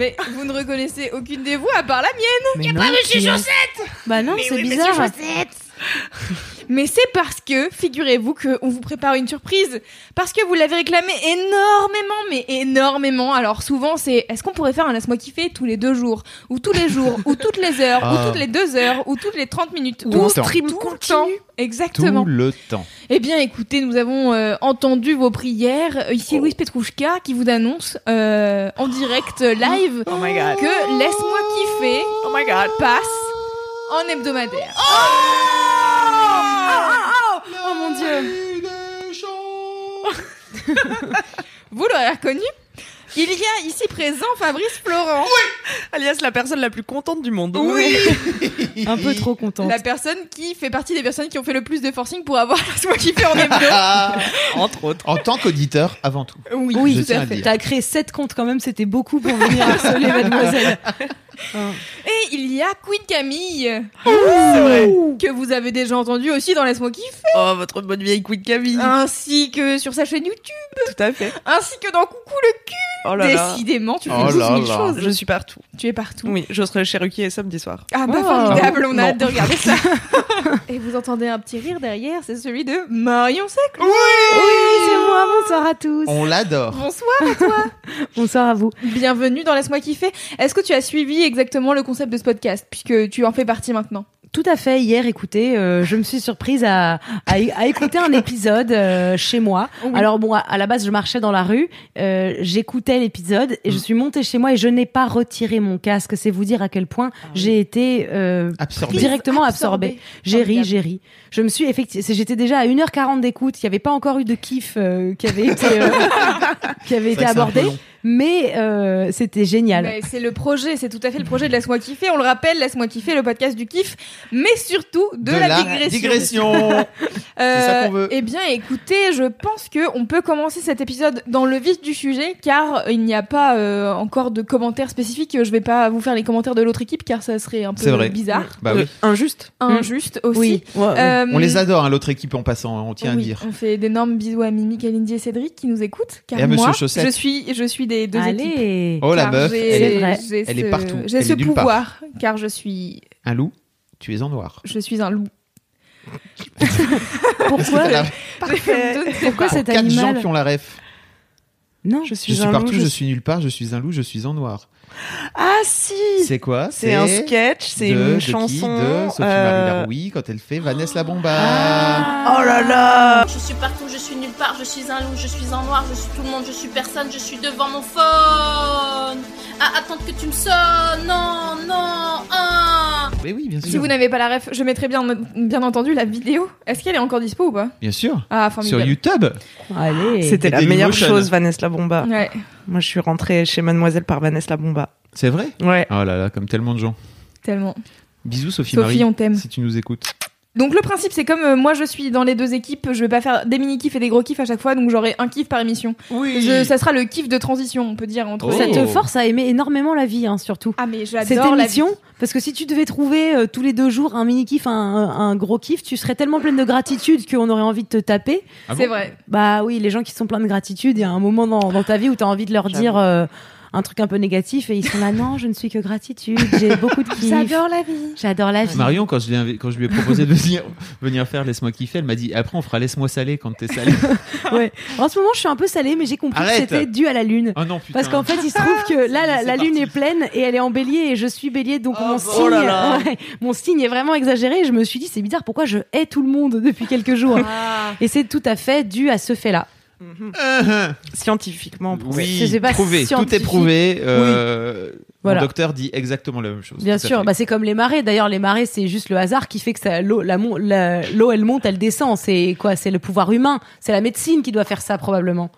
Mais vous ne reconnaissez aucune des vous à part la mienne Mais pas Monsieur Chaussette Bah non, c'est bizarre. Mais c'est parce que, figurez-vous qu'on vous prépare une surprise. Parce que vous l'avez réclamé énormément, mais énormément. Alors souvent, c'est est-ce qu'on pourrait faire un laisse-moi kiffer tous les deux jours? Ou tous les jours? Ou toutes les heures? Ah. Ou toutes les deux heures? Ou toutes les 30 minutes? Tout Tout le temps. stream Tout tout le temps. Exactement. Tout le temps. Eh bien, écoutez, nous avons euh, entendu vos prières. Euh, Ici, Louise Petrouchka qui vous annonce euh, en direct euh, live Oh my god. que Laisse-moi kiffer Oh my god. passe en hebdomadaire. Oh mon dieu. Vous l'aurez reconnu il y a ici présent Fabrice Florent, Alias la personne la plus contente du monde. Oui. Un peu trop contente. la personne qui fait partie des personnes qui ont fait le plus de forcing pour avoir Laisse-moi kiffer en hebdo. Entre autres. En tant qu'auditeur, avant tout. Oui, Oui, tout à fait. T'as créé 7 comptes quand même, c'était beaucoup pour venir harceler mademoiselle. Et il y a Queen Camille, C'est vrai. que vous avez déjà entendu aussi dans Laisse-moi kiffer, Oh, votre bonne vieille Queen Camille. ainsi que sur sa chaîne YouTube, Tout à fait. ainsi que dans Coucou le cul. Oh là là. Décidément, tu fais Oh 12 là 000 là. choses. Je suis partout. Tu es partout. Oui, je serai chez Ruquier samedi soir. Ah bah Oh. formidable, on a Non. hâte de regarder ça. Et vous entendez un petit rire derrière, c'est celui de Marion Saclot. Oui, c'est moi, bonsoir à tous. On l'adore. Bonsoir à toi. Bonsoir à vous. Bienvenue dans Laisse-moi kiffer. Est-ce que tu as suivi exactement le concept de ce podcast, puisque tu en fais partie maintenant Tout à fait, hier, écoutez, euh, je me suis surprise à, à, à écouter un épisode euh, chez moi. Oui. Alors bon, à, à la base, je marchais dans la rue, euh, j'écoutais l'épisode et je suis montée chez moi et je n'ai pas retiré mon casque. C'est vous dire à quel point j'ai été euh, directement absorbée. J'ai ri, j'ai ri. Je me suis effectivement, j'étais déjà à 1h40 d'écoute. Il n'y avait pas encore eu de kiff euh, qui avait été, euh, qui avait été abordé. Mais euh, c'était génial. Mais C'est le projet, c'est tout à fait le projet de Laisse-moi kiffer. On le rappelle, Laisse-moi kiffer, le podcast du kiff, mais surtout de, la, digression. digression. C'est ça qu'on veut. Eh bien, écoutez, je pense que on peut commencer cet épisode dans le vif du sujet, car il n'y a pas euh, encore de commentaires spécifiques. Je vais pas vous faire les commentaires de l'autre équipe, car ça serait un peu C'est vrai. bizarre, Bah oui. Euh, injuste. injuste aussi. Oui. Ouais, ouais. Euh, On les adore, hein, l'autre équipe en passant, on tient oui, à dire. On fait d'énormes bisous à Mimi, Kalindi et Cédric qui nous écoutent. Car Et à Monsieur moi, Chaussette. je suis, je suis des deux équipes. Allez. Oh la Car meuf, j'ai- elle est C'est vrai. j'ai elle est ce- partout. J'ai Elle ce est nulle part. pouvoir, car je suis, un loup, tu es en noir. je suis un loup. Pourquoi, T'as la- pourquoi cet Quatre gens animal qui ont la ref. Non. Je suis, Je suis un partout, loup, je je suis nulle part, je suis un loup, je suis en noir. Ah si C'est quoi? C'est un sketch, c'est une de qui? chanson. de Sophie euh, Marie Laroui quand elle fait Vanessa la Bomba. Oh là là Je suis partout, je suis nulle part, je suis un loup, je suis en noir, je suis tout le monde, je suis personne, je suis devant mon phone. À attendre que tu me sonnes, non, non, un. Mais oui, bien sûr. Si vous n'avez pas la ref, je mettrai bien, bien entendu la vidéo. Est-ce qu'elle est encore dispo ou pas? Bien sûr. Ah, Sur. YouTube. Allez. C'était la meilleure chose, Vanessa la Bomba. Ouais. Moi, je suis rentrée chez Mademoiselle par Vanessa la Bomba. C'est vrai? Ouais. Oh là là, comme tellement de gens. Tellement. Bisous Sophie, Sophie, Marie. on t'aime. Si tu nous écoutes. Donc le principe, c'est comme euh, moi je suis dans les deux équipes, je vais pas faire des mini kiffs et des gros kiffs à chaque fois, donc j'aurai un kiff par émission. Oui. Je- ça sera le kiff de transition, on peut dire entre. Oh. Ça te force à aimer énormément la vie, hein, surtout. Ah mais Cette j'adore la émission, vie. parce que si tu devais trouver euh, tous les deux jours un mini kiff, un, un gros kiff, tu serais tellement pleine de gratitude qu'on aurait envie de te taper. Ah c'est bon vrai. Bah oui, les gens qui sont pleins de gratitude, il y a un moment dans, dans ta vie où tu as envie de leur dire euh, un truc un peu négatif et ils sont là, non, je ne suis que gratitude, j'ai beaucoup de kiff. J'adore la vie. J'adore la vie. Marion, quand je, quand lui ai proposé de venir, venir faire Laisse-moi kiffer, elle m'a dit après on fera Laisse-moi saler quand t'es salé. Ouais. En ce moment, je suis un peu salée, mais j'ai compris Arrête. que c'était dû à la lune. oh non, putain. Parce qu'en fait, il se trouve que là, la, lune est pleine et elle est en bélier et je suis bélier, donc Oh, mon oh signe, là là. ouais, mon signe est vraiment exagéré. Et je me suis dit, c'est bizarre, pourquoi je hais tout le monde depuis quelques jours? Ah. Et c'est tout à fait dû à ce Mhm. Uh-huh. Scientifiquement. prouvé. Je Oui, sais pas, prouvé. Tout est prouvé. euh, Voilà. Mon docteur dit exactement la même chose. Bien sûr, bah c'est comme les marées. D'ailleurs, les marées, c'est juste le hasard qui fait que ça, l'eau, l'eau, elle monte, elle descend. C'est quoi? C'est le pouvoir humain. C'est la médecine qui doit faire ça probablement.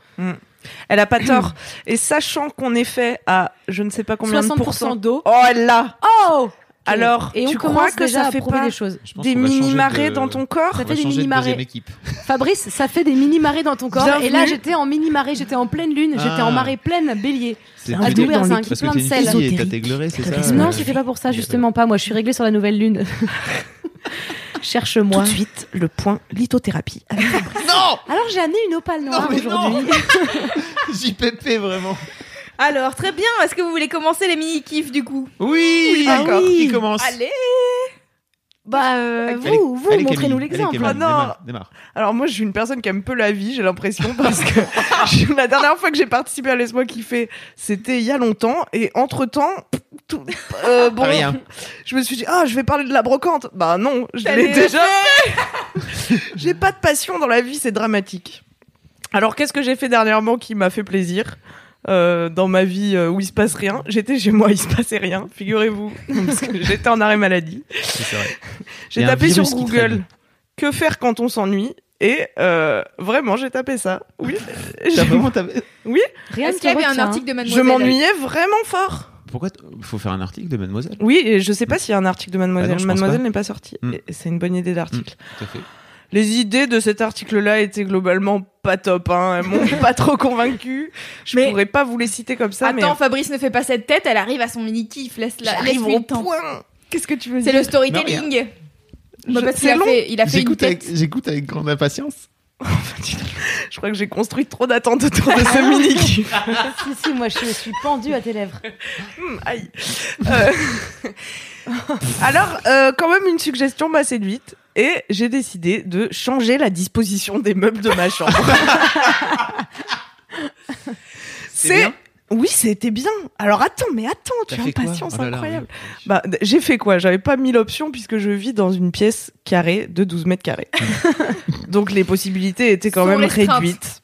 Elle a pas tort. Et sachant qu'on est fait à je ne sais pas combien de 60% pourcents. d'eau. Oh, elle l'a. Oh Alors, et on tu commence crois que déjà ça à fait prouver pas des choses. Des mini-marées de- dans ton corps Ça On fait des deuxième équipe. Fabrice, ça fait des mini marées dans ton corps. Bienvenue. Et là, j'étais en mini marée, j'étais en pleine lune, j'étais Ah. en marée pleine, bélier. C'est que double t'es- R5, parce que plein de sel. c'est ça non, euh, c'était pas pour ça, justement pas. Moi, je suis réglée sur la nouvelle lune. Tout Cherche-moi. de suite, le point lithothérapie. Non Alors, j'ai amené une opale noire mais aujourd'hui. JPP, vraiment. Alors, très bien. Est-ce que vous voulez commencer les mini-kifs du coup Oui, Ah d'accord. oui. Qui commence Allez Bah, euh, Allez, vous, vous, allez, montrez-nous l'exemple. Ah non. démarre, démarre. Alors moi, je suis une personne qui aime peu la vie, j'ai l'impression, parce que la dernière fois que j'ai participé à Laisse-moi kiffer, c'était il y a longtemps, et entre-temps, tout, euh, bon, Rien. je me suis dit, ah, je vais parler de la brocante. Bah non, je l'ai déjà fait. j'ai pas de passion dans la vie, c'est dramatique. Alors qu'est-ce que j'ai fait dernièrement qui m'a fait plaisir? Euh, dans ma vie euh, où il se passe rien J'étais chez moi, il se passait rien, figurez-vous, parce que j'étais en arrêt maladie. C'est vrai. J'ai tapé sur Google que faire quand on s'ennuie et euh, vraiment j'ai tapé ça. Oui, T'as je, vraiment ta- oui, Rien qu'il y avait un article de je Mademoiselle m'ennuyais vraiment fort. Pourquoi faut faire un article de Mademoiselle? Oui, et je sais pas s'il y a un article de Mademoiselle. Ah non, je Mademoiselle pas. n'est pas sortie. Mm. Et C'est une bonne idée d'article. Tout à fait. Les idées de cet article-là étaient globalement pas top. Hein. Elles m'ont pas trop convaincu. Je Mais- pourrais pas vous les citer comme ça, mais Attends, Fabrice ne fait pas cette tête, elle arrive à son mini-kiff. Laisse-la, j'arrive laisse-lui au le temps. point. Qu'est-ce que tu veux C'est dire le storytelling. Bah, parce qu'il c'est a fait, il a fait une J'écoute avec, tête. j'écoute avec grande impatience. Je crois que j'ai construit trop d'attentes autour de ce mini Si, si, moi, je suis pendue à tes lèvres. Hmm, aïe. Euh, Alors, euh, quand même, une suggestion m'a séduite et j'ai décidé de changer la disposition des meubles de ma chambre. C'est Oui, c'était bien. Alors attends, mais attends, tu as une patience Oh là là, incroyable. oui. Bah, j'ai fait quoi? J'avais pas mis l'option puisque je vis dans une pièce carrée de 12 mètres carrés. Donc les possibilités étaient quand Sont même réduites.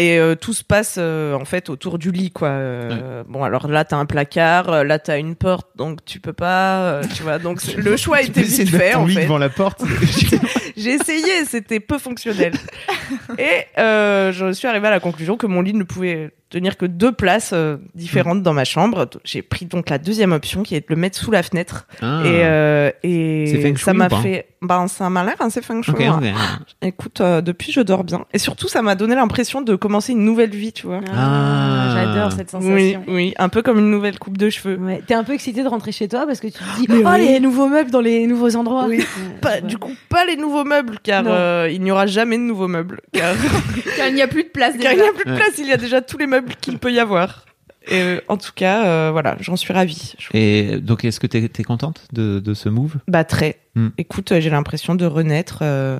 Et euh, tout se passe euh, en fait autour du lit quoi. Euh, Bon alors là t'as un placard, euh, là t'as une porte donc tu peux pas, euh, tu vois. Donc le choix était vite fait ton en lit fait. devant la porte. J'ai essayé, c'était peu fonctionnel. Et euh, je suis arrivée à la conclusion que mon lit ne pouvait tenir que deux places euh, différentes dans ma chambre. J'ai pris donc la deuxième option qui est de le mettre sous la fenêtre. Ah. Et, euh, C'est et feng ça m'a fait. Ben, ça m'a l'air assez feng shui. Ok, hein. ok. Écoute, euh, depuis, je dors bien. Et surtout, ça m'a donné l'impression de commencer une nouvelle vie, tu vois. Ah. J'adore cette sensation. oui, un peu comme une nouvelle coupe de cheveux. Ouais. T'es un peu excitée de rentrer chez toi parce que tu te dis Mais oh oui. les nouveaux meubles dans les nouveaux endroits. Oui. Pas, du coup, pas les nouveaux meubles, car euh, il n'y aura jamais de nouveaux meubles. Car, Car il n'y a plus de place car il n'y a plus de Ouais. place, il y a déjà tous les meubles qu'il peut y avoir. Et euh, en tout cas, euh, voilà, j'en suis ravie. Et donc, est-ce que t'es es contente de, de ce move? Bah très. Hmm. Écoute, euh, j'ai l'impression de renaître. euh,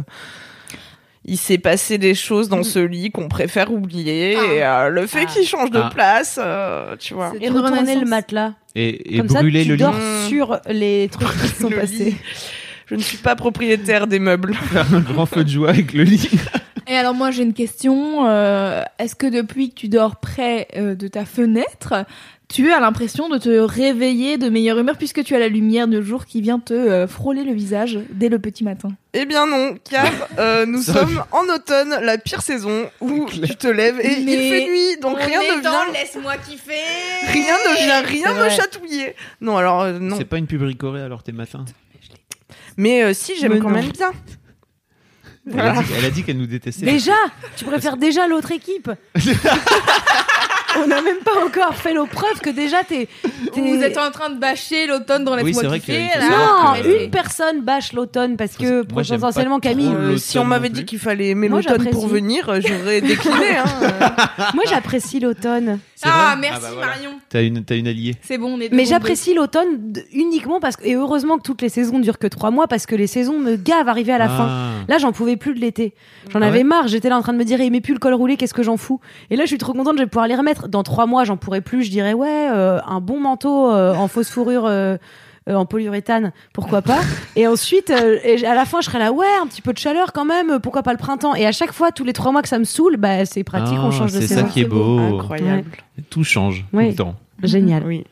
Il s'est passé des choses dans ce lit qu'on préfère oublier. Ah. Et euh, le fait Ah. qu'il change de Ah. place, euh, tu vois. Et retourner le matelas. Et, et Comme ça, brûler tu le lit dors lit. sur les trucs qui sont passés. lit. Je ne suis pas propriétaire des meubles. Faire un grand feu de joie avec le lit. Et alors moi j'ai une question. euh, Est-ce que depuis que tu dors près euh, de ta fenêtre, tu as l'impression de te réveiller de meilleure humeur puisque tu as la lumière de jour qui vient te euh, frôler le visage dès le petit matin? Eh bien non, car euh, nous Ça- sommes en automne, la pire saison où tu te lèves et il fait nuit, donc rien ne vient. laisse-moi kiffer. Rien ne vient, rien C'est me chatouiller. Non, alors euh, non. C'est pas une pub ricorée alors t'es matin. Mais euh, si, j'aime Mais quand non. même bien. Elle a dit, qu'elle nous détestait. Déjà, tu préfères déjà l'autre équipe. On n'a même pas encore fait nos preuves que déjà t'es. t'es- Vous êtes en train de bâcher l'automne dans Oui, laisse-moi c'est vrai kiffer. là. Non, que- une personne bâche l'automne parce que Moi, potentiellement Camille. Euh, si on m'avait dit qu'il fallait aimer Moi, l'automne pour venir, euh, j'aurais décliné. Hein. euh. Moi j'apprécie l'automne. C'est Ah vrai merci Ah bah voilà. Marion. T'as une, t'as une alliée. C'est bon on est deux Mais j'apprécie l'automne uniquement parce que. Et heureusement que toutes les saisons durent que trois mois parce que les saisons me gavent arrivé à la fin. Ah. Là, j'en pouvais plus de l'été. J'en Ah avais ouais marre. J'étais là en train de me dire, il met plus le col roulé, qu'est-ce que j'en fous? Et là, je suis trop contente, je vais pouvoir les remettre. Dans trois mois, j'en pourrai plus. Je dirais, ouais, euh, un bon manteau euh, en fausse fourrure. euh, euh, en polyuréthane, pourquoi pas. et ensuite, euh, et à la fin, je serais là, ouais, un petit peu de chaleur quand même, pourquoi pas le printemps. Et à chaque fois, tous les trois mois que ça me saoule, bah, c'est pratique, Ah, on change de C'est saison. ça qui est beau. Incroyable. Tout change Oui. tout le temps. Génial. Oui.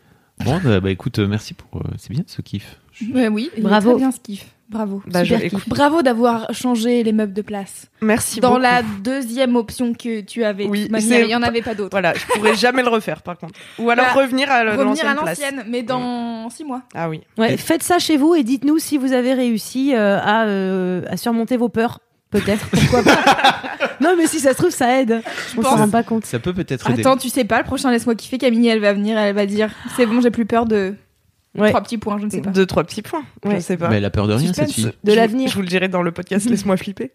Bon, bah, bah, écoute, merci pour. euh, c'est bien ce kiff. Ouais, oui, Bravo. très bien ce kiff. Bravo. Bah, je- Super écoute. Bravo d'avoir changé les meubles de place. merci Dans beaucoup. la deuxième option que tu avais, Oui, il n'y en avait pas d'autre. Voilà, je pourrais jamais le refaire par contre. Ou alors Bah, revenir à Revenir à l'ancienne mais dans six mois. Ah oui. Ouais, faites ça chez vous et dites-nous si vous avez réussi euh, à, euh, à surmonter vos peurs. Peut-être, pourquoi pas. non, mais si ça se trouve, ça aide. On s'en rend pas compte. Ça peut peut-être aider. Attends, tu sais pas, le prochain Laisse-moi kiffer, Camille, elle va venir, elle va dire c'est bon, j'ai plus peur de Ouais. trois petits points, je ne sais pas. Deux, trois petits points. Je Ouais. sais pas. Mais elle a peur de rien, Suspense. cette fille. De l'avenir. Je vous le dirai dans le podcast Laisse-moi flipper.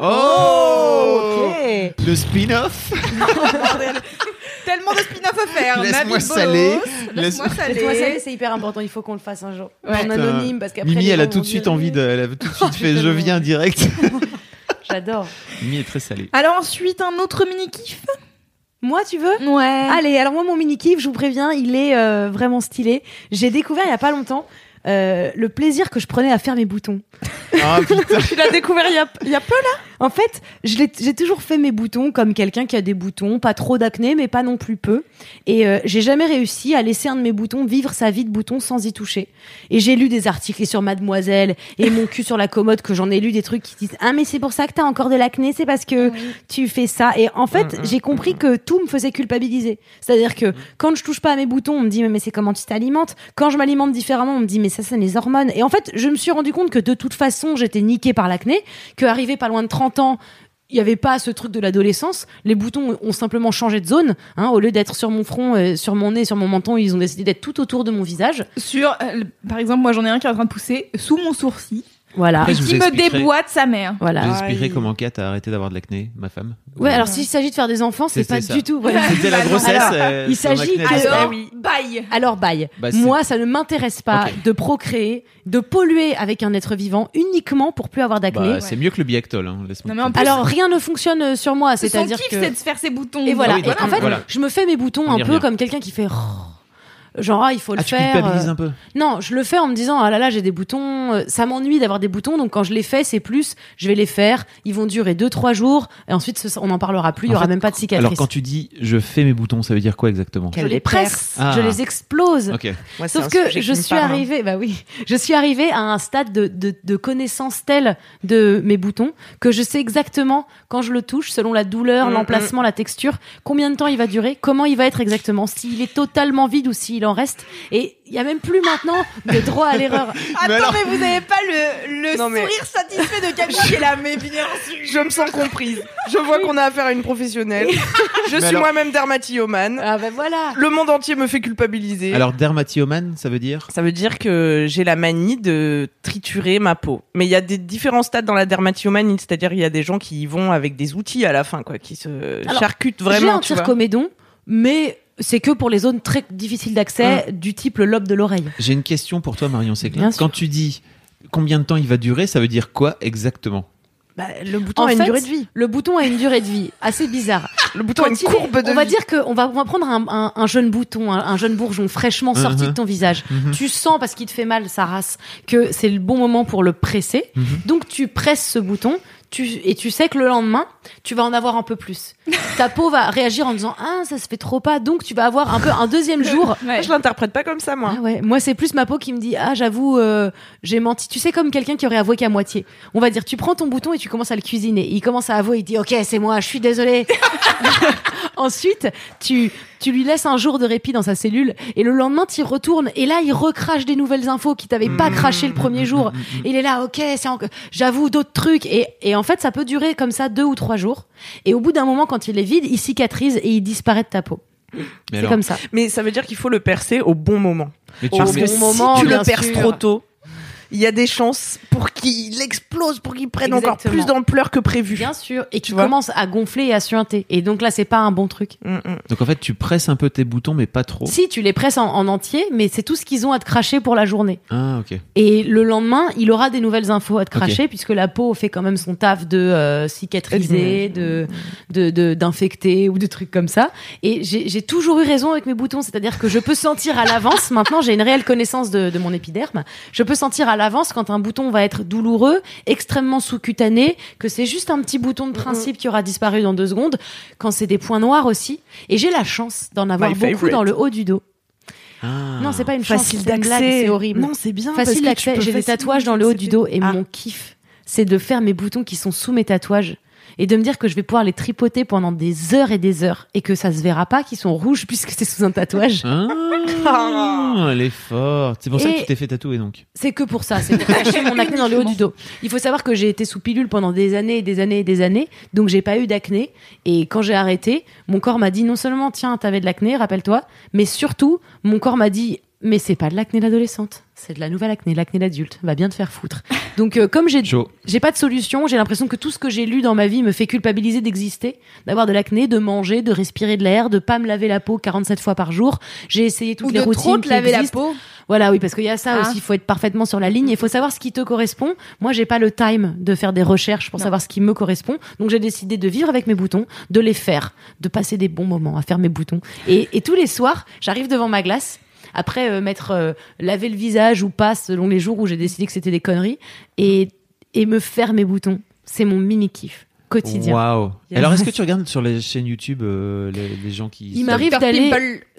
Oh Ok. Le spin-off Tellement de spin-off à faire. Laisse-moi saler. Laisse-moi saler, c'est hyper important. Il faut qu'on le fasse un jour. Ouais. En anonyme, parce qu'après. Mimi, elle a tout de suite envie de. Elle a tout de suite fait je viens direct. J'adore. Mimi est très salée. Alors ensuite, un autre mini-kiff? Moi, tu veux? Ouais. Allez, alors moi, mon mini kiff, je vous préviens, il est euh, vraiment stylé. J'ai découvert il y a pas longtemps euh, le plaisir que je prenais à faire mes boutons. Ah putain. Tu l'as découvert il y a, il y a peu là? En fait, j'ai toujours fait mes boutons comme quelqu'un qui a des boutons, pas trop d'acné, mais pas non plus peu. Et euh, j'ai jamais réussi à laisser un de mes boutons vivre sa vie de bouton sans y toucher. Et j'ai lu des articles sur Mademoiselle et mon cul sur la commode que j'en ai lu des trucs qui disent ah mais c'est pour ça que t'as encore de l'acné, c'est parce que tu fais ça. Et en fait, Mm, mm, j'ai compris que tout me faisait culpabiliser. C'est-à-dire que quand je touche pas à mes boutons, on me dit mais, mais c'est comment tu t'alimentes? Quand je m'alimente différemment, on me dit mais ça c'est les hormones. Et en fait, je me suis rendu compte que de toute façon, j'étais niquée par l'acné, que arrivé pas loin de 30 il n'y avait pas ce truc de l'adolescence. Les boutons ont simplement changé de zone. Hein, au lieu d'être sur mon front, sur mon nez, sur mon menton, ils ont décidé d'être tout autour de mon visage. Sur, euh, par exemple, moi j'en ai un qui est en train de pousser sous mon sourcil, Voilà. Après, je vous qui me expliquerai. déboîte sa mère. Voilà. Vous expliquerai Aïe. comment Kat a arrêté d'avoir de l'acné, ma femme. Ouais, alors s'il s'agit de faire des enfants, c'est C'était pas ça. du tout. Voilà. C'était la grossesse. Alors, euh, il son s'agit acné que- de- Alors, Ah oui. bye Alors, bye. Bah, c'est- Moi, ça ne m'intéresse pas Ok. de procréer, de polluer avec un être vivant uniquement pour plus avoir d'acné. Bah, c'est mieux que le Biactol, hein, laisse-moi. Non, mais en plus, Alors, rien ne fonctionne euh, sur moi. son C'est-à-dire kiff, que. c'est de se faire ses boutons. Et voilà. Ah oui, Et d'accord, en fait, voilà. je me fais mes boutons On un peu revient. comme quelqu'un qui fait. Genre, ah, il faut le Ah, tu faire. culpabilises euh, un peu. Non, je le fais en me disant ah là là j'ai des boutons, euh, ça m'ennuie d'avoir des boutons donc quand je les fais c'est plus je vais les faire, ils vont durer 2 3 jours et ensuite on n'en parlera plus, il y aura fait, même pas de cicatrices. Alors, quand tu dis je fais mes boutons, ça veut dire quoi exactement? Je les presse, Ah. je les explose. Ok. Moi, c'est Sauf que je suis parle, hein. arrivée, bah oui, je suis arrivée à un stade de, de, de connaissance telle de mes boutons que je sais exactement quand je le touche, selon la douleur, Mm, l'emplacement, la texture, combien de temps il va durer, comment il va être exactement, s'il est totalement vide ou s'il en reste. Et il y a même plus maintenant de droit à l'erreur. Attends, mais, vous n'avez pas le, le Non, mais- sourire satisfait de Camille qui est là, mais bien sûr. Je me sens comprise. Je vois qu'on a affaire à une professionnelle. Je suis alors- moi-même dermatillomane. Ah ben voilà. Le monde entier me fait culpabiliser. Alors, dermatillomane, ça veut dire Ça veut dire que j'ai la manie de triturer ma peau. Mais il y a des différents stades dans la dermatillomanie, c'est-à-dire il y a des gens qui y vont avec des outils à la fin, quoi, qui se Alors, charcutent J'ai vraiment. un tu vois. mais c'est que pour les zones très difficiles d'accès, du type le lobe de l'oreille. J'ai une question pour toi, Marion Séclin. Quand tu dis combien de temps il va durer, ça veut dire quoi exactement? Bah, le bouton En a une durée de vie. Le bouton a une durée de vie assez bizarre. Le bouton a une il est- courbe de on va vie. dire qu'on va, on va prendre un, un- un jeune bouton, un, un jeune bourgeon fraîchement sorti Mhm. de ton visage. Tu sens parce qu'il te fait mal sa race que c'est le bon moment pour le presser. Donc tu presses ce bouton. Tu, et tu sais que le lendemain, tu vas en avoir un peu plus. Ta peau va réagir en disant ah ça se fait trop pas, donc tu vas avoir un peu un deuxième jour. Ouais. Je l'interprète pas comme ça, moi. Ah ouais, moi c'est plus ma peau qui me dit ah j'avoue euh, j'ai menti. Tu sais comme quelqu'un qui aurait avoué qu'à moitié. On va dire tu prends ton bouton et tu commences à le cuisiner. Il commence à avouer, il dit ok c'est moi, je suis désolé. Ensuite tu tu lui laisses un jour de répit dans sa cellule et le lendemain tu y retournes et là il recrache des nouvelles infos qui t'avaient pas Mmh. craché le premier jour. Et il est là ok c'est encore- j'avoue d'autres trucs et et en fait ça peut durer comme ça deux ou trois jours et au bout d'un moment quand il est vide il cicatrise et il disparaît de ta peau. Mais C'est comme ça. Mais ça veut dire qu'il faut le percer au bon moment. mais tu- Parce Au que bon si moment, tu le perces sûr. trop tôt, il y a des chances pour qu'il explose, pour qu'il prenne encore plus d'ampleur que prévu. Bien sûr, et qui vois commence à gonfler et à suinter. Et donc là, c'est pas un bon truc. Mm, mm. Donc en fait, tu presses un peu tes boutons, mais pas trop. Si tu les presses en, en entier, mais c'est tout ce qu'ils ont à te cracher pour la journée. Ah, ok. Et le lendemain, il aura des nouvelles infos à te cracher, puisque la peau fait quand même son taf de euh, cicatriser, de de- de- d'infecter ou de trucs comme ça. Et j'ai j'ai toujours eu raison avec mes boutons, c'est-à-dire que je peux sentir à l'avance. Maintenant, j'ai une réelle connaissance de, de mon épiderme. Je peux sentir à l'avance quand un bouton va être douloureux, extrêmement sous-cutané, que c'est juste un petit bouton de principe qui aura disparu dans deux secondes. Quand c'est des points noirs aussi. Et j'ai la chance d'en avoir My beaucoup favorite. dans le haut du dos. Ah. Non, c'est pas une chance, Facile d'accès. c'est horrible. Non, c'est bien. Facile d'accès. J'ai des tatouages dans le haut du dos et Ah. mon kiff, c'est de faire mes boutons qui sont sous mes tatouages et de me dire que je vais pouvoir les tripoter pendant des heures et des heures et que ça se verra pas qu'ils sont rouges puisque c'est sous un tatouage. Ah, elle est forte. C'est pour ça que tu t'es fait tatouer donc. C'est que pour ça, c'est pour cacher mon acné dans le haut du dos. Il faut savoir que j'ai été sous pilule pendant des années et des années et des années, donc j'ai pas eu d'acné. Et quand j'ai arrêté, mon corps m'a dit non seulement tiens t'avais de l'acné, rappelle-toi, mais surtout mon corps m'a dit mais c'est pas de l'acné d'adolescente, c'est de la nouvelle acné, l'acné d'adulte, va bien te faire foutre. Donc euh, comme j'ai j'ai pas de solution, j'ai l'impression que tout ce que j'ai lu dans ma vie me fait culpabiliser d'exister, d'avoir de l'acné, de manger, de respirer de l'air, de pas me laver la peau 47 fois par jour. J'ai essayé toutes Ou les de routines trop te qui laver la peau. Voilà, oui, parce qu'il y a ça Ah. aussi. Il faut être parfaitement sur la ligne. Il faut savoir ce qui te correspond. Moi, j'ai pas le time de faire des recherches pour Non. savoir ce qui me correspond. Donc, j'ai décidé de vivre avec mes boutons, de les faire, de passer des bons moments à faire mes boutons. Et, et tous les soirs, j'arrive devant ma glace. Après euh, m'être euh, lavé le visage ou pas, selon les jours où j'ai décidé que c'était des conneries, et, et me faire mes boutons. C'est mon mini kiff quotidien. Waouh. Alors, est-ce que tu regardes sur les chaînes YouTube euh, les, les gens qui. Il m'arrive d'aller-.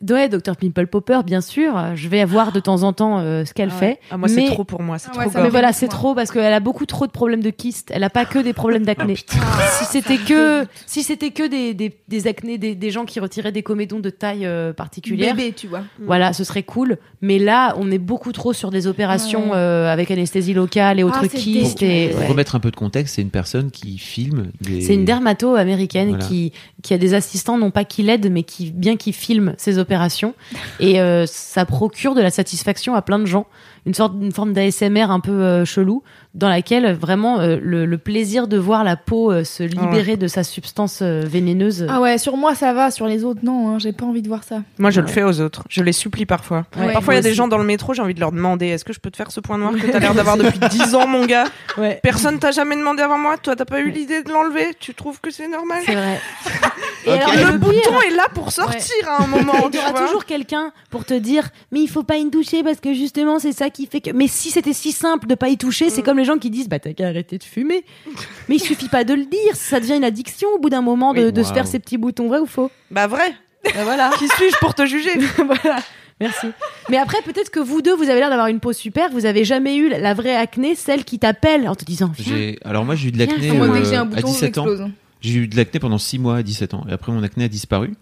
Ouais, Dr Pimple Popper, bien sûr. Je vais voir de temps en temps euh, ce qu'elle Ah ouais. fait. Ah, moi, c'est mais- trop pour moi. C'est Ah trop ouais, gore. Mais voilà, c'est trop parce qu'elle a beaucoup trop de problèmes de kyste. Elle a pas que des problèmes d'acné. si c'était que, si c'était que des, des, des acnés, des, des gens qui retiraient des comédons de taille euh, particulière, Bébé, tu vois. voilà, ce serait cool. Mais là, on est beaucoup trop sur des opérations Ouais. euh, avec anesthésie locale et autres Ah, c'est kystes. Et. Pour ouais. remettre un peu de contexte, c'est une personne qui filme des. C'est une dermato américaine Voilà. qui, qui a des assistants, non pas qui l'aident, mais qui, bien qui filment ses opérations. Et euh, ça procure de la satisfaction à plein de gens. Une sorte, une forme d'ASMR un peu euh, chelou, dans laquelle vraiment euh, le, le plaisir de voir la peau euh, se libérer de sa substance euh, vénéneuse. Ah ouais, sur moi ça va, sur les autres non, hein, j'ai pas envie de voir ça. Moi, je le fais aux autres. Je les supplie parfois. Ouais, Parfois, il y a des gens dans le métro, j'ai envie de leur demander est-ce que je peux te faire ce point noir que t'as l'air d'avoir depuis 10 ans, mon gars? Ouais. Personne t'a jamais demandé avant moi Toi, t'as pas eu l'idée de l'enlever? Tu trouves que c'est normal? C'est vrai. Et alors, Le le pire, bouton est là pour sortir à un moment. Tu t'auras vois. toujours quelqu'un pour te dire mais il faut pas y toucher parce que justement c'est ça qui fait que mais si c'était si simple de pas y toucher c'est comme les gens qui disent bah t'as qu'à arrêter de fumer. Mais il suffit pas de le dire ça devient une addiction au bout d'un moment de, Oui. de se faire ces petits boutons vrai ou faux? Bah, vrai. Bah voilà. Qui suis-je pour te juger? Voilà. Merci. Mais après peut-être que vous deux vous avez l'air d'avoir une peau super vous avez jamais eu la- vraie acné celle qui t'appelle en te disant viens. Alors, moi, j'ai eu de l'acné Moi dès euh, que j'ai un à bouton, 17 ans. j'explose. J'ai eu de l'acné pendant 6 mois à 17 ans. Et après, mon acné a disparu.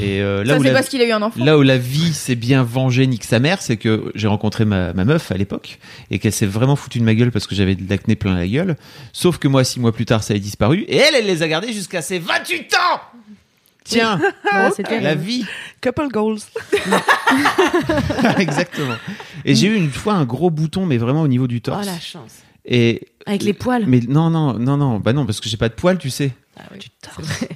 Et euh, là, Ça où c'est la, parce qu'il a eu un enfant. là où la vie s'est bien vengée, nique sa mère, c'est que j'ai rencontré ma, ma meuf à l'époque et qu'elle s'est vraiment foutue de ma gueule parce que j'avais de l'acné plein la gueule. Sauf que moi, 6 mois plus tard, ça a disparu. Et elle, elle les a gardés jusqu'à ses 28 ans Tiens, la vie Couple goals. Exactement. Et j'ai eu une fois un gros bouton, mais vraiment au niveau du oh torse. la chance Et avec les poils mais non, non, non, non, bah non, parce que j'ai pas de poils, tu sais. Ah oui, vrai.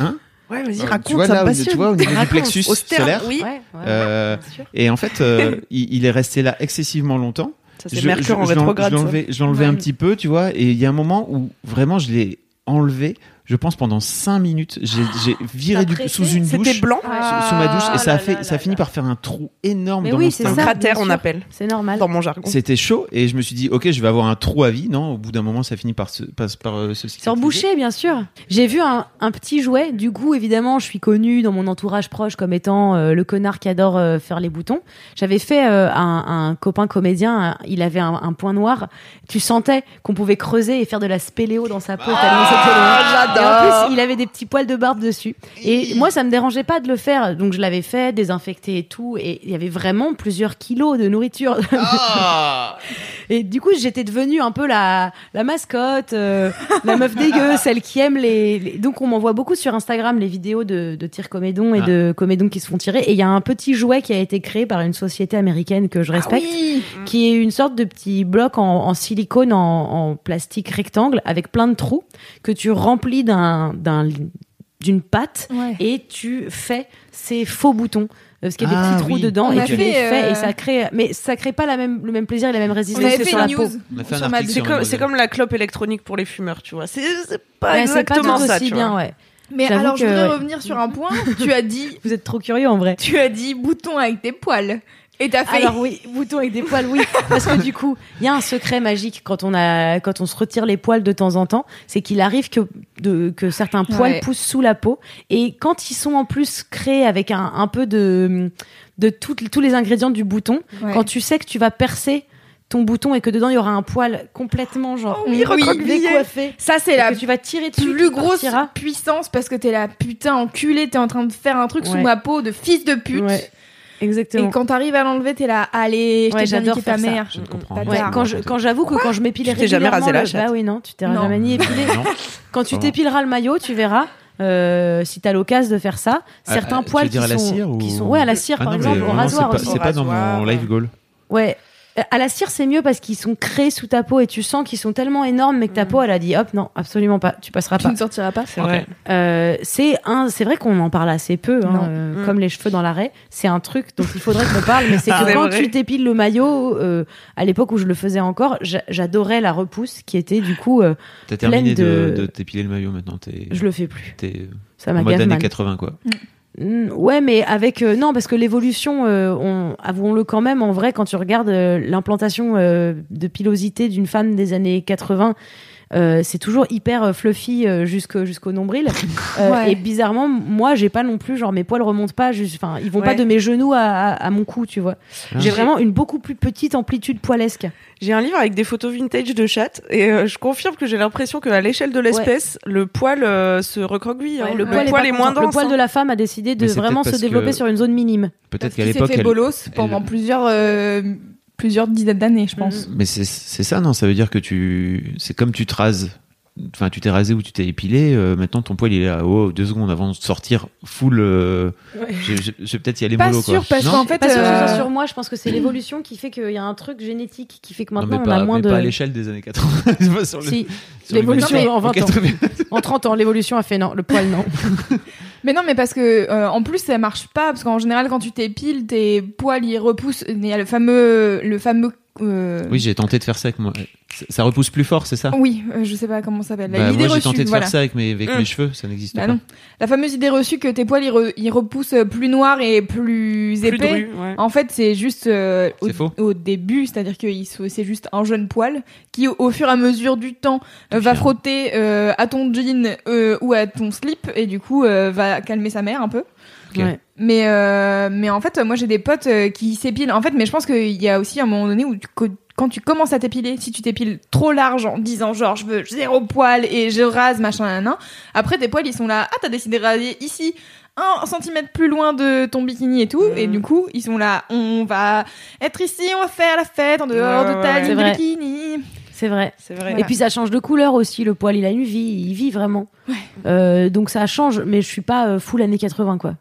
Hein Ouais, vas-y, Euh, raconte, tu vois, ça là, me passionne. tu vois, au niveau du plexus Au sterne, solaire. Oui, Ouais, ouais, Euh, bien sûr. Et en fait, euh, il, il est resté là excessivement longtemps. ça c'est Mercure je- en rétrograde. Je ça. l'enlevais, je l'enlevais Ouais. un petit peu, tu vois. Et il y a un moment où vraiment je l'ai enlevé. Je pense pendant 5 minutes, j'ai j'ai viré du, sous une douche, C'était blanc sous, sous ma douche, et ça a là fait, là ça a fini là. par faire un trou énorme Mais dans oui, mon c'est Un cratère, on appelle, c'est normal dans mon jargon. C'était chaud et je me suis dit ok je vais avoir un trou à vie non au bout d'un moment ça finit par se par, par, euh, se Sur cicatriser. boucher, bien sûr. J'ai vu un, un petit jouet. Du coup, évidemment, je suis connue dans mon entourage proche comme étant euh, le connard qui adore euh, faire les boutons. J'avais fait euh, un, un copain comédien. il avait un, un point noir. Tu sentais qu'on pouvait creuser et faire de la spéléo dans sa peau. tellement loin. en plus, il avait des petits poils de barbe dessus. Et moi, ça me dérangeait pas de le faire. Donc, je l'avais fait, désinfecté et tout. Et il y avait vraiment plusieurs kilos de nourriture. Ah Et du coup, j'étais devenue un peu la, la mascotte, euh, la meuf dégueu, celle qui aime les. les- Donc, on m'envoie beaucoup sur Instagram les vidéos de, de tir comédon et Ah. de comédons qui se font tirer. Et il y a un petit jouet qui a été créé par une société américaine que je Ah respecte, oui. qui est une sorte de petit bloc en, en silicone, en, en plastique rectangle, avec plein de trous, que tu remplis d'un d'un- d'une pâte Ouais. et tu fais ces faux boutons. Parce qu'il y a des Ah, petits trous oui. dedans On et tu fait, les fais euh, et ça crée. Mais ça crée pas la même, le même plaisir et la même résistance que sur la news. C'est comme, Mademoiselle. c'est comme la clope électronique pour les fumeurs, tu vois. C'est c'est pas Ouais, c'est pas tout exactement ça, aussi tu bien, vois. ouais. Mais J'avoue alors, je voudrais revenir sur un point. tu as dit, Vous êtes trop curieux en vrai. tu as dit bouton avec tes poils. Et t'as fait. Alors oui, bouton avec des poils, oui, parce que du coup, il y a un secret magique quand on a, quand on se retire les poils de temps en temps, c'est qu'il arrive que de, que certains poils Ouais. poussent sous la peau et quand ils sont en plus créés avec un, un peu de, de tous les ingrédients du bouton, Ouais. quand tu sais que tu vas percer ton bouton et que dedans il y aura un poil complètement genre Oh oui, recroquevillé. décoiffé, Ça, c'est la que tu vas tirer dessus, plus tu grosse puissance parce que t'es la putain enculée, t'es en train de faire un truc sous ma peau de fils de pute. Exactement. Et quand t'arrives à l'enlever, t'es là, allez, je Ouais, t'ai déjà niqué ta mère. Je ne comprends. Ouais, quand je- quand j'avoue que quand je m'épilais Tu t'es jamais régulièrement rasé la chatte Bah oui, non, tu t'es Non. jamais ni épilé. Quand tu t'épileras le maillot, tu verras. euh, si t'as l'occasion de faire ça, Ah, certains ah, tu poils dire qui à la sont, cire ou- qui sont, ouais, à la cire Ah par non, exemple, au rasoir c'est pas- aussi. C'est pas dans mon live goal. Ouais. À la cire, c'est mieux parce qu'ils sont créés sous ta peau et tu sens qu'ils sont tellement énormes, mais que ta Mm. peau, elle a dit hop, non, absolument pas, tu passeras Tu pas. ne sortiras pas. C'est vrai. Euh, c'est un, c'est vrai qu'on en parle assez peu, hein, euh, Mm. comme les cheveux dans l'arrêt. C'est un truc dont il faudrait qu'on parle, mais c'est que Ah, c'est quand vrai. tu t'épiles le maillot, euh, à l'époque où je le faisais encore, j'a- j'adorais la repousse qui était du coup, euh, T'as terminé de, t'épiler le maillot maintenant. T'es je le fais plus. t'es Ça en mode m'agace années mal. 80 quoi. Mm, Ouais, mais avec euh, non, parce que l'évolution, euh, on, avouons-le quand même, en vrai, quand tu regardes euh, l'implantation euh, de pilosité d'une femme des années 80, euh, c'est toujours hyper euh, fluffy euh, jusqu'au nombril. Euh, Ouais. Et bizarrement, moi, j'ai pas non plus, genre mes poils remontent pas, enfin, ils vont pas de mes genoux à, à, à mon cou, tu vois. Ah. J'ai vraiment une beaucoup plus petite amplitude poilesque. J'ai un livre avec des photos vintage de chatte et euh, je confirme que j'ai l'impression qu'à l'échelle de l'espèce, le poil euh, se recroqueville. hein. Ouais, le, poil est poil pas est moins dense. Le poil hein. de la femme a décidé de vraiment se développer que- sur une zone minime. Peut-être qu'à l'époque. fait elle- bolos pendant elle- plusieurs, euh, plusieurs dizaines d'années, je pense. Mais c'est c'est ça, non? Ça veut dire que tu. C'est comme tu te rases. Enfin, tu t'es rasé ou tu t'es épilé. euh, maintenant, ton poil, il est là. Oh, deux secondes avant de sortir full. euh, je, je- je vais peut-être y aller Pas mollo, sûr, quoi. parce Non qu'en fait, Pas sûr que ce euh, sur moi, je pense que c'est l'évolution qui fait qu'il y a un truc génétique qui fait que Non, maintenant mais on pas, a moins mais de. pas à l'échelle des années 80. C'est pas sur le- Si, sur l'évolution en 20 Ok, ans. En 30 ans, l'évolution a fait non, le poil non. Mais non, mais parce que euh, en plus ça marche pas parce qu'en général quand tu t'épiles, tes poils ils repoussent. Il y a le fameux, le fameux. Euh, Oui, j'ai tenté de faire ça avec moi. Ça- repousse plus fort, c'est ça Oui, euh, je sais pas comment ça s'appelle. Bah, Moi, j'ai tenté de voilà. faire ça avec mes, avec mes cheveux. Ça n'existe Bah pas. non. La fameuse idée reçue que tes poils ils, re- ils repoussent plus noirs et plus, Plus épais. dru, ouais. En fait, c'est juste euh, au, C'est faux. au début, c'est-à-dire que c'est juste un jeune poil qui, au fur et à mesure du temps, va frotter euh, à ton jean euh, ou à ton slip et du coup euh, va calmer sa mère un peu. Ouais. Mais euh, mais en fait, moi j'ai des potes euh, qui s'épilent. En fait, mais je pense qu'il y a aussi un moment donné où tu, quand tu commences à t'épiler, si tu t'épiles trop large en disant genre je veux zéro poil et je rase machin nan, après tes poils ils sont là. Ah t'as décidé de raser ici un centimètre plus loin de ton bikini et tout et du coup ils sont là. On va être ici, on va faire la fête en dehors Ouais, de ouais, ta ouais. ligne de bikini. C'est vrai. C'est vrai. Voilà. Et puis ça change de couleur aussi, le poil il a une vie, il vit vraiment. Euh, donc ça change, mais je suis pas euh, full années 80 quoi.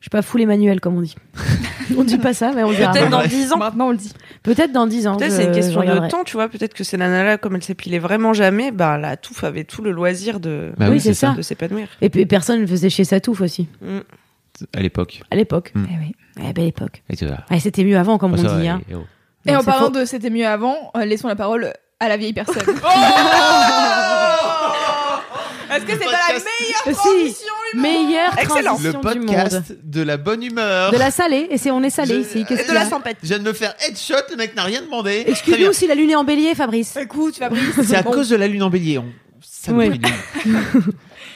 Je suis pas full Emmanuel comme on dit. on dit pas ça, mais on le dira. Peut-être dans Ouais. 10 ans. Maintenant on le dit. Peut-être dans 10 ans. Peut-être c'est une question de temps, tu vois. Peut-être que ces nanas-là, comme elles s'épilaient vraiment jamais, bah la touffe avait tout le loisir de, Bah Oui, oui, c'est ça. de s'épanouir. Et puis personne ne faisait chez sa touffe aussi, Mm. À l'époque. à l'époque. Mm. Eh oui. Ouais, belle époque. Et c'était mieux avant, comme Oh, on ça, dit. et- Hein. et oh. Et en parlant faux. de c'était mieux avant, euh, laissons la parole à la vieille personne. Est-ce que c'est pas la podcast. meilleure Si. transition Meilleure Excellent. transition Le du monde. podcast de la bonne humeur. De la salée, et c'est on est salé Je- ici. Qu'est-ce de la a sympathie. Je viens de me faire headshot, le mec n'a rien demandé. Excuse-nous si la lune est en bélier, Fabrice. Écoute, Fabrice. C'est à bon. cause de la lune en bélier. On... Ça me Ouais.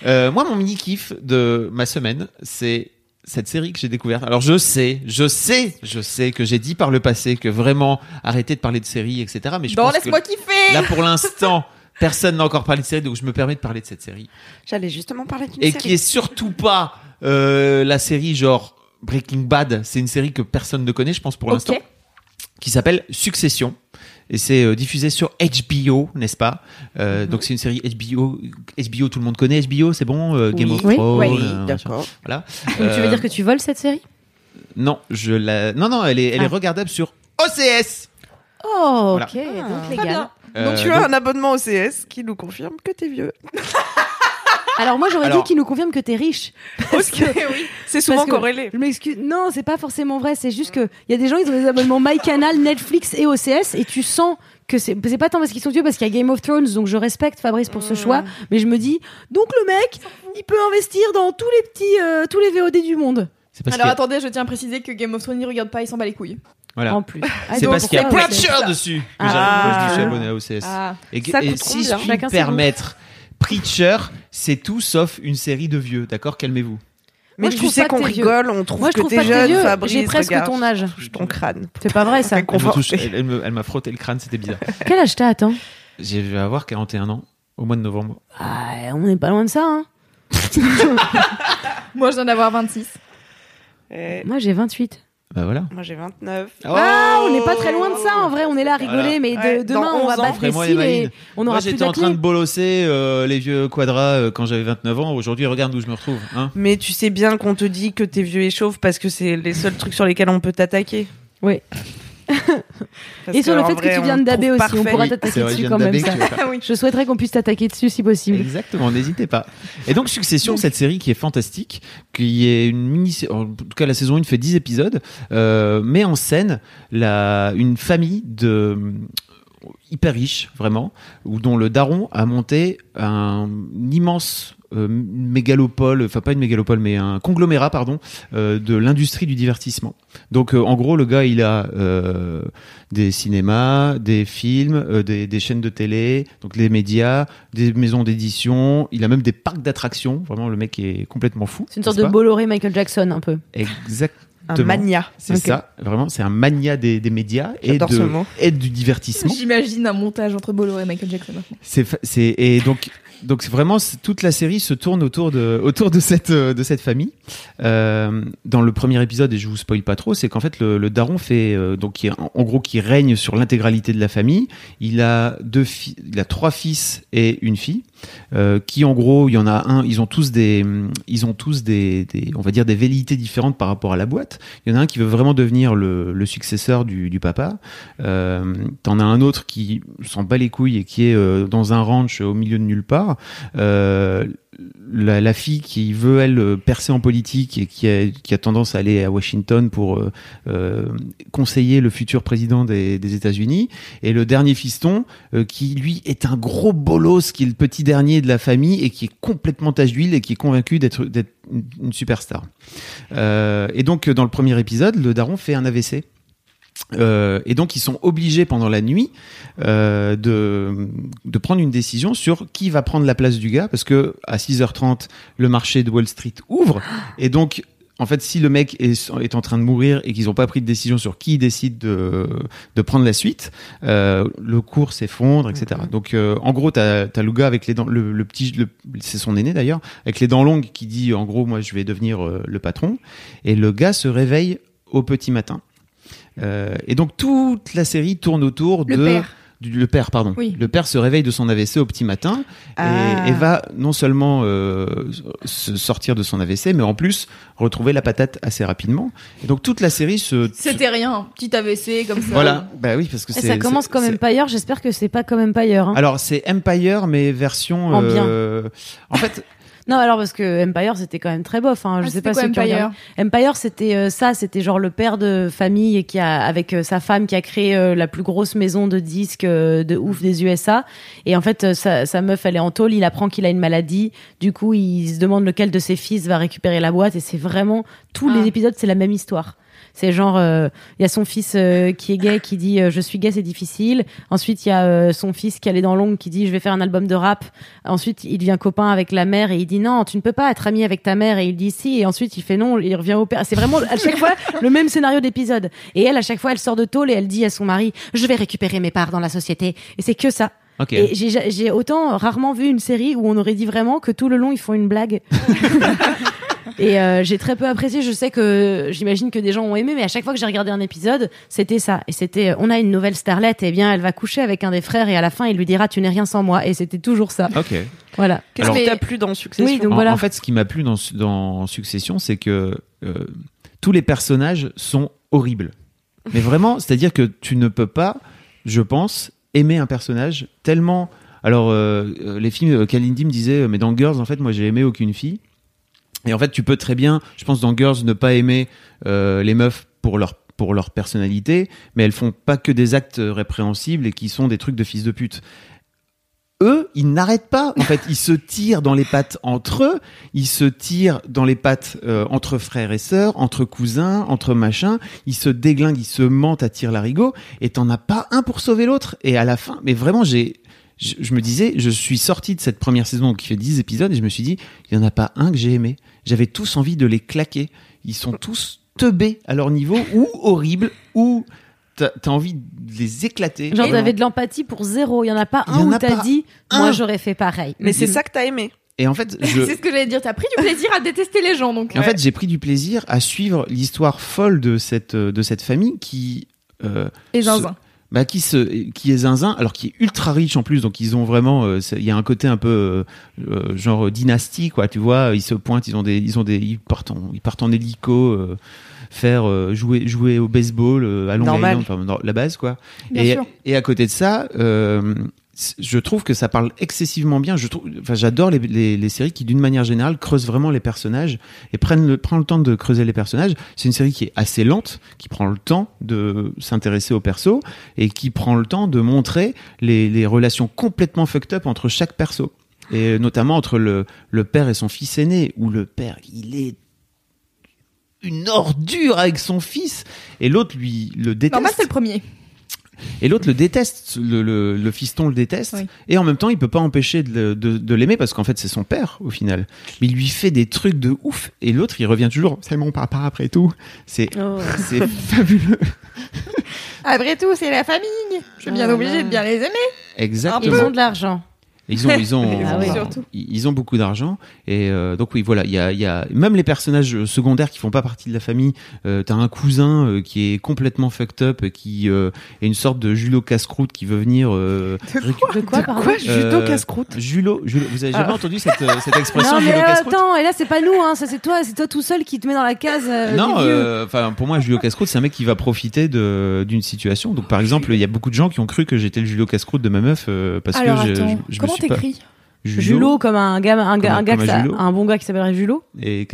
Euh, moi, mon mini kiff de ma semaine, c'est cette série que j'ai découverte. Alors, je sais, je sais, je sais que j'ai dit par le passé que vraiment arrêter de parler de séries, etc. Mais je Bon, pense que laisse-moi kiffer. là, pour l'instant, Personne n'a encore parlé de série, donc je me permets de parler de cette série. J'allais justement parler d'une Et série. qui est surtout pas euh, la série genre Breaking Bad. C'est une série que personne ne connaît, je pense, pour Ok. l'instant. Qui s'appelle Succession. Et c'est euh, diffusé sur HBO, n'est-ce pas? Euh, Donc c'est une série HBO. HBO, tout le monde connaît HBO, c'est bon? Euh, Game Oui. of Oui. Thrones. Oui, euh, machin. d'accord. Voilà. Donc, tu veux dire que tu voles cette série? Non, je la. Non, non, elle est, elle est Ah. regardable sur OCS. Oh, Voilà. ok, donc Très légal. Bien. Euh, Donc tu as un abonnement au CS qui nous confirme que t'es vieux. Alors moi j'aurais Alors- dit qu'il nous confirme que t'es riche. Parce que C'est souvent Parce que- corrélé. je m'excuse. Non, c'est pas forcément vrai. C'est juste que il y a des gens ils ont des abonnements MyCanal, Netflix et OCS et tu sens que c'est c'est pas tant parce qu'ils sont vieux parce qu'il y a Game of Thrones donc je respecte Fabrice pour ce choix mais je me dis donc le mec il peut investir dans tous les petits euh, tous les VOD du monde parce Alors attendez, je tiens à préciser que Game of Thrones il regarde pas, il s'en bat les couilles. Voilà. en plus. Ah, C'est parce qu'il y a pourquoi Preacher OCS? dessus que Ah. moi, je suis abonné à OCS. Ah. Et, Ça et si je puis permettre, Preacher, c'est tout sauf une série de vieux, d'accord Calmez-vous. Mais je tu trouve sais qu'on rigole, on trouve Moi je que trouve t'es jeune, vieux. Fabrice. J'ai presque regarde. ton âge. Ton crâne. C'est pas vrai ça. Elle, m'a frotté le crâne, c'était bizarre. Quel âge t'as attends J'ai- Je vais avoir 41 ans au mois de novembre. ah, On n'est pas loin de ça. Hein. Moi je viens d'avoir 26. Eh, Moi j'ai 28. Bah voilà. Moi j'ai 29. Ah, on n'est pas très loin de ça en vrai. On est là à rigoler Voilà. mais de- Ouais, demain on va 11 ans, battre les cils et on Moi aura plus j'étais en train de bolosser euh, les vieux quadras euh, quand j'avais 29 ans. Aujourd'hui, regarde où je me retrouve. Hein Mais tu sais bien qu'on te dit que t'es vieux et chauve parce que c'est les seuls trucs sur lesquels on peut t'attaquer. Oui. Et sur le fait vrai, que tu viens de daber aussi, on pourra Oui, t'attaquer dessus quand même. ça. Ah. Je souhaiterais qu'on puisse t'attaquer dessus si possible. Exactement, n'hésitez pas. Et donc Succession, cette série qui est fantastique, qui est une mini, en tout cas la saison 1 fait 10 épisodes, euh, met en scène la, une famille de hyper riche vraiment, où dont le daron a monté un immense euh, mégalopole, enfin pas une mégalopole, mais un conglomérat, pardon, euh, de l'industrie du divertissement. Donc euh, en gros, le gars, il a des cinémas, des films, des, des chaînes de télé, donc les médias, des maisons d'édition. Il a même des parcs d'attractions. Vraiment, le mec est complètement fou. C'est une sorte de Bolloré Michael Jackson un peu. Exactement. Un mania. C'est ça, vraiment, c'est un mania des, des médias et, de, et du divertissement. J'imagine un montage entre Bolloré et Michael Jackson. C'est et donc donc vraiment toute la série se tourne autour de autour de cette euh, de cette famille. Euh, dans le premier épisode et je vous spoil pas trop, c'est qu'en fait le, daron fait euh, donc qui en, gros qui règne sur l'intégralité de la famille. Il a deux il a trois fils et une fille. qui en gros, il y en a un, ils ont tous des, ils ont tous des, on va dire des velléités différentes par rapport à la boîte. Il y en a un qui veut vraiment devenir le, le successeur du, papa. T'en as un autre qui s'en bat les couilles et qui est dans un ranch au milieu de nulle part. Euh, la, fille qui veut elle percer en politique et qui a, tendance à aller à Washington pour euh, euh, conseiller le futur président des, États-Unis et le dernier fiston qui lui est un gros bolos qui est le petit dernier de la famille et qui est complètement tache d'huile et qui est convaincu d'être une, superstar. Et donc dans le premier épisode, le daron fait un AVC. Euh, et donc ils sont obligés pendant la nuit euh, de, de prendre une décision sur qui va prendre la place du gars parce que à 6h30 le marché de Wall Street ouvre. Et donc en fait si le mec est, est en train de mourir et qu'ils n'ont pas pris de décision sur qui décide de, de prendre la suite euh, le cours s'effondre etc donc euh, en gros t'as as le gars avec les dents le, le petit le- c'est son aîné d'ailleurs avec les dents longues qui dit en gros moi je vais devenir euh, le patron. Et le gars se réveille au petit matin euh, et donc toute la série tourne autour Le de père. du- le père pardon Oui. le père se réveille de son AVC au petit matin Ah. et, et va non seulement euh, se sortir de son AVC mais en plus retrouver la patate assez rapidement et donc toute la série se C'était rien, petit AVC comme ça. voilà bah oui parce que ça commence comme Empire. J'espère que c'est pas comme Empire. hein. alors c'est Empire mais version En bien. euh, en fait Non, alors parce que Empire c'était quand même très bof. Hein. Ah, Je sais c'était pas quoi, ceux qui Empire regardent. Empire c'était euh, ça, c'était genre le père de famille qui a avec euh, sa femme qui a créé euh, la plus grosse maison de disques euh, de ouf des USA. Et en fait sa, sa meuf elle est en tôle, il apprend qu'il a une maladie. Du coup il se demande lequel de ses fils va récupérer la boîte et c'est vraiment tous Ah. les épisodes c'est la même histoire. C'est genre, euh, il y a son fils euh, qui est gay qui dit euh, je suis gay c'est difficile. Ensuite il y a euh, son fils qui a les dents longues qui dit je vais faire un album de rap. Ensuite il devient copain avec la mère et il dit non tu ne peux pas être ami avec ta mère et il dit si et ensuite il fait non il revient au père. C'est vraiment à chaque fois le même scénario d'épisode. Et elle à chaque fois elle sort de tôle et elle dit à son mari je vais récupérer mes parts dans la société et c'est que ça. Ok. Et j'ai j'ai autant rarement vu une série où on aurait dit vraiment que tout le long ils font une blague. Et euh, j'ai très peu apprécié. Je sais que j'imagine que des gens ont aimé, mais à chaque fois que j'ai regardé un épisode, c'était ça. Et c'était, on a une nouvelle starlette, et bien elle va coucher avec un des frères, et à la fin il lui dira tu n'es rien sans moi. Et c'était toujours ça. Ok. Voilà. Qu'est-ce Alors- qui t'a plu dans Succession Oui, donc en, voilà. en fait, ce qui m'a plu dans, dans Succession, c'est que euh, tous les personnages sont horribles. Mais vraiment, c'est-à-dire que tu ne peux pas, je pense, aimer un personnage tellement. Alors, euh, les films, Kalindi me disait, mais dans Girls, en fait, moi, j'ai aimé aucune fille. Et en fait, tu peux très bien, je pense, dans Girls, ne pas aimer euh, les meufs pour leur pour leur personnalité, mais elles font pas que des actes euh, répréhensibles et qui sont des trucs de fils de pute. Eux, ils n'arrêtent pas. En fait, ils se tirent dans les pattes entre eux, ils se tirent dans les pattes euh, entre frères et sœurs, entre cousins, entre machins. Ils se déglinguent, ils se mentent à tir larigot, et t'en as pas un pour sauver l'autre. Et à la fin, mais vraiment, j'ai, je, me disais, je suis sorti de cette première saison qui fait 10 épisodes, et je me suis dit, il y en a pas un que j'ai aimé. J'avais tous envie de les claquer. Ils sont tous teubés à leur niveau, ou horribles, ou t'as as envie de les éclater. Genre, t'avais de l'empathie pour zéro. Il y en a pas un où a t'as dit, un. moi j'aurais fait pareil. Mais c'est ça que t'as aimé. Et en fait, je, C'est ce que j'allais dire. T'as pris du plaisir à détester les gens, donc. En fait, j'ai pris du plaisir à suivre l'histoire folle de cette, de cette famille qui. euh, Et se- zinzin. Bah, qui, se, qui est zinzin, alors qui est ultra riche en plus, donc ils ont vraiment. euh, Il y a un côté un peu euh, euh, genre dynastie, quoi, tu vois. Ils se pointent, ils ont des. Ils, ont des, ils, partent, en, ils partent en hélico. euh, faire euh, jouer jouer au baseball euh, à Long. Island, enfin, dans la base quoi Bien et, sûr. et à côté de ça, euh, je trouve que ça parle excessivement bien. Je trouve, enfin, j'adore les, les, les séries qui, d'une manière générale, creusent vraiment les personnages et prennent le, prennent le temps de creuser les personnages. C'est une série qui est assez lente, qui prend le temps de s'intéresser aux persos et qui prend le temps de montrer les, les relations complètement fucked up entre chaque perso. Et notamment entre le, le père et son fils aîné, où le père, il est une ordure avec son fils, et l'autre lui le déteste. Normal, c'est le premier. Et l'autre le déteste, le, le, le fiston le déteste, Oui. et en même temps il peut pas empêcher de, le- de, de l'aimer parce qu'en fait c'est son père au final. Mais il lui fait des trucs de ouf, et l'autre il revient toujours, c'est mon papa après tout. C'est Oh. c'est fabuleux. Après tout, c'est la famille. Je suis bien Ah, obligée là. de bien les aimer. Ils Exactement. ont de l'argent. Ils ont, ils ont, Ah oui. Ils ont beaucoup d'argent et euh, donc oui voilà il y a, y a même les personnages secondaires qui font pas partie de la famille. Euh, T'as un cousin euh, qui est complètement fucked up, euh, qui euh, est une sorte de Julo casse-croûte qui veut venir. Euh, récu- De quoi, pardon Quoi, Euh, casse-croûte Julo, Julo, vous avez jamais Ah. entendu cette, euh, cette expression Non mais Julo euh, casse-croûte? attends, et là c'est pas nous, hein, ça c'est toi, c'est toi tout seul qui te met dans la case. euh, Non, euh, enfin pour moi Julio Cascroute c'est un mec qui va profiter de d'une situation. Donc par exemple il y a beaucoup de gens qui ont cru que j'étais le Julio Cascroute de ma meuf euh, parce Alors que je, attends, je, je me suis t'écris Julo, Julo comme un gars, un, gars, Comme un- gars ça- bon gars qui s'appellerait Julo. et.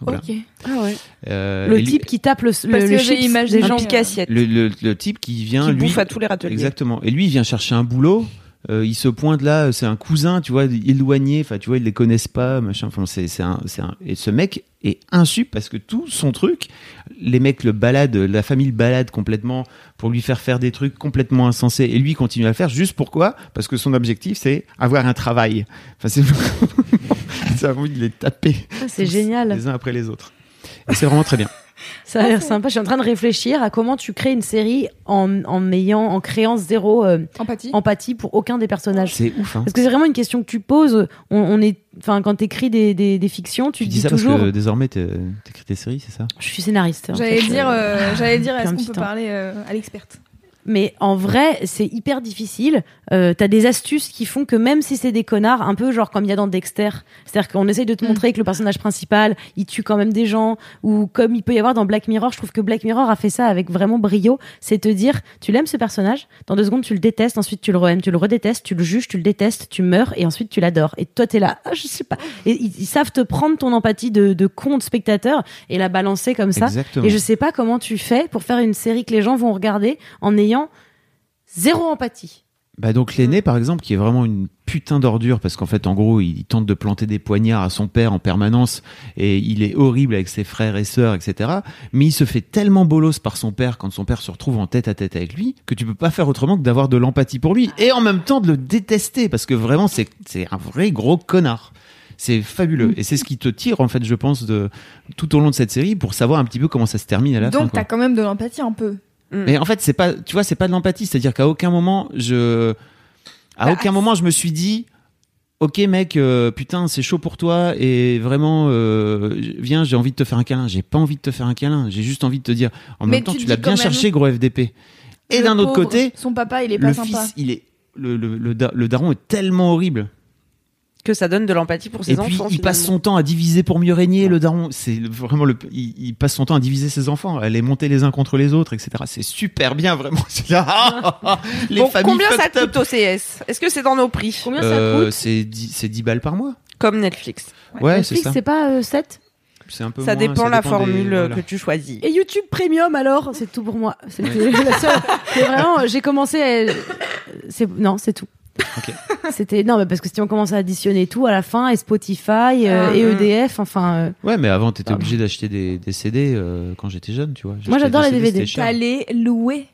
Voilà. Ok. Ah ouais. Euh, Le type qui tape le, le, le chips imaginé des gens. pique assiette. le, le, le type qui vient Qui lui bouffe à tous les râteliers. exactement et lui il vient chercher un boulot. Euh, il se pointe là, c'est un cousin, tu vois, éloigné. Enfin, tu vois, ils les connaissent pas, machin. Enfin, c'est, c'est un, c'est un. Et ce mec est insup parce que tout son truc, les mecs le baladent, la famille le balade complètement pour lui faire faire des trucs complètement insensés. Et lui il continue à le faire juste pourquoi? Parce que son objectif c'est avoir un travail. Enfin, c'est. c'est envie de les taper Ah, C'est génial. les uns après les autres. Et c'est vraiment très bien. Ça a l'air sympa. Je suis en train de réfléchir à comment tu crées une série en, en ayant, en créant zéro euh, Empathie. empathie pour aucun des personnages. C'est ouf. Hein. Parce que c'est vraiment une question que tu poses. On, on est, enfin, quand t'écris des, des, des fictions, tu, Tu dis dis ça toujours. parce que désormais t'es- t'écris des séries, c'est ça? Je suis scénariste. en J'allais fait. dire, euh, j'allais dire, est-ce qu'on peut temps. parler euh, à l'experte? Mais en vrai, c'est hyper difficile. Euh, T'as des astuces qui font que même si c'est des connards, un peu genre comme il y a dans Dexter, c'est-à-dire qu'on essaye de te Mm. montrer que le personnage principal, il tue quand même des gens, ou comme il peut y avoir dans Black Mirror, je trouve que Black Mirror a fait ça avec vraiment brio, c'est te dire, tu l'aimes ce personnage, dans deux secondes tu le détestes, ensuite tu le re-aimes, tu le redétestes, tu le juges, tu le détestes, tu meurs, et ensuite tu l'adores. Et toi t'es là, ah, je sais pas. Et ils, ils savent te prendre ton empathie de, de con de spectateur et la balancer comme ça. Exactement. Et je sais pas comment tu fais pour faire une série que les gens vont regarder en ayant zéro empathie. Bah donc l'aîné par exemple qui est vraiment une putain d'ordure parce qu'en fait en gros il, tente de planter des poignards à son père en permanence et il est horrible avec ses frères et sœurs etc mais il se fait tellement bolos par son père quand son père se retrouve en tête à tête avec lui que tu peux pas faire autrement que d'avoir de l'empathie pour lui et en même temps de le détester parce que vraiment c'est c'est un vrai gros connard. C'est fabuleux. Et c'est ce qui te tire en fait je pense de tout au long de cette série pour savoir un petit peu comment ça se termine à la fin Donc t'as quand même de l'empathie un peu. Mais en fait, c'est pas, tu vois, c'est pas de l'empathie. C'est-à-dire qu'à aucun moment, je, À Bah, aucun moment je me suis dit, ok mec, euh, putain c'est chaud pour toi et vraiment, euh, viens, j'ai envie de te faire un câlin. J'ai pas envie de te faire un câlin. J'ai juste envie de te dire. En Mais même temps, tu l'as bien même- cherché, gros FDP. Et d'un autre côté, son papa, il est pas le sympa. fils, il est le, le, le daron est tellement horrible. Que ça donne de l'empathie pour ses Et puis enfants. il passe son temps à diviser pour mieux régner. Le daron, c'est vraiment le. Il, il passe son temps à diviser ses enfants, à les monter les uns contre les autres, etc. C'est super bien, vraiment. C'est là, ah, ah, les Bon, familles combien ça coûte au CS Est-ce que c'est dans nos prix? Combien Euh, ça coûte? C'est 10, c'est 10 balles par mois. Comme Netflix. Ouais, c'est Netflix, ça. c'est pas euh, 7 C'est un peu Ça moins, dépend la des- formule euh, voilà. que tu choisis. Et YouTube Premium alors? C'est tout pour moi. La. C'est vraiment, j'ai commencé à... c'est Non, c'est tout. Ok. C'était non, mais parce que si on commence à additionner tout à la fin et Spotify euh, Ah, et. EDF, enfin, euh, Ouais, mais avant, t'étais obligé d'acheter des, des CD euh, quand j'étais jeune, tu vois. Moi, j'adore les DVD. T'allais louer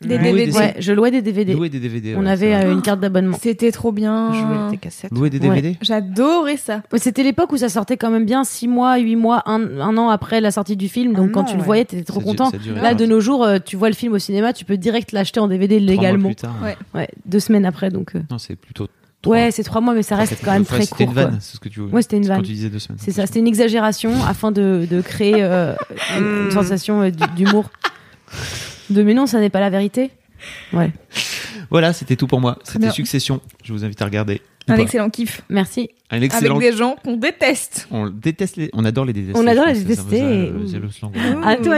des. DVD. Louer des ouais, je louais des DVD. Louer des DVD. on ouais, avait euh, une carte d'abonnement. C'était trop bien. Jouer tes cassettes. Louer des Ouais. DVD J'adorais ça. C'était l'époque où ça sortait quand même bien 6 mois, 8 mois, un, un an après la sortie du film. Donc Un quand an, tu le voyais, t'étais trop content. Là, de nos jours, euh, tu vois le film au cinéma, tu peux direct l'acheter en DVD mois légalement. plus tard. Ouais. Ouais, deux semaines après, donc. euh, Non, c'est plutôt. trois. Ouais, c'est trois mois, mais ça reste quand même très Ouais, C'était court. une vanne, c'est ce que tu veux. Ouais, c'était une vanne. Quand tu disais deux semaines. C'est ça, c'était une exagération afin de, de créer euh, une, une sensation d'humour. De mais non, ça n'est pas la vérité. Ouais, Voilà, c'était tout pour moi. C'était. Succession. Je vous invite à regarder. Un pas. excellent kiff. merci. Un excellent. Avec des gens qu'on déteste. On déteste les. On adore les détester. On adore les détester. le- c'est le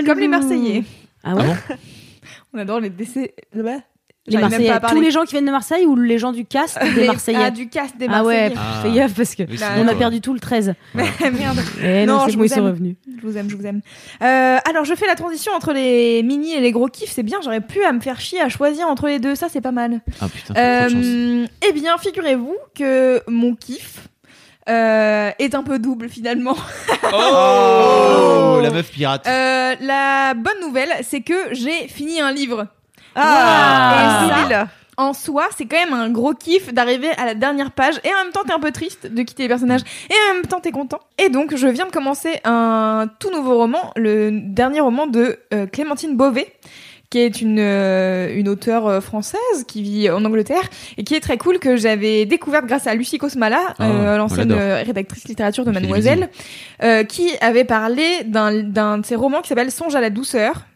Comme les. Marseillais. Ah ouais Ah bon On adore les décès. Les Marseillais, tous les gens qui viennent de Marseille ou les gens du cast des Les- Marseillais Ah, du cast des Ah ouais, Marseillais. Ah. fais gaffe parce que Oui, on a perdu tout le 13. Merde. Et non, Non, c'est je ils vous sont aime. revenus. Je vous aime, je vous aime. Euh, alors, je fais la transition entre les mini et les gros kiffs. C'est bien, j'aurais pu à me faire chier à choisir entre les deux. Ça, c'est pas mal. Ah putain. Euh, eh bien, figurez-vous que mon kiff euh, est un peu double finalement. Oh, La meuf pirate. Euh, la bonne nouvelle, c'est que j'ai fini un livre. Ah, Et ça, Bill. En soi, c'est quand même un gros kiff d'arriver à la dernière page. Et en même temps t'es un peu triste de quitter les personnages. Et en même temps t'es content. Et donc je viens de commencer un tout nouveau roman, le dernier roman de euh, Clémentine Beauvais qui est une, euh, une auteure euh, française qui vit en Angleterre et qui est très cool que j'avais découverte grâce à Lucie Cosmala, Ah, euh, l'ancienne rédactrice littérature de Mademoiselle, euh, qui avait parlé d'un d'un de ses romans qui s'appelle Songe à la douceur,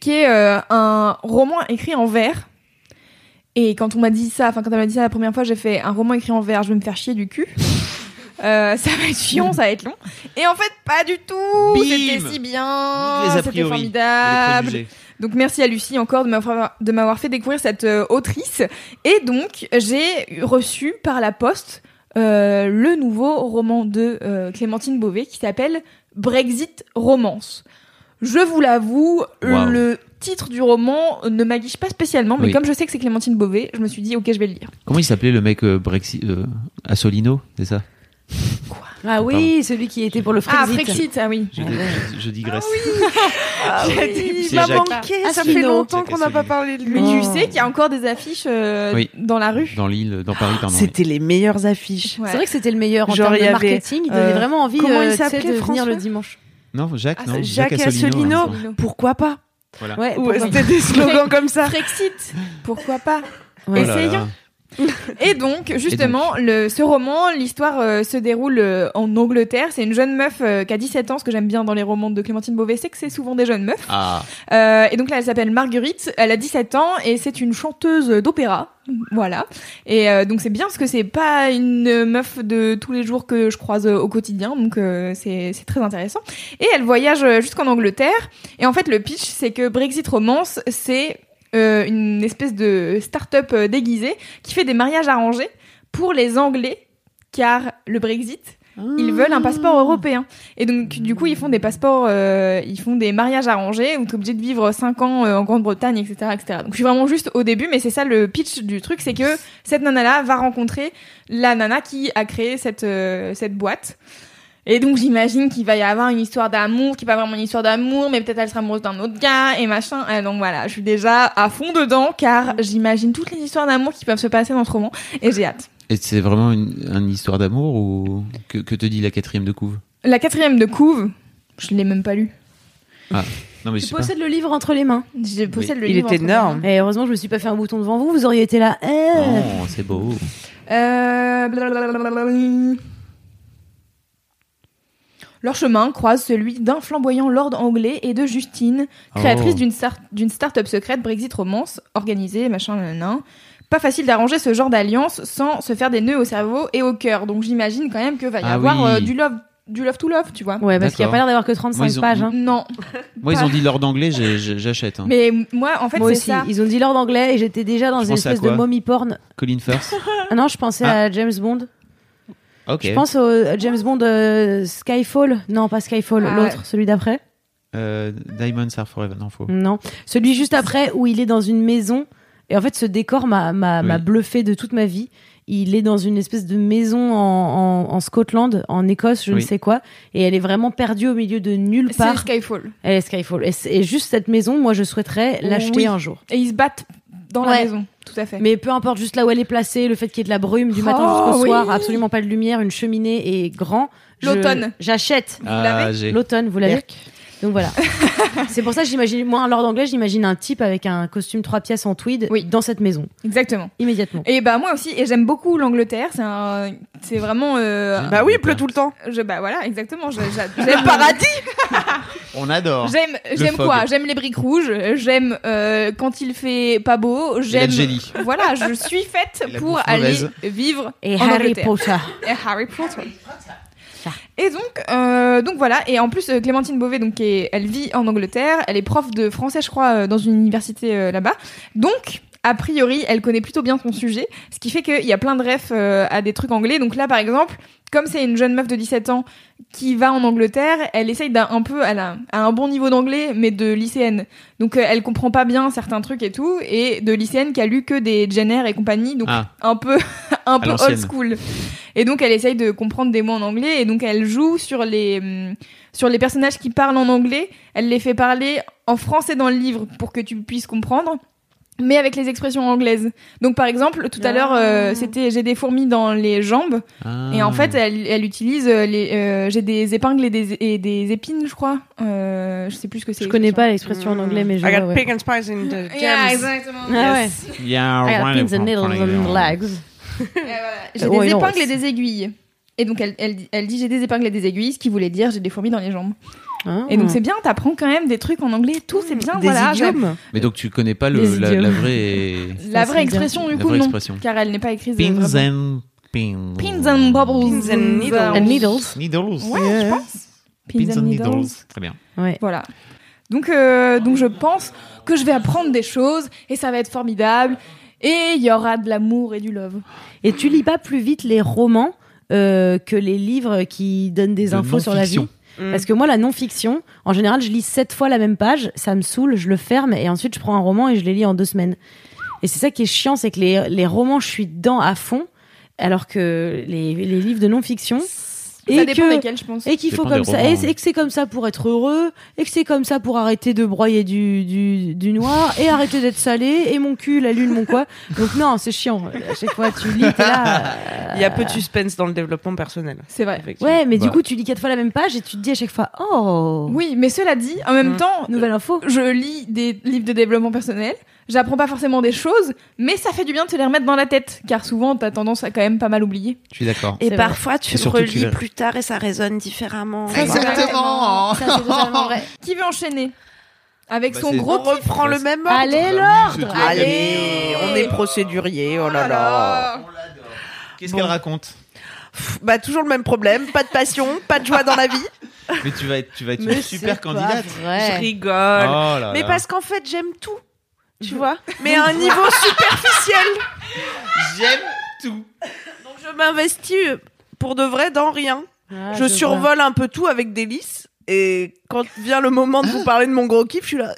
qui est euh, un roman écrit en vers. Et quand on m'a dit ça, enfin quand elle m'a dit ça la première fois, j'ai fait un roman écrit en vers, je vais me faire chier du cul. Euh, ça va être chiant, ça va être long. Et en fait, pas du tout. C'était si bien, c'était formidable. Les. Donc merci à Lucie encore de m'avoir fait découvrir cette euh, autrice. Et donc j'ai reçu par la poste euh, le nouveau roman de Clémentine Beauvais qui s'appelle Brexit Romance. Je vous l'avoue, Wow. le titre du roman ne m'aguiche pas spécialement, mais Oui. comme je sais que c'est Clémentine Beauvais, je me suis dit ok je vais le lire. Comment il s'appelait le mec euh, Brexit euh, Assolino, c'est ça? Ah oui, celui qui était pour le Ah Frexit. Frexit, ah oui. je, je- je digresse. Ah oui, dit, il m'a manqué, ça fait longtemps qu'on n'a pas parlé de lui. Mais Oh. tu sais qu'il y a encore des affiches euh, Oui. dans la rue. Dans l'île, dans Paris, pardon. C'était les meilleures affiches. Ouais. C'est vrai que c'était le meilleur en Genre, termes de avait, marketing. Il donnait euh, vraiment envie comment il euh, de venir François? le dimanche. Non, Jacques, Ah, non. Jacques Asselineau. Asselineau. Asselineau. Pourquoi pas Voilà. Ouais, Ou pourquoi c'était des slogans comme ça Frexit, pourquoi pas Ouais. Et donc, justement, Le, ce roman, l'histoire euh, se déroule euh, en Angleterre. C'est une jeune meuf euh, qui a 17 ans. Ce que j'aime bien dans les romans de Clémentine Beauvais, c'est que c'est souvent des jeunes meufs. Ah, Euh, et donc là, elle s'appelle Marguerite. Elle a 17 ans et c'est une chanteuse d'opéra. Voilà. Et euh, donc c'est bien parce que c'est pas une meuf de tous les jours que je croise euh, au quotidien. Donc euh, c'est c'est très intéressant. Et elle voyage euh, jusqu'en Angleterre. Et en fait, le pitch, c'est que Brexit Romance, c'est euh, une espèce de start-up euh, déguisée qui fait des mariages arrangés pour les Anglais, car le Brexit, ils veulent un passeport européen. Et donc, du coup, ils font des passeports, euh, ils font des mariages arrangés où tu es obligé de vivre 5 ans euh, en Grande-Bretagne, etc., etc. Donc, je suis vraiment juste au début, mais c'est ça le pitch du truc, c'est que cette nana-là va rencontrer la nana qui a créé cette, euh, cette boîte. Et donc, j'imagine qu'il va y avoir une histoire d'amour, qui pas vraiment une histoire d'amour, mais peut-être elle sera amoureuse d'un autre gars, et machin. Et donc voilà, je suis déjà à fond dedans, car j'imagine toutes les histoires d'amour qui peuvent se passer dans ce roman, et j'ai hâte. et c'est vraiment une, une histoire d'amour ou que, que te dit la quatrième de couve? La quatrième de couve, je l'ai même pas lu. Bah Non, mais je Tu sais pas. possèdes le livre entre les mains. Je possède le Il livre mes énorme. Et heureusement, je me suis pas fait un bouton devant vous. Vous auriez été là. Eh. Oh, c'est beau. Euh, blablabla. Leur chemin croise celui d'un flamboyant lord anglais et de Justine, créatrice Oh. d'une start- d'une start-up secrète Brexit Romance, organisée, machin, nanana. Pas facile d'arranger ce genre d'alliance sans se faire des nœuds au cerveau et au cœur. Donc j'imagine quand même que va y Ah avoir oui. euh, du love, du love to love, tu vois. Ouais, parce qu'il y a pas l'air d'avoir que 35 Moi, ils ont- pages. hein. Non, Moi, ils ont dit l'ordre j'ai- j'ai- j'achète. hein. mais moi en fait Moi c'est aussi. ça. Ils ont dit l'ordre anglais et j'étais déjà dans Je une espèce de mommy porn. Colin Firth. Ah non, je pensais Ah. à James Bond. Je pense au James Bond euh, Skyfall. Non, pas Skyfall, Ah, l'autre, celui d'après. Euh, Diamonds are forever. Non, faux. Non, celui juste après où il est dans une maison. Et en fait, ce décor m'a m'a Oui. m'a bluffé de toute ma vie. Il est dans une espèce de maison en, en, en Scotland, en Écosse, je ne sais quoi, et elle est vraiment perdue au milieu de nulle C'est part. Skyfall. Elle est Skyfall. Et, c'est- et juste cette maison, moi, je souhaiterais l'acheter Oui. un jour. Et ils se battent dans la Ouais. maison, tout à fait. Mais peu importe, juste là où elle est placée, le fait qu'il y ait de la brume du matin Oh, jusqu'au oui. soir, absolument pas de lumière, une cheminée et grand. L'automne. J'achète. Ah. L'automne, vous l'avez Donc voilà. c'est pour ça que j'imagine, moi, en Lord anglais, j'imagine un type avec un costume trois pièces en tweed Oui. dans cette maison, Exactement. immédiatement. Et bah moi aussi, et j'aime beaucoup l'Angleterre. C'est un, c'est vraiment. euh, Bah oui, il pleut tout le temps. je, bah voilà, exactement. je- Le J'aime paradis On adore. J'aime, quoi? J'aime les briques rouges. J'aime euh, quand il fait pas beau. J'aime. Voilà, je suis faite pour aller vivre Et en Harry Angleterre. Potter. Et Harry Potter. Et donc, euh, donc voilà. Et en plus, euh, Clémentine Beauvais, donc, elle vit en Angleterre. Elle est prof de français, je crois, euh, dans une université là-bas. Donc, a priori, elle connaît plutôt bien son sujet, ce qui fait qu'il y a plein de refs euh, à des trucs anglais. Donc là, par exemple, comme c'est une jeune meuf de 17 ans qui va en Angleterre, elle essaye d'un un peu, elle a, un bon niveau d'anglais, mais de lycéenne. Donc euh, elle comprend pas bien certains trucs et tout, et de lycéenne qui a lu que des Jenner et compagnie, donc Ah. un peu, un peu old school. Et donc elle essaye de comprendre des mots en anglais, et donc elle joue sur les, hum, sur les personnages qui parlent en anglais, elle les fait parler en français dans le livre pour que tu puisses comprendre. Mais avec les expressions anglaises. Donc par exemple, tout à l'heure, euh, c'était j'ai des fourmis dans les jambes. Ah. Et en fait, elle, elle utilise euh, les. euh, J'ai des épingles et des, et des épines, je crois. Euh, je sais plus ce que c'est. Je connais pas l'expression en anglais, mais je I got ouais. pig and spice in the Yeah, jams. exactement. Ah ouais. Yeah, I got pins and needles and legs. J'ai Ouais, des épingles et des aiguilles. Et donc elle, elle, dit- elle dit j'ai des épingles et des aiguilles, ce qui voulait dire j'ai des fourmis dans les jambes. Ah. Et donc c'est bien, t'apprends quand même des trucs en anglais, tout c'est bien, Des voilà. idiomes. Mais donc tu connais pas le, la, vraie. La expression du coup non, expression. car elle n'est pas écrite. Pins vraiment. and pins. Pins and bubbles. Pins and needles. And needles. Needles. Ouais, Yeah. je pense. Pins and needles. Très bien. Ouais. Voilà. Donc, euh, donc je pense que je vais apprendre des choses et ça va être formidable. Et il y aura de l'amour et du love. Et tu lis pas plus vite les romans euh, que les livres qui donnent des De infos sur la vie? Mm. Parce que moi, la non-fiction, en général, je lis sept fois la même page, ça me saoule, je le ferme et ensuite je prends un roman et je les lis en deux semaines. Et c'est ça qui est chiant, c'est que les, les romans, je suis dedans à fond, alors que les, les livres de non-fiction. Ça Et dépend que, desquels, je pense. et qu'il faut comme ça, romans, et, que c'est comme ça pour être heureux, et que c'est comme ça pour arrêter de broyer du, du, du noir, et arrêter d'être salé, et mon cul, la lune, mon quoi. Donc non, c'est chiant. À chaque fois, tu lis, t'es là. euh, Il y a peu de suspense dans le développement personnel. C'est vrai. Effectivement. Ouais, mais du Bah. coup, tu lis quatre fois la même page et tu te dis à chaque fois, oh, Oui, mais cela dit, en même Mm. temps, nouvelle info. je lis des livres de développement personnel. J'apprends pas forcément des choses, mais ça fait du bien de se les remettre dans la tête, car souvent t'as tendance à quand même pas mal oublier. Je suis d'accord. Et parfois, tu le relis plus tard et ça résonne différemment. Exactement. Ça, vrai. Qui veut enchaîner avec Bah, son gros On reprend le même ordre. Allez, l'ordre Allez, on est procédurier, oh là là. Qu'est-ce Bon. qu'elle raconte Pff, Bah toujours le même problème, pas de passion, pas de joie dans la vie. Mais tu vas être, tu vas être une super candidate. vrai. Je rigole. Oh là Mais parce qu'en fait, j'aime tout. Tu vois Mais à un niveau superficiel. j'aime tout. Donc je m'investis pour de vrai dans rien. Ah, je survole un peu tout avec délice. Et quand vient le moment de vous parler de mon gros kiff, je suis là.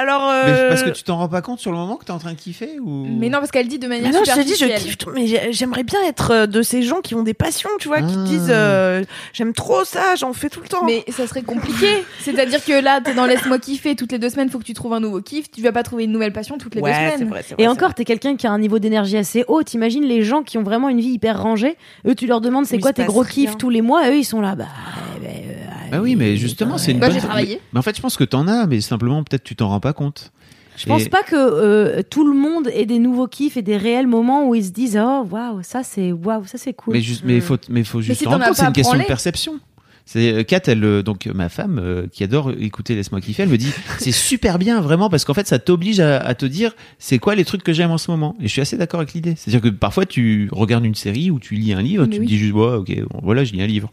Alors. Mais euh, parce que tu t'en rends pas compte sur le moment que t'es en train de kiffer ou? Mais non, parce qu'elle dit de Mais manière non, je te dis, je kiffe tout, mais j'ai- j'aimerais bien être euh, de ces gens qui ont des passions, tu vois, qui Ah. disent euh, j'aime trop ça, j'en fais tout le temps. Mais ça serait compliqué. C'est-à-dire que là, t'es dans laisse-moi kiffer toutes les deux semaines, faut que tu trouves un nouveau kiff. Tu vas pas trouver une nouvelle passion toutes les deux ouais, semaines. vrai, c'est vrai. Et encore, t'es quelqu'un qui a un niveau d'énergie assez haut. T'imagines les gens qui ont vraiment une vie hyper rangée. Eux, tu leur demandes c'est quoi tes gros kiffs tous les mois? Eux, ils sont là. Bah, Bah oui, mais justement, c'est une Bah, bonne. j'ai travaillé. Mais en fait, je pense que t'en as, mais simplement, peut-être tu t'en rends pas compte. Je pense Et- pas que euh, tout le monde ait des nouveaux kiffs et des réels moments où ils se disent oh waouh ça c'est waouh ça c'est cool. Mais juste, mais faut, mais faut juste si rendre as compte, c'est une question de perception. C'est euh, Kat, elle, euh, donc ma femme euh, qui adore écouter Laisse-moi kiffer, elle me dit c'est super bien vraiment parce qu'en fait ça t'oblige à, à te dire c'est quoi les trucs que j'aime en ce moment? Et je suis assez d'accord avec l'idée. C'est-à-dire que parfois tu regardes une série ou tu lis un livre, Mais tu oui. te dis juste ouais, ok, bon, voilà, je lis un livre.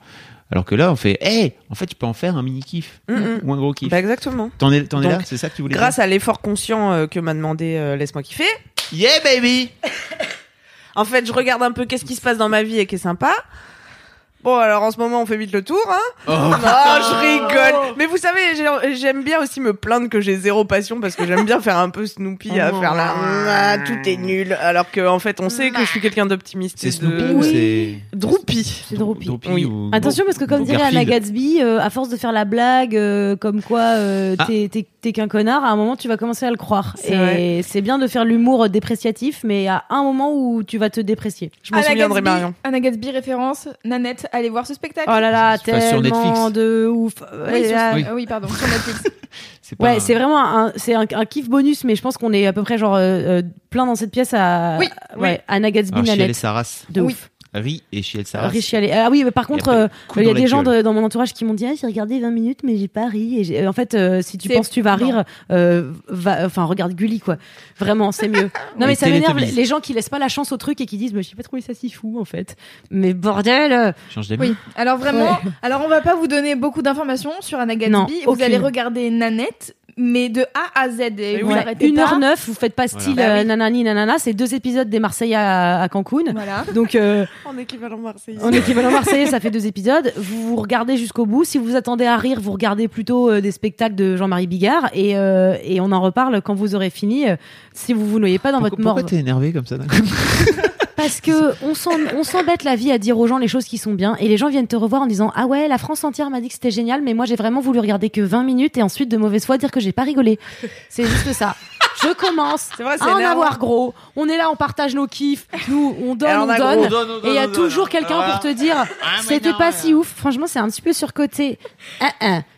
Alors que là on fait hey, en fait tu peux en faire un mini kiff Mm, mm. ou un gros kiff. Bah, exactement. T'en es, t'en es là, c'est ça que tu voulais Grâce à l'effort conscient euh, que m'a demandé euh, Laisse-moi kiffer, dire Yeah baby. en fait, je regarde un peu qu'est-ce qui se passe dans ma vie et qui est sympa. Bon, alors en ce moment, on fait vite le tour, hein. Oh, Non, je rigole. Mais vous savez, j'ai- j'aime bien aussi me plaindre que j'ai zéro passion parce que j'aime bien faire un peu Snoopy à Oh. faire la Ah, tout est nul. Alors que en fait, on sait que je suis quelqu'un d'optimiste. c'est Snoopy de... ou Oui. c'est C'est Droopy. Droopy. Oui. ou- Attention parce que comme ou dirait Anna. Gatsby, euh, à force de faire la blague, euh, comme quoi euh, Ah. t'es t'es- t'es qu'un connard, à un moment tu vas commencer à le croire. C'est Et c'est bien de faire l'humour dépréciatif, mais à un moment où tu vas te déprécier. Je m'en Anna souviendrai, Marion. Anna Gatsby référence, Nanette, allez voir ce spectacle. Oh là là, tellement Netflix. de ouf. Oui, sur- Oui. Ah oui, pardon, sur Netflix. C'est Ouais, un- c'est vraiment un, c'est un, un kiff bonus, mais je pense qu'on est à peu près genre euh, euh, plein dans cette pièce à Oui, ouais, Anna Gatsby, Nanette, de Oui. ouf. Ri et Chiel Sarah. Richie Allais. Ah oui, mais par contre, euh, il y a la des gens de- dans mon entourage qui m'ont dit ah, j'ai regardé 20 minutes, mais j'ai pas ri. Et j'ai- en fait, euh, si tu penses que tu vas non. rire, euh, va, enfin regarde Gulli quoi. Vraiment, c'est mieux. Non mais ça m'énerve les, gens qui laissent pas la chance au truc et qui disent mais j'ai pas trouvé ça si fou en fait. Mais bordel. euh, Change d'avis. Oui, alors vraiment, Ouais. alors on va pas vous donner beaucoup d'informations sur Anna Gatsby. Non, vous aucune. allez regarder Nanette, mais de A à Z. Et vous oui. arrêtez Une pas. heure neuf, vous faites pas style Voilà. Bah euh, nanani nanana, c'est deux épisodes des Marseillais à, à Cancun. Voilà. Donc euh, En équivalent marseillais. En équivalent marseillais, ça fait deux épisodes. Vous vous regardez jusqu'au bout. Si vous attendez à rire, vous regardez plutôt euh, des spectacles de Jean-Marie Bigard et, euh, et on en reparle quand vous aurez fini. euh, si vous vous noyez pas dans Pourquoi, votre mort, pourquoi t'es énervé comme ça d'un coup? parce que on s'embête la vie à dire aux gens les choses qui sont bien et les gens viennent te revoir en disant ah ouais la France entière m'a dit que c'était génial mais moi j'ai vraiment voulu regarder que 20 minutes et ensuite de mauvaise foi dire que j'ai pas rigolé. C'est juste ça. Je commence vrai, à en avoir gros. On est là, on partage nos kiffs. Nous, on donne, Elle en on a donne. Et il y a toujours quelqu'un pour te dire c'était pas si ouf. Franchement, c'est un petit peu surcoté.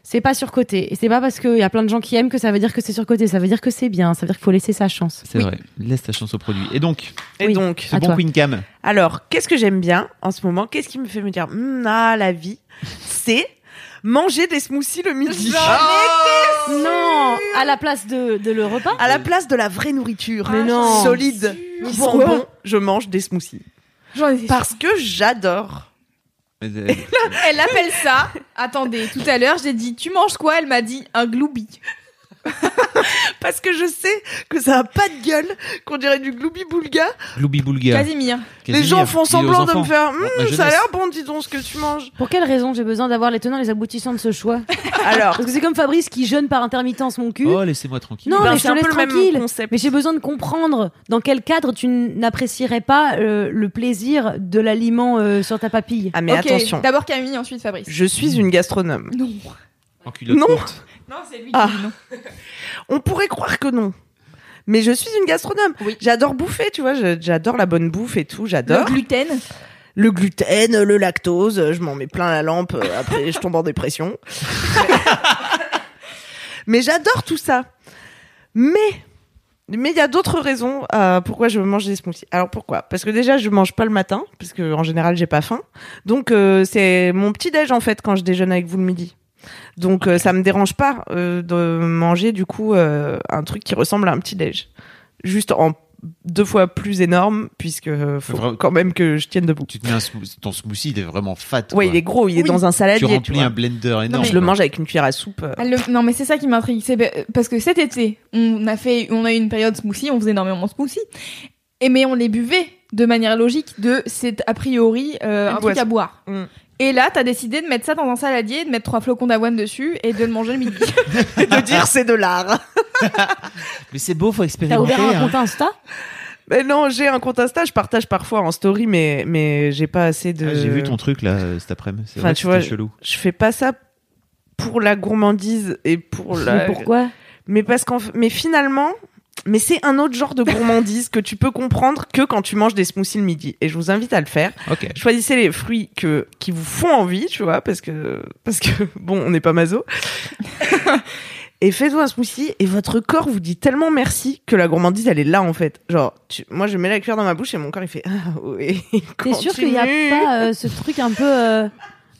C'est pas surcoté. Et c'est pas parce qu'il y a plein de gens qui aiment que ça veut dire que c'est surcoté. Ça veut dire que c'est bien. Ça veut dire qu'il faut laisser sa chance. C'est vrai. Laisse ta chance au produit. Et donc, Et Oui. donc, ce bon toi. Queen Cam. alors, qu'est-ce que j'aime bien en ce moment? Qu'est-ce qui me fait me dire, Hum, ah, la vie? C'est manger des smoothies le midi. Non, à la place de, de le repas. À la place de la vraie nourriture. Mais non. Solide. Qui sent Pourquoi bon, je mange des smoothies. J'en étais sûre. Parce que j'adore. Euh, Elle appelle ça. Attendez, tout à l'heure, j'ai dit tu manges quoi? Elle m'a dit un gloubi. Parce que je sais que ça a pas de gueule, qu'on dirait du gloubi boulga. Gloubi Boulga. Casimir. Les gens font semblant de me faire, Ma ça a l'air bon, dis donc ce que tu manges. Pour quelle raison j'ai besoin d'avoir les tenants et les aboutissants de ce choix? Alors, Parce que c'est comme Fabrice qui jeûne par intermittence mon cul. Oh, laissez-moi tranquille. Non, ben, mais je c'est te un laisse tranquille. concept. Mais j'ai besoin de comprendre dans quel cadre tu n'apprécierais pas euh, le plaisir de l'aliment euh, sur ta papille. Ah mais attention, D'abord Camille, ensuite Fabrice. je suis une gastronome. Non. En culotte Non. courte. Non, c'est lui Ah. qui dit non. On pourrait croire que non. Mais je suis une gastronome. Oui. J'adore bouffer, tu vois, j'adore la bonne bouffe et tout, Le j'adore. gluten. Le gluten, le lactose, je m'en mets plein la lampe, euh, après je tombe en dépression. Mais j'adore tout ça. Mais mais il y a d'autres raisons euh, pourquoi je mange des smoothies. Alors pourquoi? Parce que déjà je mange pas le matin parce que en général j'ai pas faim. Donc euh, c'est mon petit déj en fait quand je déjeune avec vous le midi. Donc euh, ça me dérange pas euh, de manger du coup euh, un truc qui ressemble à un petit déj. Juste en deux fois plus énorme puisque euh, faut quand même que je tienne debout. Tu te mets un smoothie, ton smoothie, il est vraiment fat. Ouais, quoi. il est gros, il est Oui. dans un saladier. Tu remplis vois. un blender énorme. mais- Je le mange avec une cuillère à soupe. euh. Elle le- Non, mais c'est ça qui m'intrigue. C'est be- parce que cet été, on a fait, on a eu une période smoothie, on faisait énormément de smoothie, et mais on les buvait de manière logique de c'est a priori euh, Une un truc à boire. Mm. Et là, t'as décidé de mettre ça dans un saladier, de mettre trois flocons d'avoine dessus et de le manger le midi. Et de dire c'est de l'art. Mais c'est beau, faut T'as expérimenter. ouvert un hein. compte Insta? Mais non, j'ai un compte Insta, je partage parfois en story, mais, mais j'ai pas assez de. Ah, J'ai vu ton truc là euh, cet après-midi. C'est Enfin, vrai tu vois, chelou. Je fais pas ça pour la gourmandise et pour la. Mais pourquoi? Mais parce qu'en mais finalement, Mais c'est un autre genre de gourmandise que tu peux comprendre que quand tu manges des smoothies le midi. Et je vous invite à le faire. Choisissez les fruits que, qui vous font envie, tu vois, parce que, parce que bon, on n'est pas maso. et faites-vous un smoothie et votre corps vous dit tellement merci que la gourmandise, elle est là, en fait. Genre, tu- moi, je mets la cuillère dans ma bouche et mon corps, il fait, ah, oui. T'es sûr qu'il n'y a pas euh, ce truc un peu, euh,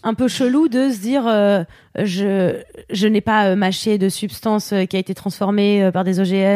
un peu chelou de se dire euh, je, je n'ai pas euh, mâché de substance euh, qui a été transformée euh, par des OGM.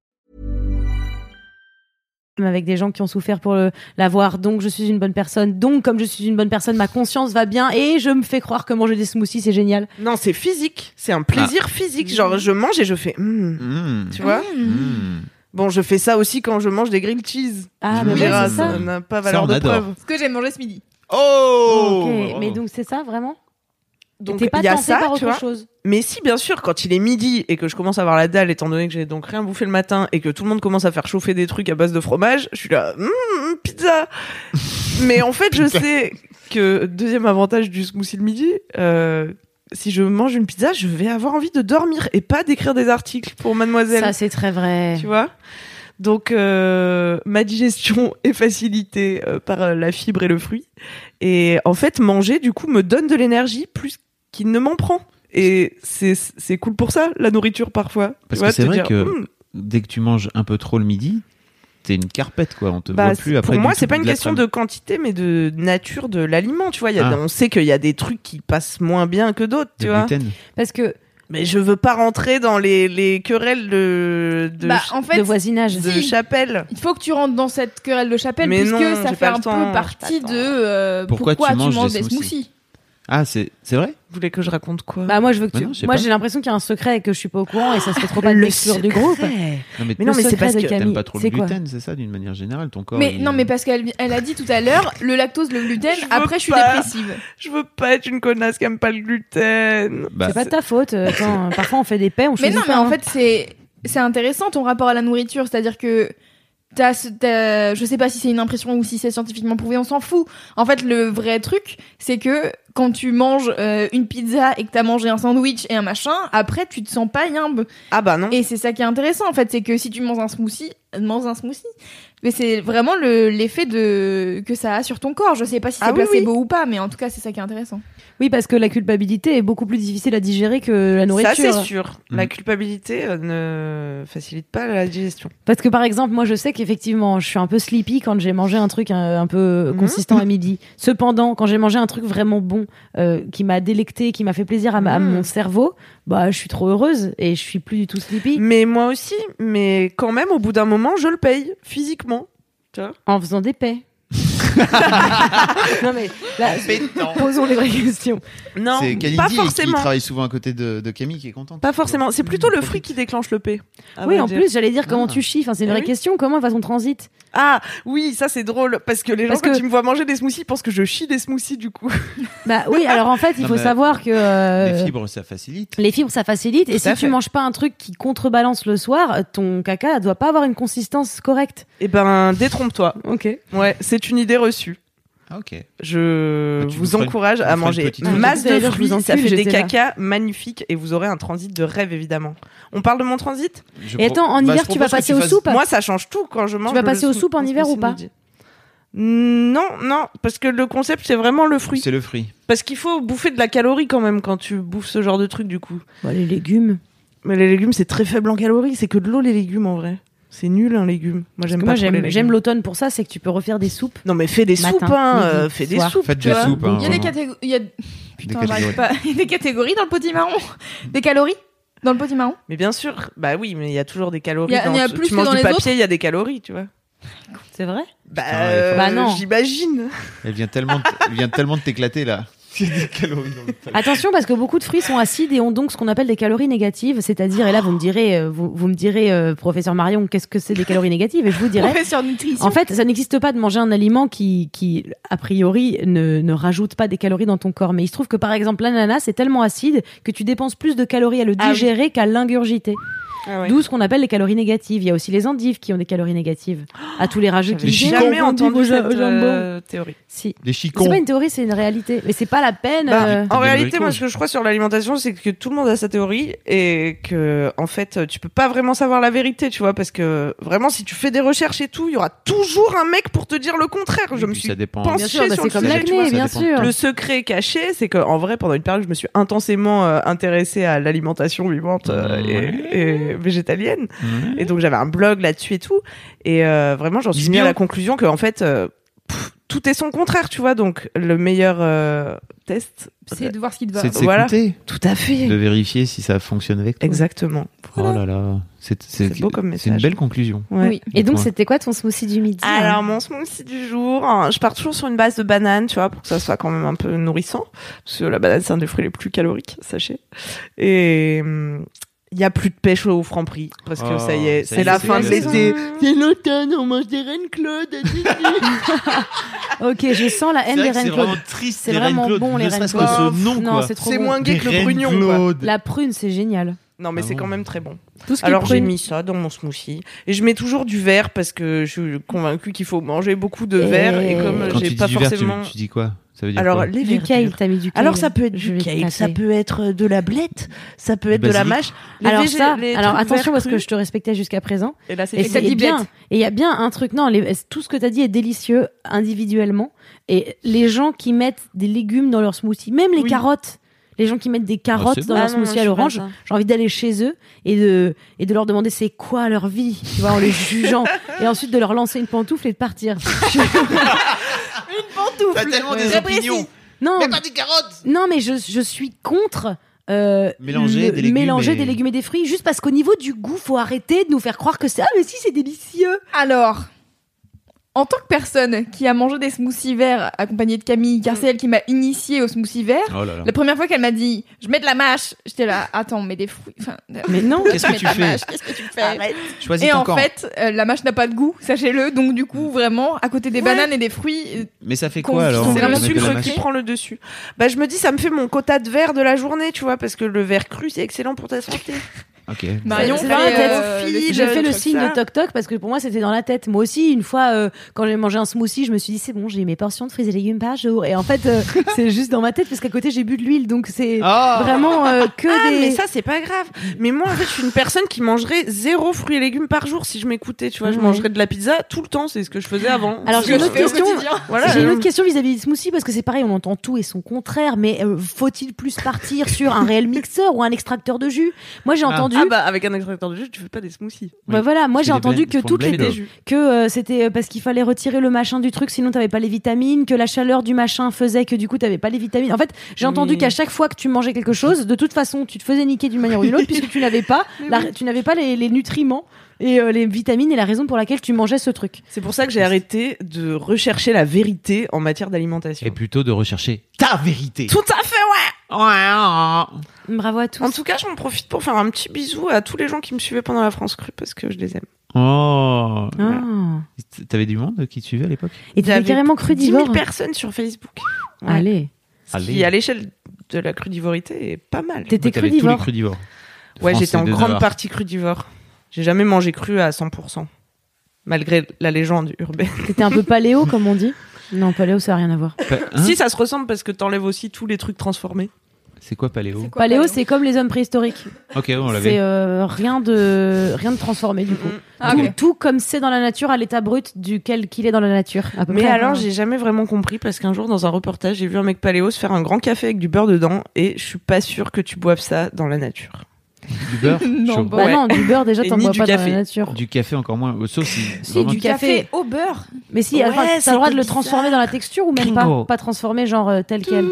avec des gens qui ont souffert pour l'avoir. Donc, je suis une bonne personne. Donc, comme je suis une bonne personne, ma conscience va bien et je me fais croire que manger des smoothies, c'est génial. Non, c'est physique. C'est un plaisir physique. Genre, je mange et je fais, Hmm. Mmh. tu vois. Mmh. Bon, je fais ça aussi quand je mange des grilled cheese. Ah, mais ça. n'a pas valeur de adore. preuve. Ce que j'ai mangé ce midi. Oh Ok, bravo. mais donc c'est ça vraiment? Donc, T'es pas y a tenté ça, par tu autre vois. chose Mais si, bien sûr, quand il est midi et que je commence à avoir la dalle, étant donné que j'ai donc rien bouffé le matin et que tout le monde commence à faire chauffer des trucs à base de fromage, je suis là, Hum, pizza. Mais en fait, je sais que deuxième avantage du smoothie le midi, euh, si je mange une pizza, je vais avoir envie de dormir et pas d'écrire des articles pour Mademoiselle. Ça, c'est très vrai. tu vois? Donc euh, ma digestion est facilitée euh, par euh, la fibre et le fruit. Et en fait, manger du coup me donne de l'énergie plus qu'il ne m'en prend. Et c'est c'est cool pour ça la nourriture parfois. Parce que c'est vrai dire, que Hum, dès que tu manges un peu trop le midi, t'es une carpette quoi. On te bah, voit plus après. pour moi, c'est pas une de question de quantité, mais de nature de l'aliment. Tu vois, il y a, Ah. on sait qu'il y a des trucs qui passent moins bien que d'autres. Tu vois. gluten. Parce que Mais je veux pas rentrer dans les, les querelles de de, bah, ch- en fait, de voisinage. de si. chapelle. il faut que tu rentres dans cette querelle de chapelle Mais puisque non, ça fait un temps, peu partie de euh, Pourquoi tu manges des des smoothies smoothies. Ah c'est c'est vrai? Vous voulez que je raconte quoi? Bah moi je veux que Bah tu... non, moi j'ai l'impression qu'il y a un secret et que je suis pas au courant et ça se fait trop pas de Le l'exclure du secret. groupe. Non mais, Mais non, Le mais c'est parce que Camille, t'aimes pas trop le gluten, c'est ça d'une manière générale ton corps. Mais il- non, mais parce qu'elle elle a dit tout à l'heure, le lactose, le gluten, Je après je suis pas. dépressive. Je veux pas être une connasse qui aime pas le gluten. Bah, c'est pas de ta faute. euh, Attends, parfois on fait des paix, on Mais non, mais en hein. fait, c'est c'est intéressant ton rapport à la nourriture, c'est-à-dire que t'as, t'as- je sais pas si c'est une impression ou si c'est scientifiquement prouvé, on s'en fout. En fait, le vrai truc, c'est que quand tu manges euh, une pizza et que t'as mangé un sandwich et un machin, après tu te sens pas yimbe. Ah bah non. Et c'est ça qui est intéressant en fait, c'est que si tu manges un smoothie, mange un smoothie. Mais c'est vraiment le, l'effet de que ça a sur ton corps. Je sais pas si c'est Ah oui, placebo ou pas, mais en tout cas c'est ça qui est intéressant. Oui, parce que la culpabilité est beaucoup plus difficile à digérer que la nourriture. Ça c'est sûr. La Mm. culpabilité euh, ne facilite pas la digestion. Parce que par exemple, moi je sais qu'effectivement, je suis un peu sleepy quand j'ai mangé un truc un, un peu Mhm. consistant à midi. Cependant, quand j'ai mangé un truc vraiment bon, euh, qui m'a délecté, qui m'a fait plaisir à, ma- à Mhm. mon cerveau, bah je suis trop heureuse et je suis plus du tout sleepy Mais moi aussi. Mais quand même, au bout d'un moment, je le paye physiquement. En faisant des paix. non mais là, posons les vraies questions. Non, c'est pas Kalindi qui forcément. travaille souvent à côté de, de Camille qui est contente. Pas forcément. C'est plutôt le fruit qui déclenche le P. à oui, en dire. plus, j'allais dire comment Ah. tu chies. Enfin, c'est une Eh vraie oui. question. Comment va ton transit? Ah oui, ça c'est drôle parce que les gens Parce quand que- ils me voient manger des smoothies pensent que je chie des smoothies du coup. Bah oui, alors en fait, il Non, faut savoir que euh, Les fibres ça facilite. les fibres, ça facilite. Et si à tu fait. manges pas un truc qui contrebalance le soir, ton caca doit pas avoir une consistance correcte. Eh ben détrompe-toi. Ok. Ouais, c'est une idée reçue. Ah ok. Je Bah, tu vous une- encourage à manger masse de fruits, ça fait des cacas magnifiques et vous aurez un transit de rêve évidemment. On parle de mon transit? Je Et attends, en bah, hiver, tu vas passer tu aux soupes Moi ça change tout quand je mange. vas le passer aux soupes en hiver ou pas. Non, non, parce que le concept c'est vraiment le fruit. C'est le fruit. Parce qu'il faut bouffer de la calorie quand même quand tu bouffes ce genre de truc du coup. Bah, Les légumes. Mais les légumes c'est très faible en calories, c'est que de l'eau les légumes en vrai. C'est nul un légume. Moi j'aime pas moi, j'aime l'automne pour ça, c'est que tu peux refaire des soupes. Non mais fais des Matin, soupes, hein, midi, euh, fais des soir. soupes. Faites tu des vois. soupes. hein, Il y a des catégories. Il y a... Putain, Des catégories. pas. Il y a des catégories dans le potimarron. Des calories dans le potimarron. Mais bien sûr, bah oui, mais il y a toujours des calories. Il y a- dans- il y a tu- plus tu que manges dans du les papier, il y a des calories, tu vois. C'est vrai? Bah, Putain, euh. Bah non. j'imagine. Elle vient tellement, de- elle vient tellement de t'éclater là. Des calories dans le pain. Attention parce que beaucoup de fruits sont acides et ont donc ce qu'on appelle des calories négatives, c'est-à-dire et là vous me direz euh, vous, vous me direz euh, professeur Marion qu'est-ce que c'est des calories négatives? Et je vous dirais Professeur nutrition. en fait ça n'existe pas de manger un aliment qui qui a priori ne, ne rajoute pas des calories dans ton corps mais il se trouve que par exemple l'ananas est tellement acide que tu dépenses plus de calories à le Ah oui. digérer qu'à l'ingurgiter. Ah ouais. D'où ce qu'on appelle les calories négatives. Il y a aussi les endives qui ont des calories négatives. À tous les rageux qui Les J'ai jamais entendu cette jambon. euh, théorie. Si. Les C'est chicons. pas une théorie, c'est une réalité. Mais c'est pas la peine. Bah, euh, en réalité, moi, ce que je crois sur l'alimentation, c'est que tout le monde a sa théorie et que, en fait, tu peux pas vraiment savoir la vérité, tu vois, parce que vraiment, si tu fais des recherches et tout, il y aura toujours un mec pour te dire le contraire. Je Et me suis ça dépend. pensée Bien sûr, bah, sur c'est le comme sujet, tu vois, l'acné, ça bien sûr. Le secret caché, c'est que en vrai, pendant une période, je me suis intensément euh, intéressée à l'alimentation vivante euh, et, végétalienne. Et donc j'avais un blog là-dessus et tout. Et euh, vraiment, j'en suis venue à la conclusion que en fait, euh, pff, tout est son contraire, tu vois. Donc le meilleur euh, test, C'est de voir ce qui te va. C'est de Voilà. s'écouter, tout à fait. de vérifier si ça fonctionne avec toi. Exactement. Oh là là, c'est beau comme C'est une message. belle conclusion. Ouais. Oui. Et donc, c'était quoi ton smoothie du midi hein Alors mon smoothie du jour, hein, je pars toujours sur une base de banane, tu vois, pour que ça soit quand même un peu nourrissant, parce que la banane c'est un des fruits les plus caloriques, sachez. Et hum, il y a plus de pêche au franc prix parce que Oh, ça y est, ça c'est est, la c'est fin de l'été. C'est l'automne, on mange des reines Claude. Ok, je sens la haine des reines Claude. triste. C'est vraiment bon, les ne reines Claude. ce nom, Non, c'est trop C'est bon. moins gay que le brugnon. La prune, c'est génial. Non mais Ah c'est bon quand même très bon. Tout ce Alors j'ai mis ça dans mon smoothie et je mets toujours du verre parce que je suis convaincue qu'il faut manger beaucoup de verre et comme j'ai pas tu, forcément. tu dis quoi? Ça veut dire Alors quoi les Du kale, t'as mis du kale. Alors ça peut être du kale, ça peut être de la blette, ça peut être de la mâche. Les Alors végé- ça, alors attention parce que je te respectais jusqu'à présent. Et là c'est dit bien. Et il y a bien un truc. Non, les- tout ce que t'as dit est délicieux individuellement. Et les gens qui mettent des légumes dans leur smoothie, même les Oui. carottes, les gens qui mettent des carottes c'est dans bon. leur Ah non, non, smoothie à l'orange, j'ai envie d'aller chez eux et de et de leur demander c'est quoi leur vie, tu vois, en les jugeant, et ensuite de leur lancer une pantoufle et de partir. T'as tellement des opinions. non, Mais pas des carottes non, mais je, je suis contre. euh, Mélanger le- des légumes mélanger et- des légumes et des fruits juste parce qu'au niveau du goût faut arrêter de nous faire croire que c'est ah mais si c'est délicieux Alors, en tant que personne qui a mangé des smoothies verts accompagnée de Camille, car c'est elle qui m'a initiée au smoothie vert, Oh là là. la première fois qu'elle m'a dit je mets de la mâche, j'étais là, attends, mais des fruits. Enfin, mais non Qu'est-ce que mets tu de la fais mâche, Qu'est-ce que tu fais Choisis Et ton en camp. fait, euh, la mâche n'a pas de goût, sachez-le. Donc du coup, vraiment, à côté des Ouais. bananes et des fruits, euh, Mais ça fait quoi alors c'est vraiment sucre qui prend le dessus. Bah je me dis ça me fait mon quota de verre de la journée, tu vois, parce que le verre cru c'est excellent pour ta santé. Ok. Marion fait tête. euh, Fille, J'ai fait le signe ça. de toc toc parce que pour moi c'était dans la tête. Moi aussi, une fois, euh, quand j'ai mangé un smoothie, je me suis dit c'est bon, j'ai mes portions de fruits et légumes par jour. Et en fait, euh, c'est juste dans ma tête parce qu'à côté j'ai bu de l'huile, donc c'est Ah vraiment que Ah des. mais ça c'est pas grave. Mais moi en fait je suis une personne qui mangerait zéro fruits et légumes par jour si je m'écoutais, tu vois, je mangerais de la pizza tout le temps, c'est ce que je faisais avant. Alors j'ai une autre question. voilà. J'ai une autre question vis-à-vis du smoothie parce que c'est pareil, on entend tout et son contraire, mais faut-il plus partir sur un réel mixeur ou un extracteur de jus? Moi j'ai Ah. entendu. Ah bah avec un extracteur de jus, tu fais pas des smoothies. bah Oui. voilà, moi j'ai entendu que toutes le les jus. que euh, c'était parce qu'il fallait retirer le machin du truc, sinon t'avais pas les vitamines, que la chaleur du machin faisait que du coup t'avais pas les vitamines. En fait, j'ai entendu Mais- qu'à chaque fois que tu mangeais quelque chose, de toute façon, tu te faisais niquer d'une manière ou d'une autre puisque tu n'avais pas, la- tu n'avais pas les, les nutriments et euh, les vitamines et la raison pour laquelle tu mangeais ce truc. C'est pour ça que j'ai arrêté de rechercher la vérité en matière d'alimentation. Et plutôt de rechercher ta vérité. Tout à fait, ouais. Ouais. Bravo à tous. En tout cas, j'en profite pour faire un petit bisou à tous les gens qui me suivaient pendant la France Crue parce que je les aime. Oh. Ah. T'avais du monde qui te suivait à l'époque? Et t'avais carrément 10 crudivore. 000 personnes sur Facebook. Ouais. Allez, Ce qui, Allez. à l'échelle de la crudivorité, est pas mal. t'étais crudivore. crudivores. Ouais, j'étais en de grande partie crudivore. J'ai jamais mangé cru à 100%. Malgré la légende urbaine. T'étais un peu paléo comme on dit? Non, paléo ça a rien à voir. Pa- hein? Si, ça se ressemble parce que t'enlèves aussi tous les trucs transformés. C'est quoi paléo? C'est quoi, Paléo, c'est comme les hommes préhistoriques. Ok, on C'est l'avait. euh, rien de rien de transformé du coup. Mhm. Ah, tout, comme c'est dans la nature à l'état brut duquel qu'il est dans la nature. À peu Mais près. alors, j'ai jamais vraiment compris parce qu'un jour, dans un reportage, j'ai vu un mec paléo se faire un grand café avec du beurre dedans et je suis pas sûre que tu boives ça dans la nature. Du beurre Non, bon. Bah Ouais. non, du beurre déjà t'en bois pas dans café. la nature. Du café encore moins. euh, Sauf si. Si, vraiment- du café. au beurre. Mais si, Ouais, enfin, t'as le droit de le transformer bizarre. dans la texture ou même pas. Pas transformer genre euh, tel quel.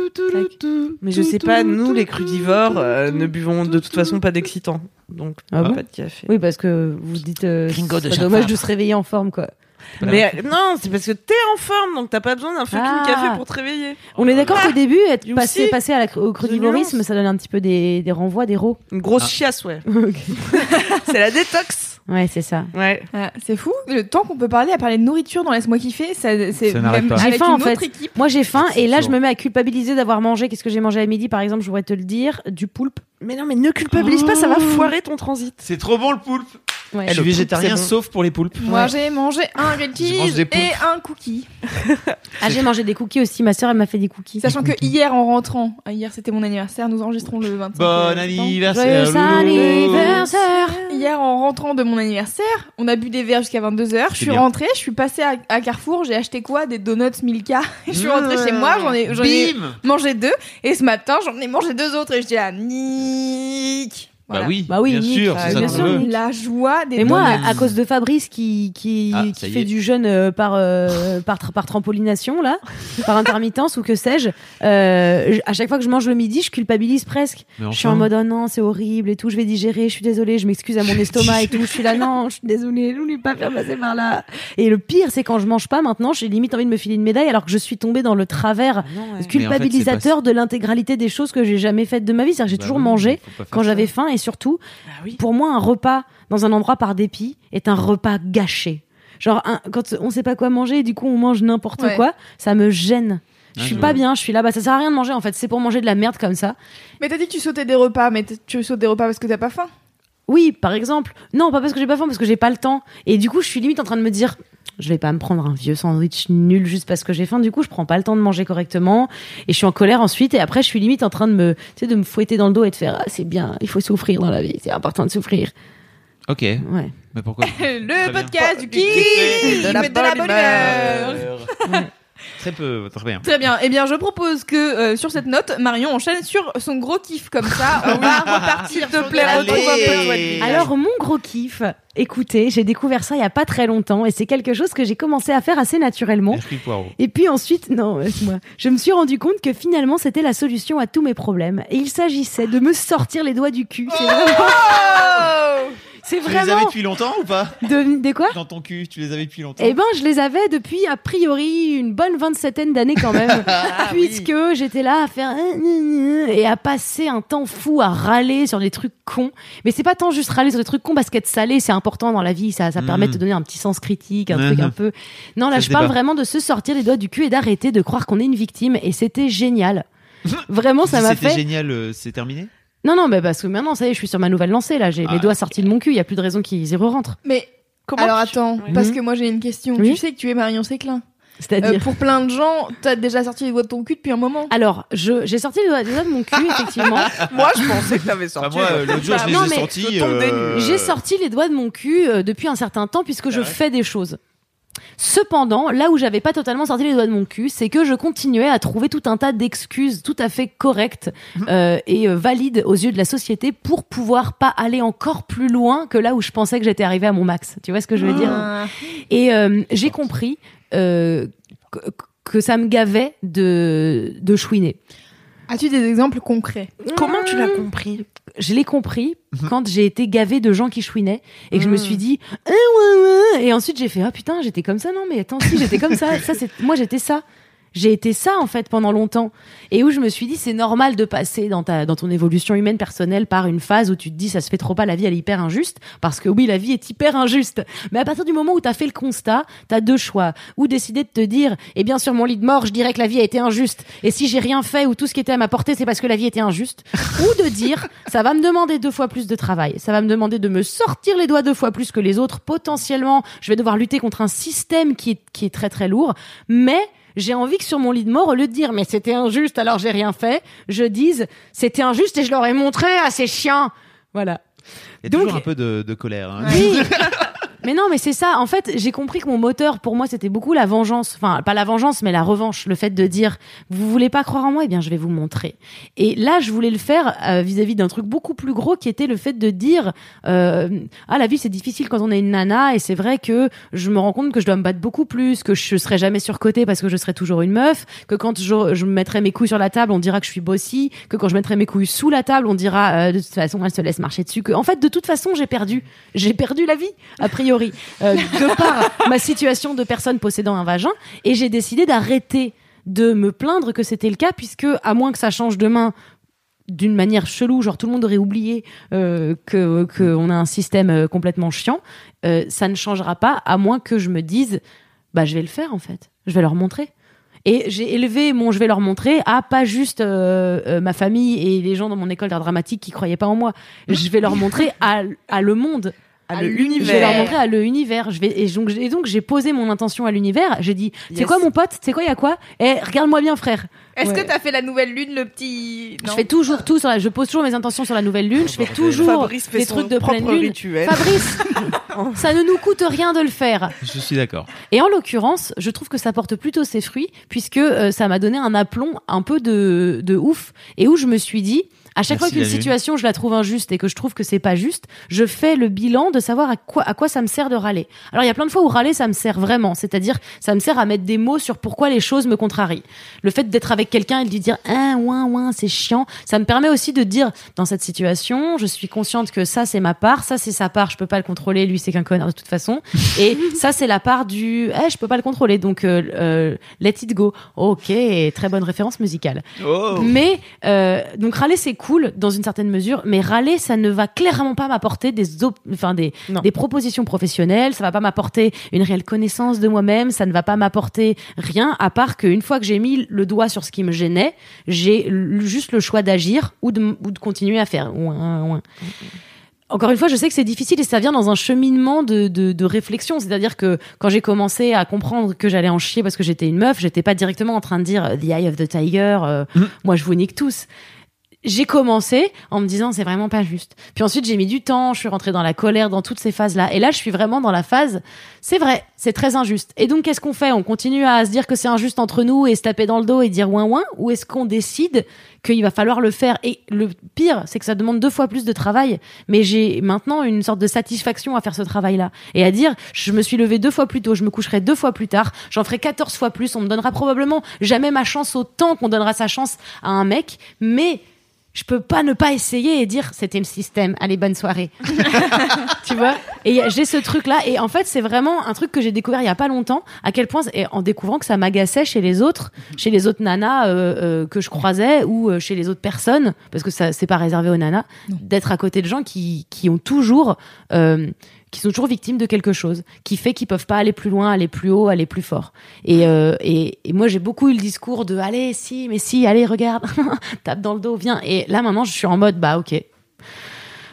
Mais je sais pas, nous, les crudivores, euh, ne buvons de toute façon pas d'excitants. Donc, Ah bon pas de café. Oui, parce que vous dites euh, c'est dommage femme. de se réveiller en forme quoi. Mais non, c'est parce que t'es en forme, donc t'as pas besoin d'un fucking Ah. café pour te réveiller. On est d'accord qu'au début, être You passé, see? passer à la, au crudivorisme, ça donne un petit peu des, des renvois, des rots. Une grosse Ah. chiasse, ouais. c'est la détox. Ouais, c'est ça. Ouais. Ah, c'est fou, le temps qu'on peut parler à parler de nourriture dans Laisse-moi kiffer, ça, c'est Ça n'arrête même pas. J'ai avec faim, une en autre fait. équipe. Moi, j'ai faim et là, je me mets à culpabiliser d'avoir mangé. Qu'est-ce que j'ai mangé à midi, par exemple Je pourrais te le dire. Du poulpe. Mais non, mais ne culpabilise pas, ça va foirer ton transit. C'est trop bon le poulpe. Ouais. Je suis végétarien bon. sauf pour les poulpes. Moi, j'ai mangé un grilled cheese et un cookie. Ah, j'ai mangé des cookies aussi. Ma sœur, elle m'a fait des cookies. Sachant que hier, en rentrant, ah, hier c'était mon anniversaire, nous enregistrons le 25 Bon anniversaire. Joyeux anniversaire Hier, en rentrant de mon anniversaire, on a bu des verres jusqu'à 22h. Je suis bien. rentrée, je suis passée à, à Carrefour, j'ai acheté quoi? Des donuts Milka. Je suis rentrée chez moi, j'en ai, ai mangé deux. Et ce matin, j'en ai mangé deux autres. Et je dis à Nick. Voilà. Bah oui, Bah oui, bien Nick, sûr, bah, c'est ça bien sûr. La joie des Et moi, à, cause de Fabrice qui, qui, Ah, qui fait du jeûne euh, par, euh, par, par trampolination, là, par intermittence ou que sais-je, euh, à chaque fois que je mange le midi, je culpabilise presque. Mais Je suis en mode, oh non, c'est horrible et tout, je vais digérer, je suis désolée, je m'excuse à mon estomac et tout, je suis là, non, je suis désolée, je voulais pas faire passer par là. Et le pire, c'est quand je mange pas maintenant, j'ai limite envie de me filer une médaille alors que je suis tombée dans le travers culpabilisateur de l'intégralité des choses que j'ai jamais faites de ma vie. C'est-à-dire que j'ai Bah toujours oui, mangé quand j'avais faim et surtout, Bah oui. pour moi, un repas dans un endroit par dépit est un repas gâché. Genre, un- quand on sait pas quoi manger et du coup on mange n'importe Ouais. quoi, ça me gêne. Je Ah, suis pas bien, je suis là, bah ça sert à rien de manger en fait, c'est pour manger de la merde comme ça. Mais t'as dit que tu sautais des repas, mais tu sautes des repas parce que t'as pas faim? Oui, par exemple. Non, pas parce que j'ai pas faim, parce que j'ai pas le temps. Et du coup, je suis limite en train de me dire, je vais pas me prendre un vieux sandwich nul juste parce que j'ai faim. Du coup, je prends pas le temps de manger correctement. Et je suis en colère ensuite. Et après, je suis limite en train de me, tu sais, de me fouetter dans le dos et de faire, ah, c'est bien, il faut souffrir dans la vie. C'est important de souffrir. Ok, Ouais. mais pourquoi Le podcast du kiff, de de la bonne bonne humeur. Très peu, très bien. Très bien. Eh bien, je propose que euh, sur cette note, Marion enchaîne sur son gros kiff comme ça. On va repartir. S'il te plaît, retrouve un peu. Alors, mon gros kiff, écoutez, j'ai découvert ça il y a pas très longtemps et c'est quelque chose que j'ai commencé à faire assez naturellement. Et puis ensuite, non, laisse-moi. Je me suis rendu compte que finalement, c'était la solution à tous mes problèmes. Et il s'agissait de me sortir les doigts du cul. C'est vraiment. C'est Tu les avais vraiment. depuis longtemps ou pas De, de quoi Dans ton cul, tu les avais depuis longtemps Eh ben, je les avais depuis a priori une bonne vingt-septaine d'années quand même, puisque j'étais là à faire et à passer un temps fou à râler sur des trucs cons. Mais c'est pas tant juste râler sur des trucs cons parce qu'être salé c'est important dans la vie, ça, ça permet de te donner un petit sens critique, un truc Mhm. un peu. Non là, Ça je parle débat. vraiment de se sortir les doigts du cul et d'arrêter de croire qu'on est une victime. Et c'était génial. Vraiment, ça m'a C'était fait. génial, euh, c'est terminé? Non, non, mais parce que maintenant, ça y est, je suis sur ma nouvelle lancée là. J'ai Ah, les doigts sortis de mon cul. Il y a plus de raison qu'ils y re-rentrent. Mais Comment alors tu- attends, Oui. parce que moi j'ai une question. Oui. Tu sais que tu es Marion Séclin. C'est-à-dire. Euh, pour plein de gens, t'as déjà sorti les doigts de ton cul depuis un moment. Alors, je, j'ai sorti les doigts, les doigts de mon cul, effectivement. Moi, je pensais que t'avais Enfin, sorti. Moi, euh, l'autre jour, Bah, je les non, ai mais je euh. J'ai sorti les doigts de mon cul euh, depuis un certain temps puisque je fais des choses. Cependant, là où j'avais pas totalement sorti les doigts de mon cul, c'est que je continuais à trouver tout un tas d'excuses tout à fait correctes euh, et euh, valides aux yeux de la société pour pouvoir pas aller encore plus loin que là où je pensais que j'étais arrivée à mon max. Tu vois ce que je veux dire? Ah. Et euh, j'ai compris euh, que, que ça me gavait de, de chouiner. As-tu des exemples concrets Comment tu l'as compris? Je l'ai compris quand j'ai été gavée de gens qui chouinaient et que je me Mm. suis dit ouais, ouais. et ensuite j'ai fait ah putain j'étais comme ça. Non mais attends si j'étais comme ça. Ça c'est moi j'étais ça j'ai été ça en fait pendant longtemps. Et où je me suis dit c'est normal de passer dans ta dans ton évolution humaine personnelle par une phase où tu te dis ça se fait trop pas la vie elle est hyper injuste. Parce que oui la vie est hyper injuste. Mais à partir du moment où tu as fait le constat tu as deux choix. Ou décider de te dire eh bien sur mon lit de mort je dirais que la vie a été injuste. Et si j'ai rien fait ou tout ce qui était à ma portée c'est parce que la vie était injuste. Ou de dire ça va me demander deux fois plus de travail, ça va me demander de me sortir les doigts deux fois plus que les autres, potentiellement. Je vais devoir lutter contre un système qui est, qui est très très lourd, mais j'ai envie que sur mon lit de mort, au lieu de dire mais c'était injuste alors j'ai rien fait, je dise c'était injuste et je leur ai montré à ces chiens. Voilà. Il y a Donc- toujours un peu de, de colère. hein. Oui. Mais non, mais c'est ça. En fait, j'ai compris que mon moteur, pour moi, c'était beaucoup la vengeance. Enfin, pas la vengeance, mais la revanche. Le fait de dire, vous voulez pas croire en moi, eh bien, je vais vous montrer. Et là, je voulais le faire euh, vis-à-vis d'un truc beaucoup plus gros, qui était le fait de dire, euh, ah, la vie, c'est difficile quand on est une nana, et c'est vrai que je me rends compte que je dois me battre beaucoup plus, que je serai jamais surcotée parce que je serai toujours une meuf, que quand je, je me mettrai mes couilles sur la table, on dira que je suis bossy, que quand je mettrai mes couilles sous la table, on dira, euh, de toute façon, elle se laisse marcher dessus. Que, en fait, de toute façon, j'ai perdu. J'ai perdu la vie, a priori. Priori, euh, de par ma situation de personne possédant un vagin, et j'ai décidé d'arrêter de me plaindre que c'était le cas, puisque à moins que ça change demain d'une manière chelou, genre tout le monde aurait oublié euh, que qu'on a un système euh, complètement chiant, euh, ça ne changera pas à moins que je me dise, bah je vais le faire en fait, je vais leur montrer. Et j'ai élevé mon je vais leur montrer à pas juste euh, euh, ma famille et les gens dans mon école d'art dramatique qui croyaient pas en moi. Je vais leur montrer à, à le monde. À l'univers. Je vais leur montrer à l'univers. Je vais et donc, et donc j'ai posé mon intention à l'univers. J'ai dit, c'est Yes. quoi mon pote? C'est quoi il y a quoi? Eh regarde-moi bien frère. Est-ce Ouais. que t'as fait la nouvelle lune, le petit. Je fais toujours tout sur la, je pose toujours mes intentions sur la nouvelle lune. Je fais toujours Fabrice fait des trucs de pleine lune. rituel. Fabrice, ça ne nous coûte rien de le faire. Je suis d'accord. Et en l'occurrence, je trouve que ça porte plutôt ses fruits puisque euh, ça m'a donné un aplomb un peu de, de ouf et où je me suis dit, à chaque Merci, fois qu'une situation je la trouve injuste et que je trouve que c'est pas juste, je fais le bilan de savoir à quoi à quoi ça me sert de râler. Alors il y a plein de fois où râler ça me sert vraiment, c'est-à-dire ça me sert à mettre des mots sur pourquoi les choses me contrarient. Le fait d'être avec quelqu'un et de lui dire ah ouin ouin c'est chiant, ça me permet aussi de dire dans cette situation, je suis consciente que ça c'est ma part, ça c'est sa part, je peux pas le contrôler, lui c'est qu'un connard de toute façon et ça c'est la part du eh je peux pas le contrôler donc euh, euh, let it go. OK, très bonne référence musicale. Oh Mais euh, donc râler c'est cool dans une certaine mesure, mais râler ça ne va clairement pas m'apporter des op- enfin des propositions professionnelles, ça va pas m'apporter une réelle connaissance de moi-même, ça ne va pas m'apporter rien à part qu'une fois que j'ai mis le doigt sur ce qui me gênait, j'ai juste le choix d'agir ou de m- ou de continuer à faire. Ouin, ouin. Encore une fois, je sais que c'est difficile et ça vient dans un cheminement de, de, de réflexion. C'est-à-dire que quand j'ai commencé à comprendre que j'allais en chier parce que j'étais une meuf, j'étais pas directement en train de dire The Eye of the Tiger, euh, moi je vous nique tous. J'ai commencé en me disant c'est vraiment pas juste. Puis ensuite j'ai mis du temps, je suis rentrée dans la colère, dans toutes ces phases-là. Et là je suis vraiment dans la phase, c'est vrai, c'est très injuste. Et donc qu'est-ce qu'on fait? On continue à se dire que c'est injuste entre nous et se taper dans le dos et dire ouin ouin? Ou est-ce qu'on décide qu'il va falloir le faire? Et le pire, c'est que ça demande deux fois plus de travail. Mais j'ai maintenant une sorte de satisfaction à faire ce travail-là. Et à dire, je me suis levée deux fois plus tôt, je me coucherai deux fois plus tard, j'en ferai 14 fois plus, on me donnera probablement jamais ma chance autant qu'on donnera sa chance à un mec. Mais je peux pas ne pas essayer et dire c'était le système, allez bonne soirée. tu vois? Et j'ai ce truc là et en fait c'est vraiment un truc que j'ai découvert il y a pas longtemps à quel point et en découvrant que ça m'agaçait chez les autres, chez les autres nanas euh, euh, que je croisais ou euh, chez les autres personnes parce que ça c'est pas réservé aux nanas d'être à côté de gens qui qui ont toujours euh, qui sont toujours victimes de quelque chose, qui fait qu'ils peuvent pas aller plus loin, aller plus haut, aller plus fort. Et, euh, et, et moi, j'ai beaucoup eu le discours de allez, si, mais si, allez, regarde, tape dans le dos, viens. Et là, maintenant, je suis en mode bah ok,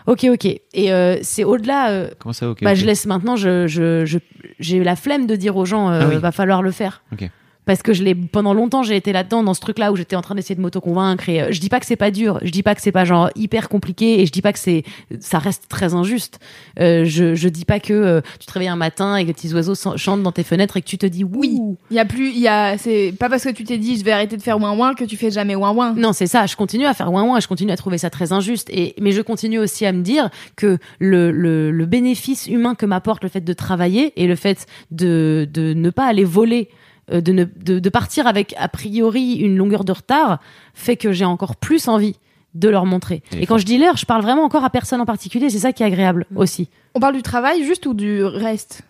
ok, ok. Et euh, c'est au-delà. euh, Comment ça, ok bah, ok. je laisse maintenant. Je, je, je- j'ai la flemme de dire aux gens, Ah oui. va falloir le faire. Ok. Parce que je l'ai pendant longtemps, j'ai été là-dedans dans ce truc-là où j'étais en train d'essayer de m'auto-convaincre. Et euh, je dis pas que c'est pas dur, je dis pas que c'est pas genre hyper compliqué, et je dis pas que c'est, ça reste très injuste. Euh, je, je dis pas que euh, tu te réveilles un matin et que les petits oiseaux chantent dans tes fenêtres et que tu te dis oui. Il y a plus, il y a, c'est pas parce que tu t'es dit je vais arrêter de faire ouin ouin que tu fais jamais ouin ouin. Non, c'est ça. Je continue à faire ouin ouin, je continue à trouver ça très injuste. Et mais je continue aussi à me dire que le, le, le bénéfice humain que m'apporte le fait de travailler et le fait de, de ne pas aller voler, de, ne, de, de partir avec a priori une longueur de retard, fait que j'ai encore plus envie de leur montrer. Et Et quand je dis leur, je parle vraiment encore à personne en particulier. C'est ça qui est agréable aussi. On parle du travail juste ou du reste?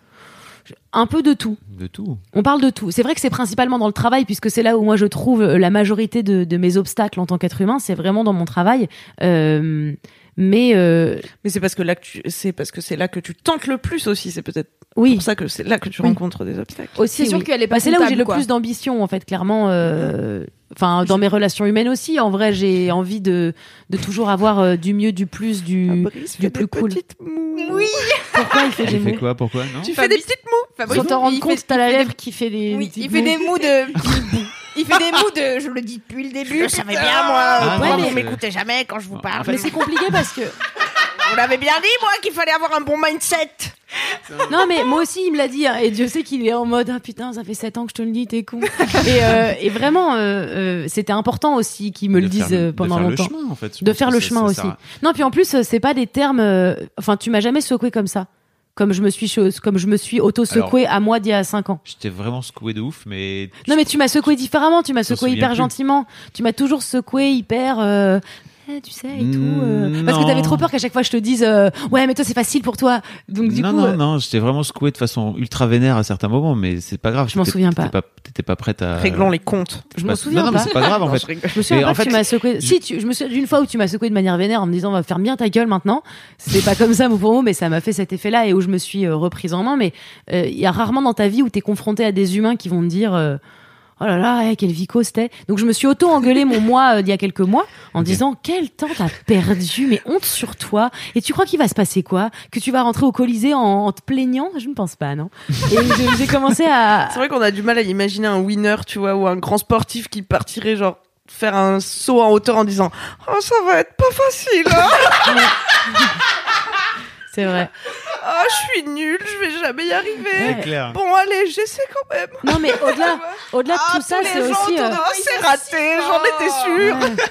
Un peu de tout. De tout. On parle de tout. C'est vrai que c'est principalement dans le travail, puisque c'est là où moi je trouve euh, la majorité de, de mes obstacles en tant qu'être humain. C'est vraiment dans mon travail. Euh, mais euh, Mais c'est parce que là que tu, c'est parce que c'est là que tu tentes le plus aussi. C'est peut-être oui, pour ça que c'est là que tu Oui. rencontres des obstacles. aussi. C'est sûr oui. qu'elle est pas Bah, c'est là où j'ai le plus d'ambition, en fait, clairement. euh, Enfin, dans mes relations humaines aussi. En vrai, j'ai envie de, de toujours avoir euh, du mieux, du plus, du, Fabrice du fait plus des cool. petites moues. Oui. Pourquoi il fait des fait mots quoi Pourquoi Non Tu fais des petites moues. Fabrice, Sans t'en rendre il compte, t'as la lèvre qui fait des. Oui, il fait des mots de. il fait des mots de. Je le dis depuis le début. Je savais putain. bien moi. Ah, Moi, non, vous m'écoutez jamais quand je vous parle. Mais c'est compliqué parce que. Vous l'avez bien dit moi qu'il fallait avoir un bon mindset. Non, mais moi aussi, il me l'a dit. hein, et Dieu sait qu'il est en mode Ah putain, ça fait 7 ans que je te le dis, t'es con. et, euh, et vraiment, euh, euh, c'était important aussi qu'il me le De faire dise euh, de pendant faire longtemps. Le chemin, en fait. De faire le chemin aussi. Non, puis en plus, euh, c'est pas des termes. euh, Enfin, tu m'as jamais secoué comme ça. Comme je me suis, comme je me suis auto-secoué à moi d'il y a 5 ans. J'étais vraiment secoué de ouf, mais. Non, mais tu m'as secoué différemment. Tu m'as secoué hyper plus. gentiment. Tu m'as toujours secoué hyper. euh, ouais, tu sais, et tout. euh. Mm, Parce que non. t'avais trop peur qu'à chaque fois je te dise, euh, ouais, mais toi c'est facile pour toi. Donc du non, coup, non, euh, non, j'étais vraiment secoué de façon ultra vénère à certains moments, mais c'est pas grave. Je m'en souviens t'étais T'étais pas prête à. Réglons les comptes. je m'en pas- souviens Non, non, pas. mais c'est pas grave en Non, fait. je me souviens pas en que tu fait, m'as secoué. Si, tu, je me souviens d'une fois où tu m'as secoué de manière vénère en me disant, on va faire bien ta gueule maintenant. C'était pas comme ça mot pour mot, mais ça m'a fait cet effet-là et où je me suis euh, reprise en main. Mais euh, il y a rarement dans ta vie où t'es confronté à des humains qui vont te dire. Oh là là, eh, quel vico c'était. Donc je me suis auto-engueulé mon moi euh, d'il y a quelques mois en disant quel temps t'as perdu, mais honte sur toi. Et tu crois qu'il va se passer quoi? Que tu vas rentrer au Colisée en, en te plaignant? Je ne pense pas, non. Et j'ai commencé à, C'est vrai qu'on a du mal à imaginer un winner, tu vois, ou un grand sportif qui partirait genre faire un saut en hauteur en disant Oh, ça va être pas facile, hein c'est vrai. Ah, je suis nul, je vais jamais y arriver. Ouais. clair. Bon, allez, j'essaie quand même. Non, mais au-delà, au-delà de Ah, tout ça, c'est aussi. euh, c'est raté, j'en étais sûre. Ouais.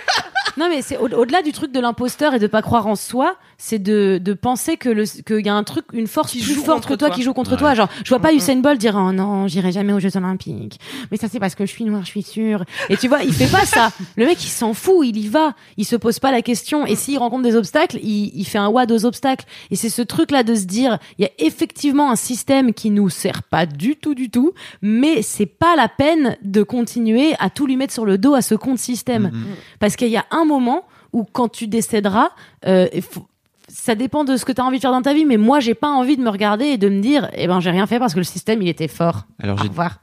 Non, mais c'est au- au-delà du truc de l'imposteur et de pas croire en soi, c'est de, de penser que le qu'il y a un truc, une force Qui plus joue forte que contre toi, toi. qui joue contre Ouais. toi. Genre, je vois pas Mhm. Usain Bolt dire oh non, j'irai jamais aux Jeux Olympiques. Mais ça c'est parce que je suis noir, je suis sûre. Et tu vois, il fait pas ça. Le mec, il s'en fout, il y va. Il se pose pas la question. Et s'il rencontre des obstacles, il, il fait un wad aux obstacles. Et c'est ce truc-là de se dire, il y a effectivement un système qui nous sert pas du tout, du tout. Mais c'est pas la peine de continuer à tout lui mettre sur le dos à ce compte système. Mhm. Parce qu'il y a un moment où quand tu décéderas, euh, faut- ça dépend de ce que tu as envie de faire dans ta vie, mais moi j'ai pas envie de me regarder et de me dire, eh ben j'ai rien fait parce que le système il était fort. Alors.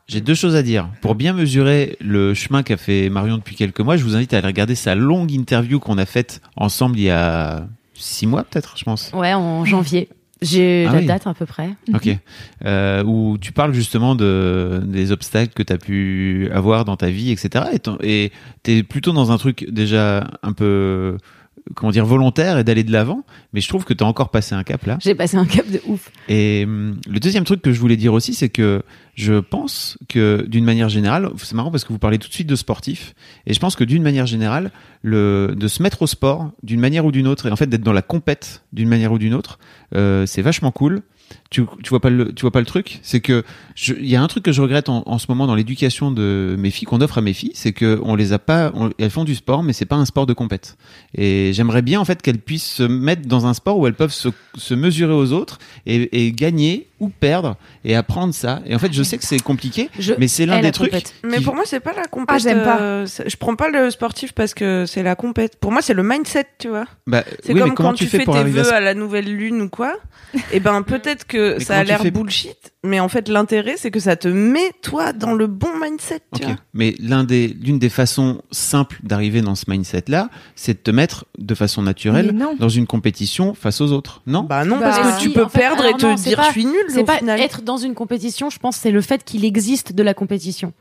J'ai deux choses à dire. Pour bien mesurer le chemin qu'a fait Marion depuis quelques mois, je vous invite à aller regarder sa longue interview qu'on a faite ensemble il y a six mois peut-être, je pense. Ouais, en janvier. J'ai Ah la oui. date à peu près. Ok. Euh, où tu parles justement de des obstacles que tu as pu avoir dans ta vie, etc. Et Et t'es plutôt dans un truc déjà un peu comment dire volontaire et d'aller de l'avant. Mais je trouve que t'as encore passé un cap là. J'ai passé un cap de ouf. Et hum, le deuxième truc que je voulais dire aussi, c'est que je pense que d'une manière générale, c'est marrant parce que vous parlez tout de suite de sportifs, et je pense que d'une manière générale, le, de se mettre au sport d'une manière ou d'une autre, et en fait d'être dans la compète d'une manière ou d'une autre, euh, c'est vachement cool. Tu, vois pas le tu vois pas le truc? C'est que il y a un truc que je regrette en, ce moment dans l'éducation de mes filles qu'on offre à mes filles c'est que on les a pas elles font du sport mais c'est pas un sport de compète. Et j'aimerais bien en fait qu'elles puissent se mettre dans un sport où elles peuvent se, mesurer aux autres et gagner ou perdre et apprendre ça et en fait je sais que c'est compliqué Je mais c'est l'un des trucs compète. Mais qui- pour moi, c'est pas la compète. Ah, j'aime pas. euh, je prends pas le sportif parce que c'est la compète. Pour moi, c'est le mindset, tu vois. bah, C'est oui, comme mais quand tu fais fais tes à vœux à la nouvelle lune ou quoi. Et ben peut-être que Mais ça a l'air fais- bullshit, mais en fait l'intérêt c'est que ça te met toi dans le bon mindset, tu vois. Mais l'un des, l'une des façons simples d'arriver dans ce mindset-là, c'est de te mettre de façon naturelle dans une compétition face aux autres. Non Bah non, Bah, parce que si, tu peux fait, perdre et te non, dire pas- je suis nul C'est pas final. être dans une compétition, je pense, c'est le fait qu'il existe de la compétition.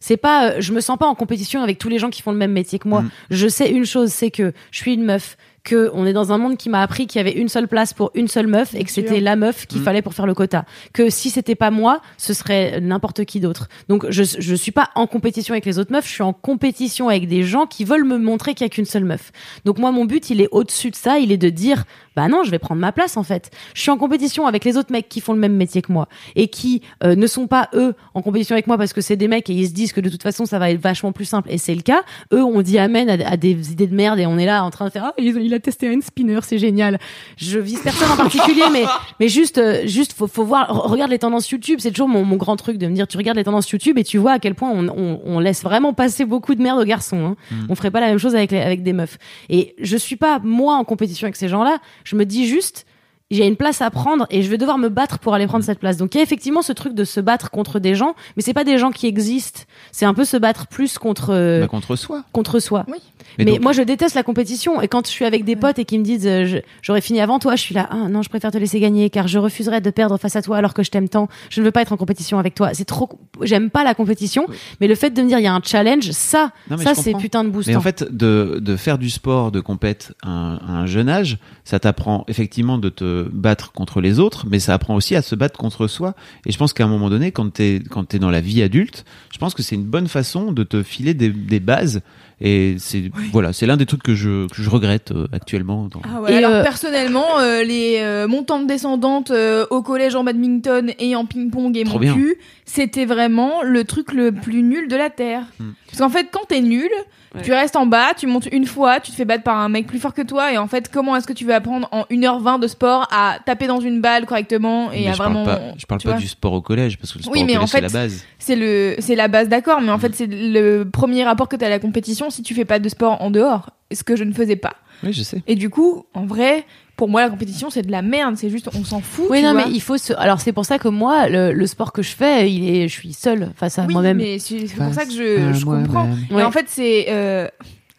C'est pas, euh, je me sens pas en compétition avec tous les gens qui font le même métier que moi. Mm. Je sais une chose, c'est que je suis une meuf, que on est dans un monde qui m'a appris qu'il y avait une seule place pour une seule meuf et que c'était la meuf qu'il Mm. fallait pour faire le quota. Que si c'était pas moi, ce serait n'importe qui d'autre. Donc je je suis pas en compétition avec les autres meufs, je suis en compétition avec des gens qui veulent me montrer qu'il y a qu'une seule meuf. Donc moi mon but, il est au-dessus de ça, il est de dire bah non, je vais prendre ma place en fait. Je suis en compétition avec les autres mecs qui font le même métier que moi et qui euh, ne sont pas eux en compétition avec moi parce que c'est des mecs et ils se disent que de toute façon ça va être vachement plus simple et c'est le cas. Eux on dit amen à, à des idées de merde et on est là en train de faire ah il, il a testé un spinner c'est génial. Je vise personne en particulier mais mais juste euh, juste faut, faut voir re- regarde les tendances YouTube c'est toujours mon, mon grand truc de me dire tu regardes les tendances YouTube et tu vois à quel point on, on, on laisse vraiment passer beaucoup de merde aux garçons. Hein. On ferait pas la même chose avec les, avec des meufs. Et je suis pas moi en compétition avec ces gens-là. Je me dis juste j'ai une place à prendre et je vais devoir me battre pour aller prendre cette place. Donc il y a effectivement ce truc de se battre contre des gens, mais c'est pas des gens qui existent. C'est un peu se battre plus contre euh, Bah, contre soi. contre soi. Oui. Mais, donc- moi je déteste la compétition et quand je suis avec des potes et qui me disent euh, j'aurais fini avant toi, je suis là ah non, je préfère te laisser gagner car je refuserais de perdre face à toi alors que je t'aime tant. Je ne veux pas être en compétition avec toi. C'est trop j'aime pas la compétition, mais le fait de me dire il y a un challenge, ça Non, ça c'est putain de boostant. Mais en fait, de, de faire du sport, de compète à un, à un jeune âge, ça t'apprend effectivement de te battre contre les autres, mais ça apprend aussi à se battre contre soi. Et je pense qu'à un moment donné, quand t'es quand t'es dans la vie adulte, je pense que c'est une bonne façon de te filer des, des bases Et c'est voilà, c'est l'un des trucs que je que je regrette euh, actuellement. Dans... Ah ouais, Et, alors euh, personnellement, euh, les euh, montantes descendantes euh, au collège en badminton et en ping-pong et Trop mon cul, c'était vraiment le truc le plus nul de la Terre. Hmm. Parce qu'en fait, quand t'es nul, Ouais. tu restes en bas, tu montes une fois, tu te fais battre par un mec plus fort que toi, et en fait, comment est-ce que tu veux apprendre en 1h20 de sport à taper dans une balle correctement et Mais à je vraiment... parle pas, je parle tu pas du sport au collège parce que le sport Oui, au mais collège en c'est fait, la base. C'est le, c'est la base, d'accord, mais en fait, c'est le premier rapport que t'as à la compétition si tu fais pas de sport en dehors, ce que je ne faisais pas. Oui, je sais. Et du coup, en vrai, pour moi, la compétition, c'est de la merde. C'est juste, on s'en fout. Oui, tu non, vois. mais il faut se. Alors, c'est pour ça que moi, le, le sport que je fais, il est, je suis seule face à Oui, moi-même. mais c'est pour ça que je, je comprends. Ouais. en fait, c'est. euh,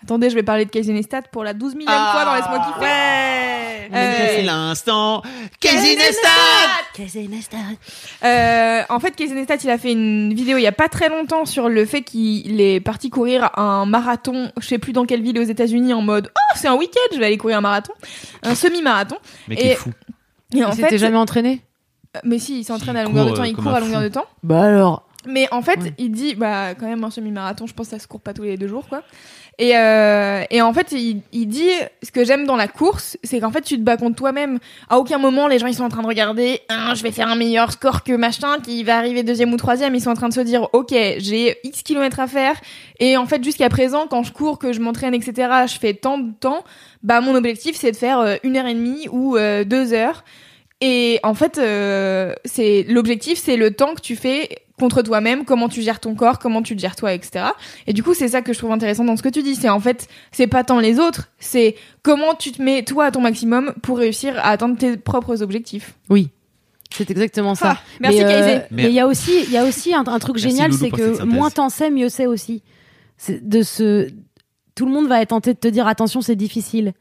Attendez, je vais parler de Casey Neistat pour la 12 millième fois dans Laisse-moi kiffer. Ouais. Euh, C'est l'instant Casey Neistat Euh, en fait, Casey Neistat, il a fait une vidéo il y a pas très longtemps sur le fait qu'il est parti courir un marathon, je sais plus dans quelle ville aux États-Unis, en mode Oh, c'est un week-end, je vais aller courir un marathon, un semi-marathon. Mais Et- est fou. Et en Il s'était jamais entraîné? Euh, mais si, il s'entraîne à longueur de temps, euh, il comme court à longueur fou. de temps. Bah alors. Mais en fait, Ouais. il dit, bah, quand même, un semi-marathon, je pense que ça se court pas tous les deux jours, quoi. Et, euh, et en fait, il, il dit, ce que j'aime dans la course, c'est qu'en fait, tu te bats contre toi-même. À aucun moment, les gens, ils sont en train de regarder, Ah, je vais faire un meilleur score que machin, qui va arriver deuxième ou troisième. Ils sont en train de se dire, ok, j'ai X kilomètres à faire. Et en fait, jusqu'à présent, quand je cours, que je m'entraîne, etc., je fais tant de temps, bah, mon objectif, c'est de faire euh, une heure et demie ou euh, deux heures. Et en fait, euh, c'est l'objectif, c'est le temps que tu fais contre toi-même, comment tu gères ton corps, comment tu te gères toi, etc. Et du coup, c'est ça que je trouve intéressant dans ce que tu dis. C'est en fait, c'est pas tant les autres, c'est comment tu te mets toi à ton maximum pour réussir à atteindre tes propres objectifs. Oui. C'est exactement ça. Ah, merci, mais, euh, Kaizé. mais il y a aussi, il y a aussi un, un truc Merci, génial, c'est que moins t'en sais, mieux c'est aussi. C'est de se, tout le monde va être tenté de te dire attention, c'est difficile.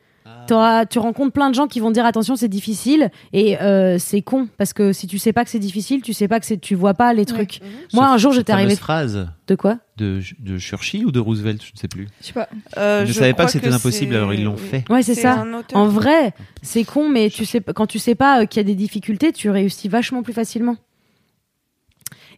Tu rencontres plein de gens qui vont te dire attention, c'est difficile et euh, c'est con parce que si tu sais pas que c'est difficile, tu sais pas que c'est, tu vois pas les trucs. Moi, un jour, j'étais arrivée Cette phrase de quoi? De, de Churchill ou de Roosevelt, je ne sais plus. Je sais pas. Euh, je savaient pas crois que c'était impossible, alors ils l'ont fait. Ouais, c'est ça. En vrai, c'est con, mais tu sais, quand tu sais pas euh, qu'il y a des difficultés, tu réussis vachement plus facilement.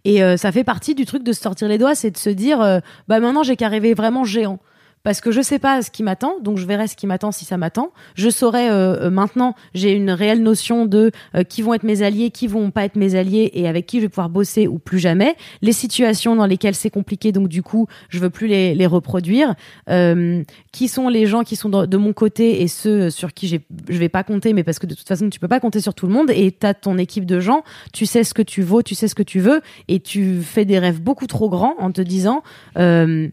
Et euh, ça fait partie du truc de se sortir les doigts, c'est de se dire, euh, bah maintenant j'ai qu'à rêver vraiment géant. Parce que je sais pas ce qui m'attend, donc je verrai ce qui m'attend si ça m'attend. Je saurai euh, euh, maintenant, j'ai une réelle notion de euh, qui vont être mes alliés, qui vont pas être mes alliés et avec qui je vais pouvoir bosser ou plus jamais. Les situations dans lesquelles c'est compliqué, donc du coup, je veux plus les, les reproduire. Euh, qui sont les gens qui sont de mon côté et ceux sur qui je vais pas compter, mais parce que de toute façon, tu peux pas compter sur tout le monde et t'as ton équipe de gens, tu sais ce que tu vaux, tu sais ce que tu veux et tu fais des rêves beaucoup trop grands en te disant, euh,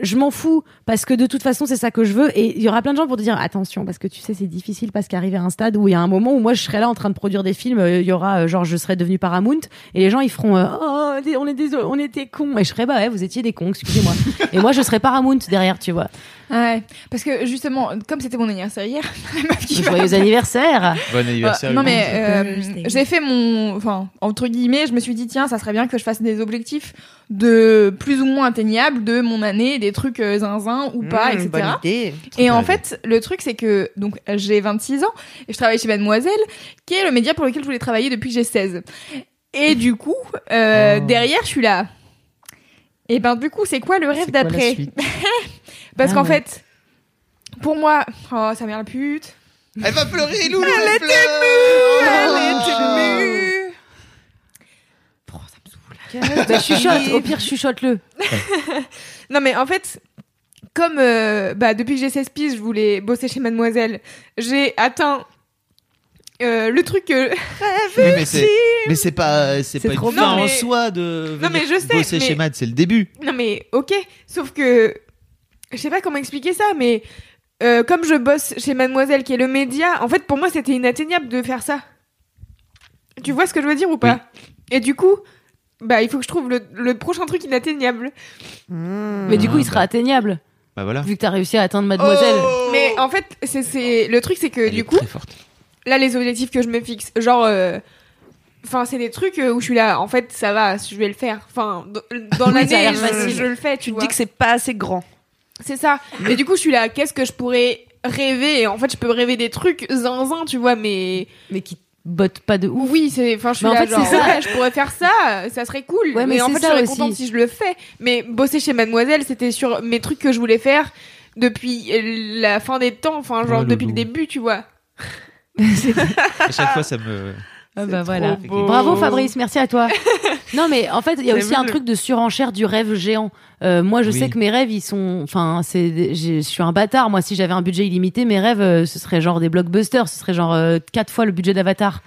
je m'en fous parce que de toute façon c'est ça que je veux. Et il y aura plein de gens pour te dire attention parce que tu sais c'est difficile parce qu'arriver à un stade où il y a un moment où moi je serai là en train de produire des films euh, il y aura euh, genre je serai devenu Paramount et les gens ils feront euh, oh on est désolé on était cons. Et je serai bah ouais vous étiez des cons excusez-moi. Et moi je serai Paramount derrière tu vois Ouais, parce que justement, comme c'était mon anniversaire hier, la meuf qui m'a- joyeux anniversaire Bon anniversaire. Euh, non mais euh, j'ai fait mon, enfin entre guillemets, je me suis dit tiens, ça serait bien que je fasse des objectifs de plus ou moins atteignables de mon année, des trucs euh, zinzin ou pas, Mmh, etc. bonne idée. Et en fait, le truc c'est que donc j'ai 26 ans et je travaille chez Mademoiselle, qui est le média pour lequel je voulais travailler depuis que j'ai 16. Et du coup, euh, Oh. derrière, je suis là. Et ben du coup, c'est quoi le rêve C'est quoi la d'après? suite? Parce Ah qu'en ouais. fait, pour moi, oh sa mère la pute. Elle va pleurer, Loulou. Elle elle était pleure. Elle était mue. Oh, ça me saoule. bah, chuchote au pire chuchote-le Non mais en fait, comme euh, bah, depuis que j'ai 16 piges, je voulais bosser chez Mademoiselle, j'ai atteint euh, le truc que... Oui, mais c'est mais c'est pas c'est pas une fin Non, en mais- soi de Non, mais je sais, bosser mais- chez Mad, c'est le début. Non mais ok, sauf que... Je sais pas comment expliquer ça, mais euh, comme je bosse chez Mademoiselle, qui est le média, en fait pour moi c'était inatteignable de faire ça. Tu vois ce que je veux dire ou pas? Et du coup, bah il faut que je trouve le, le prochain truc inatteignable. mais du coup il sera atteignable. Bah voilà. vu que t'as réussi à atteindre Mademoiselle. Mais en fait, c'est c'est le truc c'est que Elle du coup, là les objectifs que je me fixe genre euh, enfin c'est des trucs euh, où je suis là en fait ça va je vais le faire. Enfin dans, l'année je, je le fais tu, Tu te dis que c'est pas assez grand. C'est ça et du coup je suis là qu'est-ce que je pourrais rêver? Et en fait je peux rêver des trucs zinzin tu vois mais mais qui botte pas de ouf. Oui, c'est. Enfin, je suis Mais en là, fait, genre, c'est ça. ouais, je pourrais faire ça, ça serait cool. Ouais, mais mais en fait, je serais contente si je le fais. Mais bosser chez Mademoiselle, c'était sur mes trucs que je voulais faire depuis euh, la fin des temps, enfin, genre depuis le début, tu vois. À chaque fois, ça me. Ah bah voilà. beau. Bravo Fabrice, merci à toi. non mais en fait, il y a aussi un le- truc de surenchère du rêve géant. Euh, moi, je Oui. sais que mes rêves, ils sont, enfin, c'est, je suis un bâtard. Moi, si j'avais un budget illimité, mes rêves, euh, ce serait genre des blockbusters, ce serait genre euh, quatre fois le budget d'Avatar.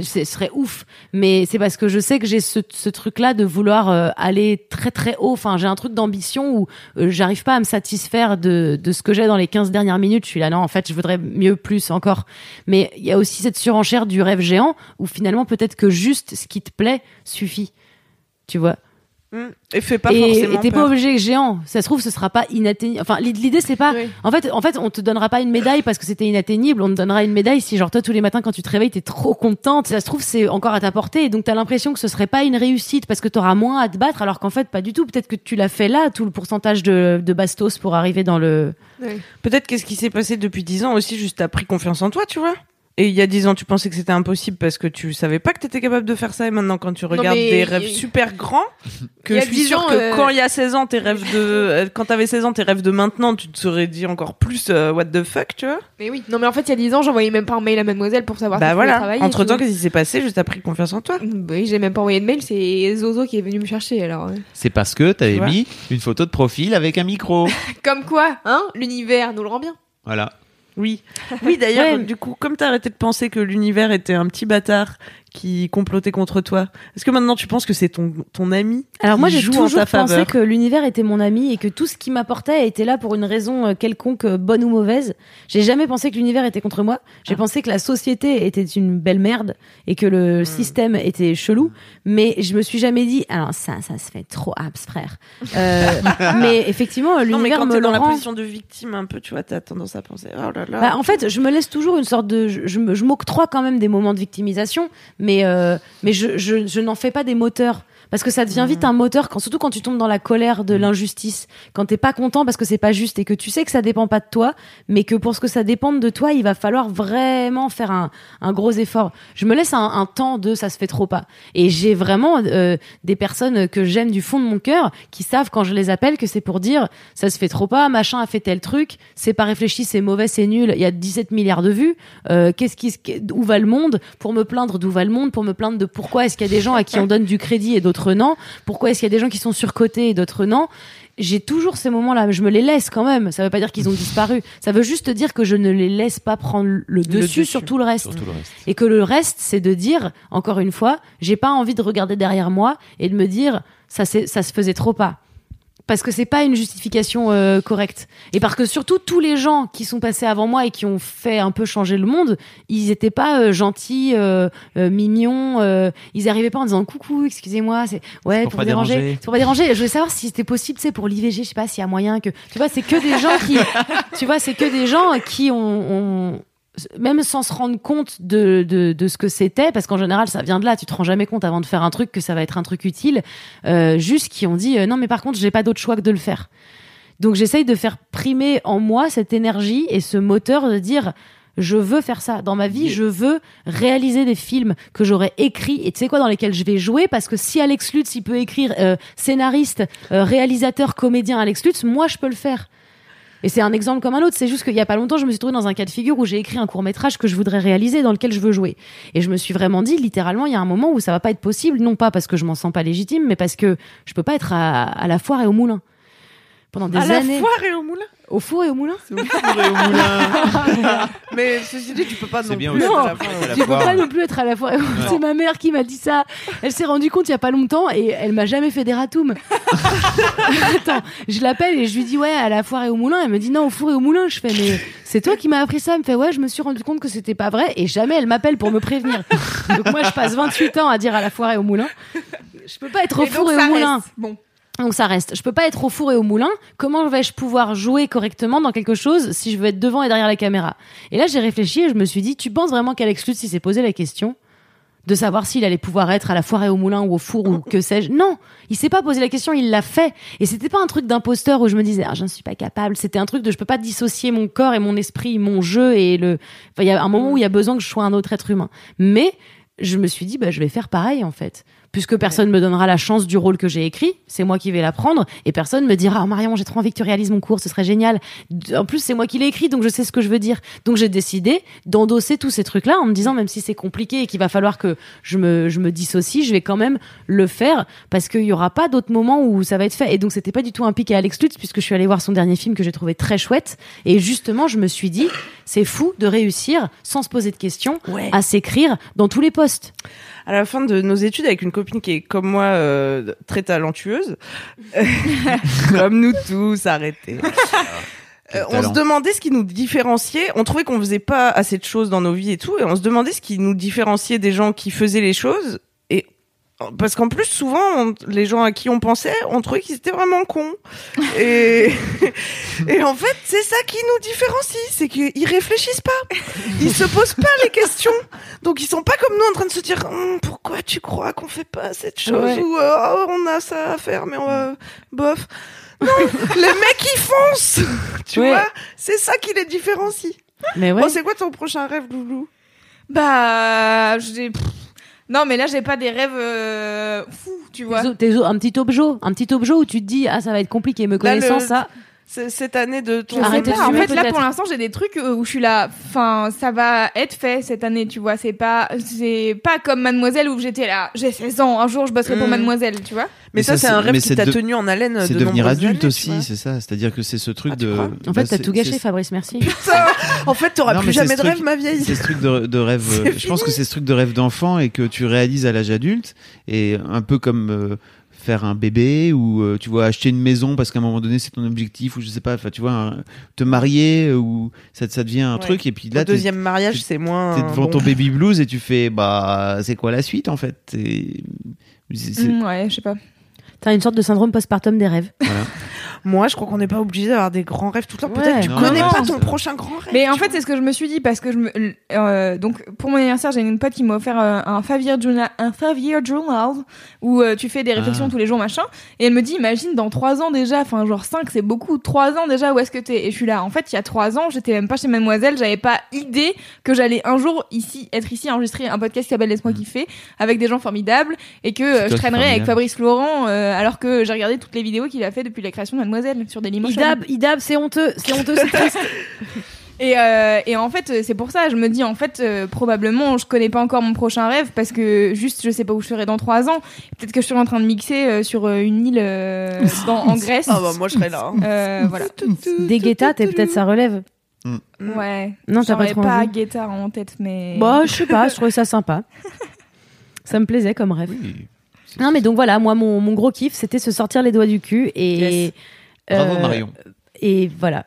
Ce serait ouf. Mais c'est parce que je sais que j'ai ce, ce truc-là de vouloir euh, aller très très haut. Enfin, j'ai un truc d'ambition où euh, j'arrive pas à me satisfaire de, de ce que j'ai dans les 15 dernières minutes. Je suis là, non, en fait, je voudrais mieux, plus encore. Mais il y a aussi cette surenchère du rêve géant où finalement peut-être que juste ce qui te plaît suffit. Tu vois Hmm. Et fais pas Et forcément et t'es pas obligé géant. Ça se trouve, ce sera pas inatteignable. Enfin, l'id- l'idée c'est pas. Oui. En fait, en fait, on te donnera pas une médaille parce que c'était inatteignable. On te donnera une médaille si, genre, toi, tous les matins, quand tu te réveilles, t'es trop contente. Ça se trouve, c'est encore à ta portée. Et donc, t'as l'impression que ce serait pas une réussite parce que t'auras moins à te battre, alors qu'en fait, pas du tout. Peut-être que tu l'as fait là, tout le pourcentage de, de bastos pour arriver dans le. Peut-être qu'est-ce qui s'est passé depuis 10 ans aussi, juste t'as pris confiance en toi, tu vois. Et il y a 10 ans, tu pensais que c'était impossible parce que tu savais pas que t'étais capable de faire ça. Et maintenant, quand tu regardes mais des rêves super grands, que je suis 10 sûre ans, que euh, quand il y a 16 ans, tes rêves de, euh, quand t'avais 16 ans, tes rêves de maintenant, tu te serais dit encore plus euh, what the fuck, tu vois? Mais oui. Non, mais en fait, il y a 10 ans, j'envoyais même pas un mail à Mademoiselle pour savoir si bah voilà. travailler. Entre tu temps, qu'est-ce qui s'est passé? Juste t'as pris confiance en toi. Bah oui, j'ai même pas envoyé de mail, c'est Zozo qui est venu me chercher alors. ouais. C'est parce que t'avais Tu mis une photo de profil avec un micro. Comme quoi, hein, l'univers nous le rend bien. Voilà. Oui. Oui, d'ailleurs, Ouais. du coup, comme t'as arrêté de penser que l'univers était un petit bâtard qui complotait contre toi, est-ce que maintenant tu penses que c'est ton, ton ami Alors moi j'ai toujours pensé faveur que l'univers était mon ami et que tout ce qui m'apportait était là pour une raison euh, quelconque, euh, bonne ou mauvaise. J'ai jamais pensé que l'univers était contre moi. J'ai pensé que la société était une belle merde et que le système était chelou. Mais je me suis jamais dit, alors ça, ça se fait trop abs, frère. Euh, mais effectivement, mais l'univers quand me t'es le dans la position de victime un peu, tu vois, t'as tendance à penser, oh là là. Bah, en fait, je me laisse toujours une sorte de. Je m'octroie quand même des moments de victimisation, mais, euh, mais je, je, je n'en fais pas des moteurs. Parce que ça devient vite un moteur, quand, surtout quand tu tombes dans la colère de l'injustice, quand t'es pas content parce que c'est pas juste et que tu sais que ça dépend pas de toi, mais que pour ce que ça dépende de toi, il va falloir vraiment faire un, un gros effort. Je me laisse un, un temps de ça se fait trop pas. Et j'ai vraiment euh, des personnes que j'aime du fond de mon cœur qui savent quand je les appelle que c'est pour dire ça se fait trop pas, machin a fait tel truc, c'est pas réfléchi, c'est mauvais, c'est nul, il y a 17 milliards de vues, euh, qu'est-ce qui, où va le monde? Pour me plaindre d'où va le monde, pour me plaindre de pourquoi est-ce qu'il y a des gens à qui on donne du crédit et d'autres non, pourquoi est-ce qu'il y a des gens qui sont surcotés et d'autres non? J'ai toujours ces moments-là, je me les laisse quand même. Ça veut pas dire qu'ils ont disparu. Ça veut juste dire que je ne les laisse pas prendre le dessus, dessus. sur tout le reste. Surtout le reste. Et que le reste, c'est de dire, encore une fois, j'ai pas envie de regarder derrière moi et de me dire, ça se faisait trop pas. Parce que c'est pas une justification euh, correcte. Et parce que surtout, tous les gens qui sont passés avant moi et qui ont fait un peu changer le monde, ils étaient pas euh, gentils, euh, euh, mignons, euh, ils arrivaient pas en disant coucou, excusez-moi, c'est ouais, pour pour, pas déranger. pour pas déranger. Je voulais savoir si c'était possible, c'est pour l'IVG, je sais pas s'il y a moyen que. Tu vois, c'est que des gens qui. tu vois, c'est que des gens qui ont. ont- même sans se rendre compte de, de, de ce que c'était, parce qu'en général ça vient de là, tu te rends jamais compte avant de faire un truc que ça va être un truc utile, euh, juste qui ont dit euh, non mais par contre j'ai pas d'autre choix que de le faire. Donc j'essaye de faire primer en moi cette énergie et ce moteur de dire je veux faire ça dans ma vie, je veux réaliser des films que j'aurais écrits et tu sais quoi dans lesquels je vais jouer parce que si Alex Lutz il peut écrire euh, scénariste, euh, réalisateur, comédien Alex Lutz, moi je peux le faire. Et c'est un exemple comme un autre. C'est juste qu'il y a pas longtemps, je me suis trouvée dans un cas de figure où j'ai écrit un court métrage que je voudrais réaliser, dans lequel je veux jouer. Et je me suis vraiment dit, littéralement, il y a un moment où ça va pas être possible, non pas parce que je m'en sens pas légitime, mais parce que je peux pas être à, à la foire et au moulin. Pendant des à la années. foire et au moulin. Au four et au moulin Mais ceci dit, tu peux pas non bien plus aussi. être à Non. la foire et au À la Je peux pas non plus être à la foire. et au- C'est ma mère qui m'a dit ça. Elle s'est rendue compte il y a pas longtemps et elle m'a jamais fait des ratoums. Attends, je l'appelle et je lui dis ouais à la foire et au moulin. Elle me dit non au four et au moulin. Je fais mais c'est toi qui m'as appris ça. Elle me fait ouais je me suis rendu compte que c'était pas vrai et jamais elle m'appelle pour me prévenir. Donc moi je passe 28 ans à dire à la foire et au moulin. Je peux pas être au Et four donc, et ça au moulin. reste. Bon. Donc ça reste. Je peux pas être au four et au moulin. Comment vais-je pouvoir jouer correctement dans quelque chose si je veux être devant et derrière la caméra? Et là j'ai réfléchi et je me suis dit, tu penses vraiment qu'Alex Lutz s'est posé la question de savoir s'il allait pouvoir être à la foire et au moulin ou au four ou que sais-je? Non, il s'est pas posé la question, il l'a fait. Et c'était pas un truc d'imposteur où je me disais, ah, j'en suis pas capable. C'était un truc de je peux pas dissocier mon corps et mon esprit, mon jeu et le. Il y a un moment où il y a besoin que je sois un autre être humain. Mais je me suis dit, bah, je vais faire pareil en fait. Puisque personne me donnera la chance du rôle que j'ai écrit, c'est moi qui vais la prendre, et personne me dira, oh, Marion, j'ai trop envie que tu réalises mon cours, ce serait génial. En plus, c'est moi qui l'ai écrit, donc je sais ce que je veux dire. Donc j'ai décidé d'endosser tous ces trucs-là en me disant, même si c'est compliqué et qu'il va falloir que je me, je me dissocie, je vais quand même le faire, parce qu'il y aura pas d'autres moments où ça va être fait. Et donc c'était pas du tout un pic à Alex Lutz, puisque je suis allée voir son dernier film que j'ai trouvé très chouette. Et justement, je me suis dit, c'est fou de réussir, sans se poser de questions, Ouais. à s'écrire dans tous les postes. À la fin de nos études avec une copine qui est comme moi euh, très talentueuse, comme nous tous, arrêtez. Euh, on se demandait ce qui nous différenciait. On trouvait qu'on faisait pas assez de choses dans nos vies et tout, et on se demandait ce qui nous différenciait des gens qui faisaient les choses. Parce qu'en plus, souvent, on- les gens à qui on pensait, on trouvait qu'ils étaient vraiment cons. Et, et en fait, c'est ça qui nous différencie, c'est qu'ils réfléchissent pas. Ils se posent pas les questions. Donc ils sont pas comme nous en train de se dire Hum, pourquoi tu crois qu'on fait pas cette chose Ouais. ou euh, Oh, on a ça à faire mais on va bof. Non, les mecs ils foncent. tu Ouais. vois, c'est ça qui les différencie. Mais ouais. Bon, c'est quoi ton prochain rêve, Loulou? Bah, j'ai. Non, mais là, j'ai pas des rêves euh, fous, tu vois. Tes o- tes o- un petit objet, un petit objet où tu te dis ah ça va être compliqué me Là, connaissant le- ça. C'est- Cette année de ton Arrêtez de pas, en fait, là, pour l'instant, j'ai des trucs euh, où je suis là. Enfin, ça va être fait cette année, tu vois. C'est pas, c'est pas comme Mademoiselle où j'étais là. J'ai 16 ans. Un jour, je bosserai pour Mm. Mademoiselle, tu vois. Mais, Mais ça, ça, c'est c'est- un rêve mais qui c'est t'a de- tenu en haleine. C'est de devenir adulte aussi, c'est ça. C'est-à-dire que c'est ce truc Ah, de. crois En bah, fait t'as c'est- tout gâché c'est- Fabrice merci. Putain, en fait, t'auras plus mais c'est jamais de truc- rêve, ma vieille. C'est ce truc de, de rêve. C'est euh, je pense que c'est ce truc de rêve d'enfant et que tu réalises à l'âge adulte et un peu comme euh, faire un bébé ou euh, tu vois acheter une maison parce qu'à un moment donné c'est ton objectif ou je sais pas. Enfin tu vois un- te marier euh, ou ça, ça devient un Ouais. truc et puis là deuxième mariage, c'est moins. t'es devant bon. ton baby blues et tu fais bah c'est quoi la suite en fait? Et c'est- c'est- Mm, ouais, je sais pas. T'as une sorte de syndrome postpartum des rêves. voilà. Moi, je crois qu'on n'est pas obligé d'avoir des grands rêves tout le temps. Ouais. Peut-être que tu Non, connais non, pas non, ton prochain grand rêve. Mais en fait, c'est ce que je me suis dit parce que je me, euh, donc pour mon anniversaire, j'ai une pote qui m'a offert euh, un five year journal, un five year journal où euh, tu fais des réflexions Ah. tous les jours machin. Et elle me dit, imagine dans trois ans déjà, enfin genre cinq, c'est beaucoup. Trois ans déjà, où est-ce que t'es? Et je suis là. En fait, il y a trois ans, j'étais même pas chez Mademoiselle, j'avais pas idée que j'allais un jour ici être ici enregistrer un podcast qui s'appelle Laisse-moi kiffer avec des gens formidables et que je traînerais avec. Fabrice Laurent euh, alors que j'ai regardé toutes les vidéos qu'il a fait depuis la création de Mademoiselle sur Dailymotion. Idab, Idab, c'est honteux, c'est honteux, c'est triste. Et, euh, et en fait, euh, c'est pour ça, je me dis, en fait, euh, probablement, je connais pas encore mon prochain rêve parce que juste, je sais pas où je serai dans trois ans. Peut-être que je suis en train de mixer euh, sur une île euh, dans, en Grèce. Ah bah moi je serais là. hein. Euh, voilà. Des guettas, t'es peut-être ça relève. Ouais. Non, t'as pas trop pas guitare en tête, mais. Bah, je sais pas, je trouvais ça sympa. Ça me plaisait comme rêve. Oui. Non, mais donc voilà, moi, mon, mon gros kiff, c'était se sortir les doigts du cul et. Yes. Bravo euh, Marion. Et voilà.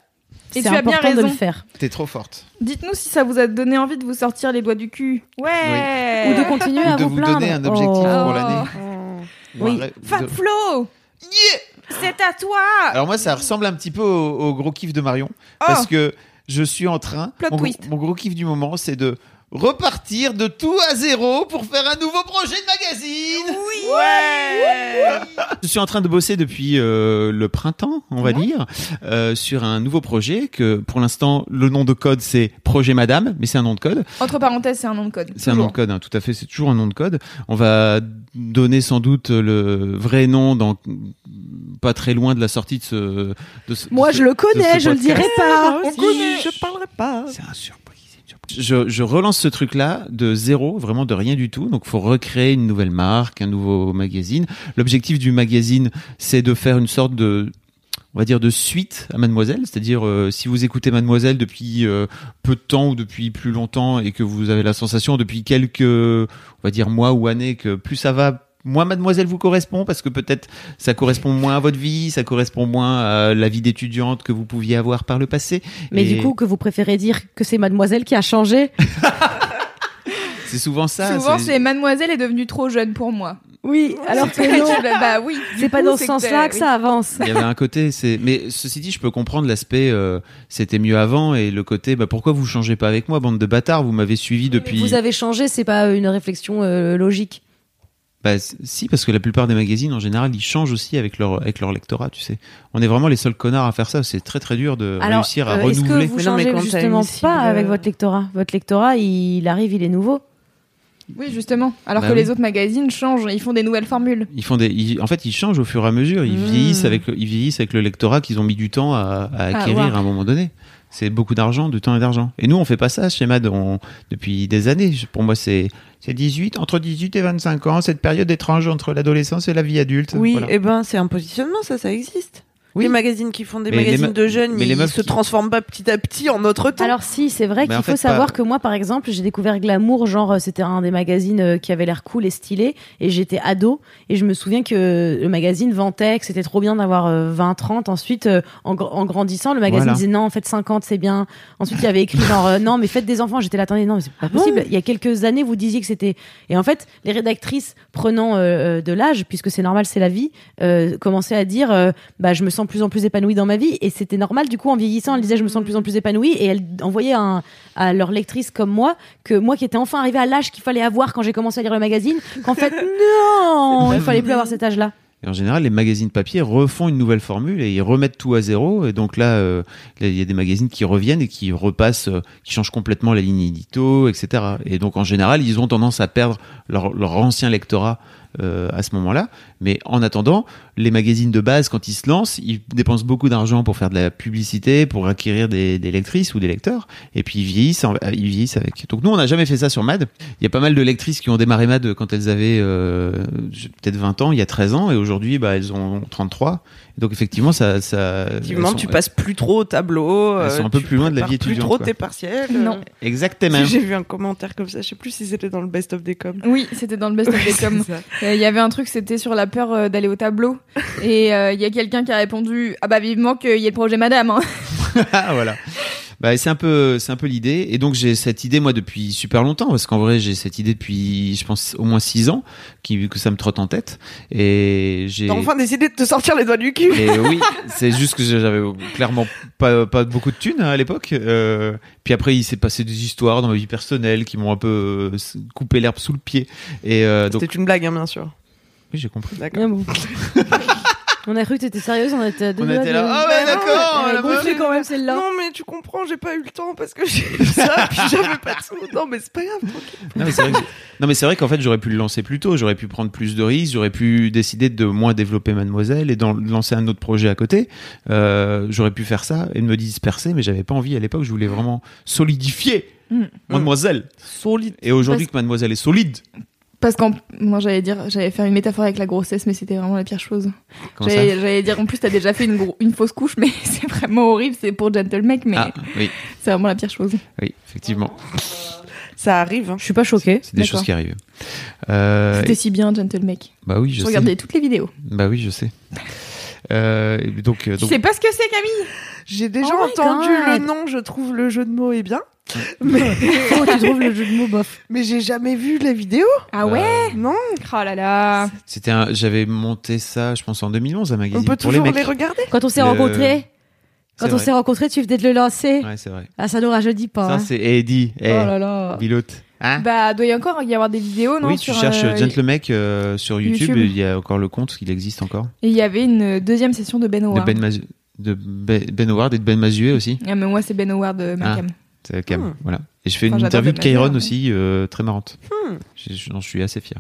Et C'est tu as bien important de le raison. faire. T'es trop forte. Dites-nous si ça vous a donné envie de vous sortir les doigts du cul. Ouais. Ou de continuer Ou à de vous vous plaindre. donner un objectif Oh. pour l'année. Ou un Oui. Flo C'est à toi Alors moi, ça ressemble un petit peu au, au gros kiff de Marion, parce Oh. que je suis en train. Plot mon, twist. mon gros kiff du moment, c'est de repartir de tout à zéro pour faire un nouveau projet de magazine. Ouais. Je suis en train de bosser depuis euh, le printemps, on va dire, euh, sur un nouveau projet que pour l'instant le nom de code c'est Projet Madame, mais c'est un nom de code. Entre parenthèses, c'est un nom de code. C'est un nom de code, hein, tout à fait. C'est toujours un nom de code. On va donner sans doute le vrai nom dans pas très loin de la sortie de ce. de ce- Moi, de ce- je le connais, je le dirai pas. Moi aussi, Je parlerai pas. C'est un surprise. Je, je relance ce truc-là de zéro, vraiment de rien du tout. Donc, faut recréer une nouvelle marque, un nouveau magazine. L'objectif du magazine, c'est de faire une sorte de on va dire de suite à Mademoiselle, c'est-à-dire euh, si vous écoutez Mademoiselle depuis euh, peu de temps ou depuis plus longtemps et que vous avez la sensation depuis quelques on va dire mois ou années que plus ça va moins Mademoiselle vous correspond parce que peut-être ça correspond moins à votre vie, ça correspond moins à la vie d'étudiante que vous pouviez avoir par le passé. Mais Et du coup, que vous préférez dire que c'est mademoiselle qui a changé? C'est souvent ça. Souvent, c'est Mademoiselle est devenue trop jeune pour moi. Oui, alors que non, bah oui. c'est pas dans ce que sens-là que ça avance. Il y avait un côté, c'est. Mais ceci dit, je peux comprendre l'aspect. euh, c'était mieux avant et le côté. Bah pourquoi vous changez pas avec moi, bande de bâtards Vous m'avez suivi depuis. Vous avez changé, c'est pas une réflexion euh, logique. Bah, si, parce que la plupart des magazines, en général, ils changent aussi avec leur, avec leur lectorat, tu sais. On est vraiment les seuls connards à faire ça. C'est très très dur de Alors, réussir à euh, est-ce renouveler. que vous Mais non, mais changez quand t'as justement cible, pas avec euh, votre lectorat? Votre lectorat, il arrive, il est nouveau. Oui, justement. Alors Bah que oui. les autres magazines changent, ils font des nouvelles formules. Ils font des, ils- en fait, ils changent au fur et à mesure. Ils Mmh. vieillissent avec, le- ils vieillissent avec le lectorat qu'ils ont mis du temps à, à acquérir à un moment donné. C'est beaucoup d'argent, de temps et d'argent. Et nous, on fait pas ça chez Mad on- depuis des années. Pour moi, c'est, c'est 18, entre 18 et 25 ans, cette période étrange entre l'adolescence et la vie adulte. Oui, Voilà. et ben c'est un positionnement, ça, ça existe. Oui. Les magazines qui font des Mais magazines me- de jeunes, mais les ils se qui- transforment pas petit à petit en notre temps. Alors si, c'est vrai Mais qu'il faut fait, savoir pas- que moi, par exemple, j'ai découvert Glamour, genre euh, c'était un des magazines euh, qui avait l'air cool et stylé, et j'étais ado, et je me souviens que le magazine vantait que c'était trop bien d'avoir euh, 20-30. Ensuite, en, gr- en grandissant, le magazine Voilà. disait non, en fait 50 c'est bien. Ensuite, il y avait écrit genre non, mais faites des enfants. J'étais là, attendez, non, mais c'est pas possible. Il y a quelques années, vous disiez que c'était. Et en fait, les rédactrices prenant euh, de l'âge, puisque c'est normal, c'est la vie, euh, commençaient à dire euh, bah je me sens de plus en plus épanouie dans ma vie, et c'était normal. Du coup, en vieillissant, elles disaient je me sens de plus en plus épanouie, et elles envoyaient un, à leurs lectrices comme moi que moi qui étais enfin arrivée à l'âge qu'il fallait avoir quand j'ai commencé à lire le magazine, qu'en fait non, il fallait plus avoir cet âge-là. Et en général, les magazines papier refont une nouvelle formule et ils remettent tout à zéro. Et donc là, euh, il y a des magazines qui reviennent et qui repassent, euh, qui changent complètement la ligne édito, etc. Et donc en général, ils ont tendance à perdre leur, leur ancien lectorat euh, à ce moment-là. Mais en attendant, les magazines de base, quand ils se lancent, ils dépensent beaucoup d'argent pour faire de la publicité, pour acquérir des, des lectrices ou des lecteurs. Et puis ils vieillissent, en- ils vieillissent avec. Donc nous, on n'a jamais fait ça sur Mad. Il y a pas mal de lectrices qui ont démarré Mad quand elles avaient euh, peut-être 20 ans, il y a 13 ans, et aujourd'hui, bah, elles ont 33. Donc effectivement, ça, ça Effectivement, sont- tu passes plus trop au tableau. Elles sont euh, un peu plus loin de la vie Plus étudiante, trop quoi. tes partiels. Non. Exactement. J'ai vu un commentaire comme ça, je sais plus si c'était dans le best of des coms. Oui, c'était dans le best of des coms. Euh, Il y avait un truc, c'était sur la peur euh, d'aller au tableau. Et euh, il y a quelqu'un qui a répondu Ah bah vivement qu'il y ait le projet Madame. hein. Ah, voilà. Bah, c'est un peu, c'est un peu l'idée. Et donc, j'ai cette idée, moi, depuis super longtemps, parce qu'en vrai, j'ai cette idée depuis, je pense, au moins six ans, qui, que ça me trotte en tête. Et j'ai. T'as enfin décidé de te sortir les doigts du cul. Et oui, c'est juste que j'avais clairement pas, pas beaucoup de thunes hein, à l'époque. Euh, puis après, il s'est passé des histoires dans ma vie personnelle qui m'ont un peu euh, coupé l'herbe sous le pied. Et euh, donc, C'était une blague, hein, bien sûr. oui, j'ai compris. D'accord. On a cru que t'étais sérieuse, on était à deux On doigts était de- là, ah ouais, d'accord, Elle la a gonflé meuf. quand même celle-là. Non, mais tu comprends, j'ai pas eu le temps parce que j'ai eu ça, puis j'avais pas de sous. Non, mais c'est pas grave. tranquille. Non mais c'est vrai, que- non, mais c'est vrai qu'en fait j'aurais pu le lancer plus tôt, j'aurais pu prendre plus de risques, j'aurais pu décider de moins développer Mademoiselle et d'en- de lancer un autre projet à côté. Euh, j'aurais pu faire ça et de me disperser, mais j'avais pas envie à l'époque. Je voulais vraiment solidifier Mm. Mademoiselle. Solide. Et aujourd'hui que Mademoiselle est solide, Parce qu'en moi j'allais dire, j'allais faire une métaphore avec la grossesse, mais c'était vraiment la pire chose. J'allais dire en plus t'as déjà fait une, gros- une fausse couche, mais c'est vraiment horrible. C'est pour Gentleman, mais Ah oui, c'est vraiment la pire chose. oui, effectivement, Ça arrive. hein. Je suis pas choquée. c'est des choses qui arrivent. Euh, C'était si bien Gentleman. bah oui, je Je sais. regardais toutes les vidéos. Bah oui, je sais. Euh, donc, euh, Tu donc sais pas ce que c'est Camille? J'ai déjà Oh entendu le nom, je trouve le jeu de mots est bien. Mais, Oh, tu trouves le jeu de mots bof. mais j'ai jamais vu la vidéo. Ah ouais Non, Oh là là c'était un, j'avais monté ça, je pense en 2011, un on magazine peut pour les toujours mecs. les, regarder. Quand on s'est Le- rencontrés, quand on s'est rencontrés, tu venais de le lancer. Ouais, c'est vrai. Ah, ça nous rajeunit pas. Ça hein. c'est Eddie, Oh là là. Biloute. Hein Bah doit y encore y avoir des vidéos, non oui, tu sur, cherches euh, Gentlemec euh, sur YouTube, YouTube. et il y a encore le compte, il existe encore. Et il y avait une deuxième session de Ben De Howard. Ben, Mazu- de Ben ben Howard et de Ben Mazué aussi. Ah, mais moi c'est Ben Howard de Malcolm. C'est Cam, Hmm. voilà. Et je fais Enfin, une interview de Kairon aussi, euh, très marrante. Hmm. Je- J'en suis assez fier.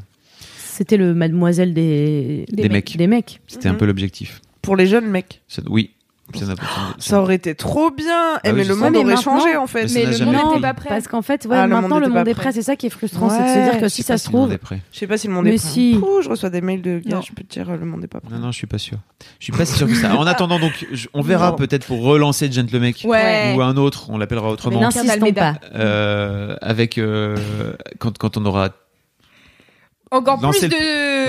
C'était le mademoiselle des, Des Des, mecs. mecs. des mecs. C'était un Mhm. peu l'objectif. Pour les jeunes mecs. Oui. Ça aurait été trop bien. Eh, Ah oui, mais le monde Mais aurait changé en fait. Mais le monde n'était pas prêt. Parce qu'en fait, ouais, Ah, maintenant le monde est prêt. C'est ça qui est frustrant, c'est de se dire que Je si sais pas ça se si le monde trouve. est prêt. Je sais pas si le monde Mais est prêt. si. Pouh, je reçois des mails de gars, Non. je peux te dire, le monde est pas prêt. Non, non, je suis pas sûr. Je suis pas si sûr que ça. En attendant, donc, je- on verra peut-être pour relancer Gentlemec Ouais. ou un autre, on l'appellera Mais autrement. n'insistons pas. Euh, avec euh, quand, quand on aura Encore plus de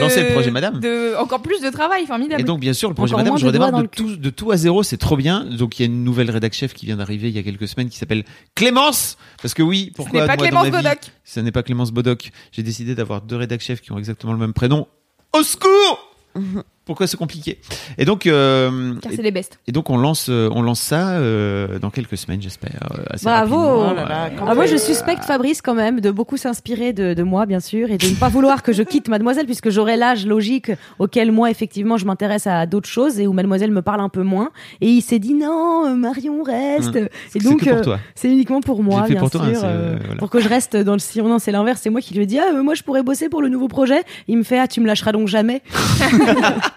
lancer le projet Madame. de encore plus de travail formidable. et donc bien sûr le projet Encore Madame je redémarre de tout, de tout à zéro c'est trop bien donc il y a une nouvelle rédac chef qui vient d'arriver il y a quelques semaines qui s'appelle Clémence parce que oui pourquoi Ce n'est pas moi, Clémence ma vie, Bodoc. ce n'est pas Clémence Bodoc j'ai décidé d'avoir deux rédac chefs qui ont exactement le même prénom Au secours Pourquoi c'est compliqué Et donc, euh, Car c'est les bestes. et donc on lance, euh, on lance ça euh, dans quelques semaines, j'espère. euh, assez Bravo. rapidement. Oh là là, quand Ah, moi, je suspecte Fabrice quand même de beaucoup s'inspirer de, de moi, bien sûr, et de ne pas vouloir que je quitte Mademoiselle, puisque j'aurai l'âge logique auquel moi, effectivement, je m'intéresse à d'autres choses et où Mademoiselle me parle un peu moins. Et il s'est dit non, euh, Marion reste. Mmh. Et c'est donc, que pour euh, toi. c'est uniquement pour moi, fait bien pour sûr, toi, hein, c'est, euh, euh, voilà. pour que je reste dans le sillon. Non, c'est l'inverse. C'est moi qui lui ai dit ah, euh, moi, je pourrais bosser pour le nouveau projet. Il me fait ah, tu me lâcheras donc jamais.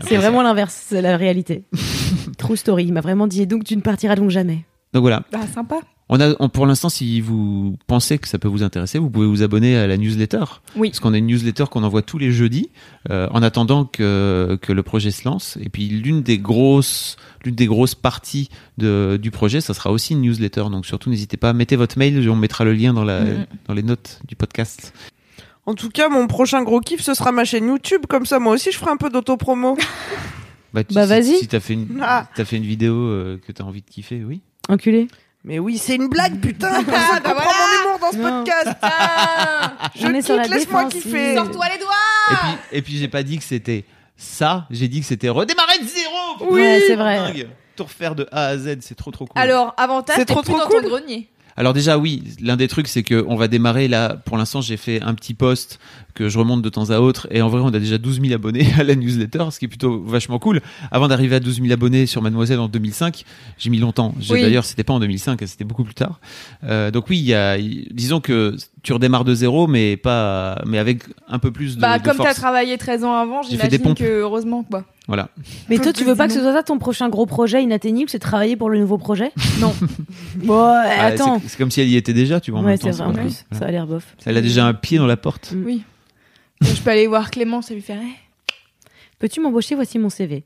c'est vraiment l'inverse, c'est la réalité. True story. Il m'a vraiment dit et donc tu ne partiras donc jamais. Donc voilà. Bah, sympa. On a, on- pour l'instant, si vous pensez que ça peut vous intéresser, vous pouvez vous abonner à la newsletter. Oui. Parce qu'on a une newsletter qu'on envoie tous les jeudis, euh, en attendant que, que le projet se lance. Et puis l'une des grosses, l'une des grosses parties de, du projet, ça sera aussi une newsletter. Donc surtout, n'hésitez pas, mettez votre mail, on mettra le lien dans, la, Mhm. dans les notes du podcast. En tout cas, mon prochain gros kiff, ce sera ma chaîne YouTube. Comme ça, moi aussi, je ferai un peu d'autopromo. Bah, tu- Bah, si- vas-y. Si t'as fait une, Ah. t'as fait une vidéo euh, que t'as envie de kiffer, oui. Enculé. Mais oui, c'est une blague, putain. Personne bah comprend voilà. mon humour dans ce Non. podcast. Ah Je quitte, laisse-moi kiffer. Sors-toi les doigts Et puis, et puis j'ai pas dit que c'était ça, j'ai dit que c'était redémarrer de zéro. Oui. Ouais, c'est vrai. Dingue. Tout refaire de A à Z, c'est trop trop cool. Alors, avantage, C'est t'es trop, plus trop dans cool. ton grenier. Alors déjà oui, l'un des trucs c'est que on va démarrer là. Pour l'instant, j'ai fait un petit post que je remonte de temps à autre et en vrai, on a déjà 12 000 abonnés à la newsletter, ce qui est plutôt vachement cool. Avant d'arriver à 12 000 abonnés sur Mademoiselle en 2005, j'ai mis longtemps. Oui. D'ailleurs, c'était pas en 2005, c'était beaucoup plus tard. Euh, donc oui, il y a, disons que tu redémarres de zéro, mais pas, mais avec un peu plus de, Bah, de comme t'as force. travaillé 13 ans avant, j'imagine que heureusement, quoi. Voilà. Mais toi, tu veux pas que ce soit ça ton prochain gros projet inatteignable, c'est travailler pour le nouveau projet? Non. Bon, ouais, Ah, attends. c'est- comme si elle y était déjà, tu vois. en Ouais, même c'est temps, vrai en plus. voilà. Ça a l'air bof. Elle a déjà un pied dans la porte. Oui. Je peux aller voir Clémence et lui faire. Eh, Peux-tu m'embaucher? Voici mon CV.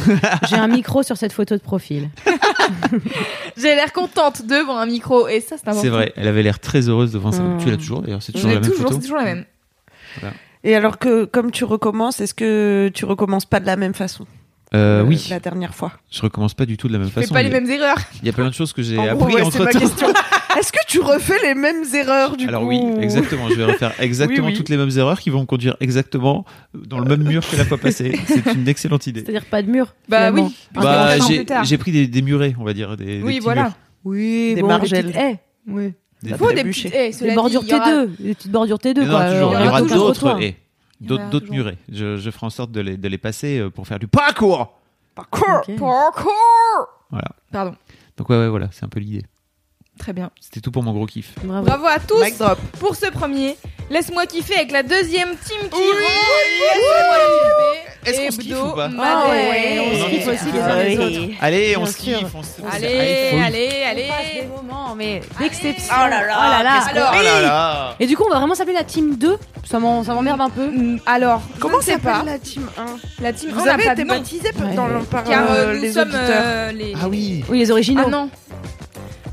J'ai un micro sur cette photo de profil. J'ai l'air contente devant un micro et ça, c'est important. C'est vrai, elle avait l'air très heureuse devant ça. Mm. Tu l'as toujours d'ailleurs, c'est Je toujours la même toujours, photo. c'est toujours la même. Et alors que, comme tu recommences, est-ce que tu recommences pas de la même façon? Euh, euh, oui, La dernière fois. je recommence pas du tout de la même Fais façon. pas les mêmes erreurs. Il y a plein de choses que j'ai En gros, appris ouais, c'est entre ma temps. Est-ce que tu refais les mêmes erreurs du Alors coup oui, exactement. Je vais refaire exactement Oui, oui. toutes les mêmes erreurs qui vont me conduire exactement dans le même mur que la fois passée. C'est une excellente idée. C'est-à-dire pas de mur. Bah finalement. oui. Bah, j'ai plus tard. j'ai pris des, des murets, on va dire. Des, des Oui, petits voilà. murs. Oui, Des bon, margelles. petites haies. Oui. Des- Faut des petites. eh, cela Des bordures il y aura- T2. Des petites bordures T2, Mais non, quoi. toujours. Euh, Il y aura d'autres haies. D'autres murets. Je, je ferai en sorte de les, de les passer euh, pour faire du parcours. Parcours. Ok. Parkour Voilà. Pardon. Donc ouais, ouais, voilà, c'est un peu l'idée. Très bien. C'était tout pour mon gros kiff. Bravo. Bravo à tous drop. pour ce premier. Laisse-moi kiffer avec la deuxième team qui Oui. rentre. Est-ce qu'on se kiffe ou pas Madère. Ah ouais, on se se kiffe aussi les uns les autres. Allez, on se kiffe. On se... Allez, faut- allez, On allez. passe des moments, mais d'exception. Oh là là, Oh là là. Alors, Oh là là. Et du coup, on va vraiment s'appeler la team 2. Ça m'en- ça m'emmerde un peu. Mm, Alors, Comment s'appelle pas. la team 1 La team Vous on n'a avez pas été de nom. baptisé Ouais. dans Car euh, euh, nous les sommes auditeurs. euh, les. Ah oui. Oui, les originaux. Ah non.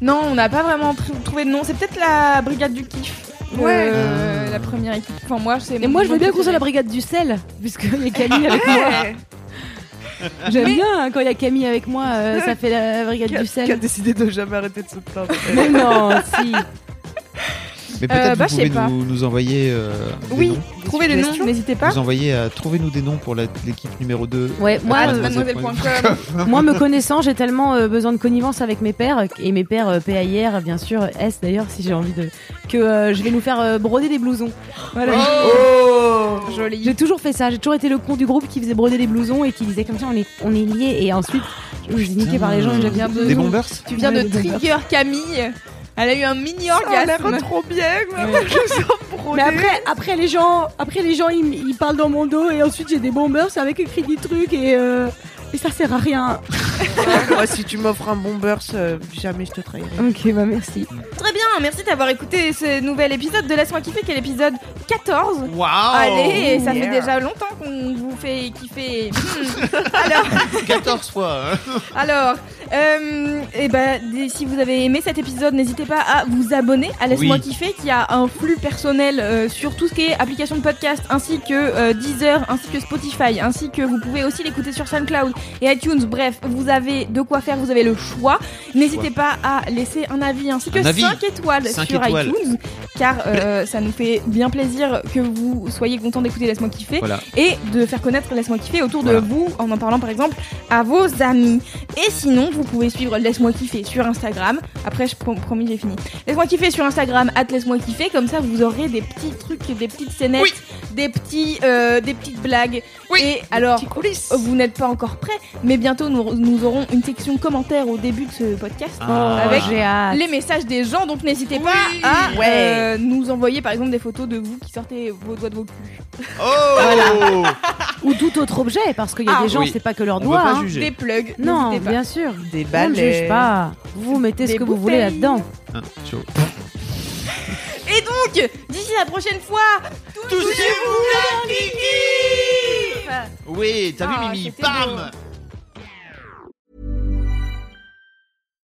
Non, on n'a pas vraiment tr- trouvé de nom. C'est peut-être la brigade du kiff. Ouais. Euh, La première équipe. Enfin, moi, c'est. Et moi, je veux bien qu'on soit la brigade du sel, puisqu'il y a Camille avec moi. J'aime bien hein, quand il y a Camille avec moi, euh, ça fait la brigade Qui a- du qui a sel. décidé de jamais arrêter de se plaindre. Mais non, si. Mais peut-être Euh, bah, vous sais pouvez nous, nous envoyer euh, des Oui, noms. trouvez les noms, n'hésitez pas. Vous envoyez à trouvez-nous des noms pour l'équipe numéro 2. Ouais, moi, euh, me connaissant, j'ai tellement euh, besoin de connivence avec mes pères, et mes pères euh, PAIR, bien sûr, S d'ailleurs, si j'ai envie de. que euh, je vais nous faire euh, broder des blousons. Voilà. Oh Joli. J'ai toujours fait ça, j'ai toujours été le con du groupe qui faisait broder des blousons et qui disait comme ça on est, on est liés et ensuite je suis niqué par les gens et je viens de. Des bombers Tu viens Ouais, de des bombers. trigger Camille. Elle a eu un mini Ça a l'air orgasme. trop bien, quoi. Ouais. Mais après, après les gens, après les gens ils, ils parlent dans mon dos et ensuite j'ai des bombers avec écrit des trucs et, euh, et ça sert à rien. Moi, si tu m'offres un bon burst, euh, jamais je te trahirai. Ok, bah merci. Très bien, merci d'avoir écouté ce nouvel épisode de Laisse-moi kiffer, qui est l'épisode 14. Waouh Allez, ça yeah. fait déjà longtemps qu'on vous fait kiffer. Hmm. Alors, 14 fois. hein. alors euh, et ben, si vous avez aimé cet épisode, n'hésitez pas à vous abonner à Laisse-moi Oui. kiffer, qui a un flux personnel euh, sur tout ce qui est application de podcast, ainsi que euh, Deezer, ainsi que Spotify, ainsi que vous pouvez aussi l'écouter sur SoundCloud et iTunes. Bref, vous avez de quoi faire, vous avez le choix. N'hésitez pas à laisser un avis ainsi que Un avis. 5 étoiles Cinq sur étoiles. iTunes, car euh, ça nous fait bien plaisir que vous soyez content d'écouter Laisse-moi kiffer Voilà. et de faire connaître Laisse-moi kiffer autour Voilà. de vous en en parlant par exemple à vos amis. Et sinon, vous pouvez suivre Laisse-moi kiffer sur Instagram. Après, je prom- promis, j'ai fini. Laisse-moi kiffer sur Instagram, at Laisse-moi kiffer. Comme ça, vous aurez des petits trucs, des petites scénettes, des petits, euh, des petites blagues. Et alors, vous n'êtes pas encore prêts, mais bientôt nous, nous aurons une section commentaires au début de ce podcast Ah. avec les messages des gens. Donc n'hésitez pas à Ouais. euh, nous envoyer par exemple des photos de vous qui sortez vos doigts de vos culs. Oh Ou tout autre objet, parce qu'il y a Ah, des gens, oui. c'est pas que leurs On doigts. hein. juger. Des plugs. Non, pas. bien sûr. Des On balles. ne juge pas. Vous mettez ce que vous voulez là-dedans. Chaud. Et donc, d'ici la prochaine fois, touchez-vous la kiki Oui, t'as Ah, vu Mimi? c'était Bam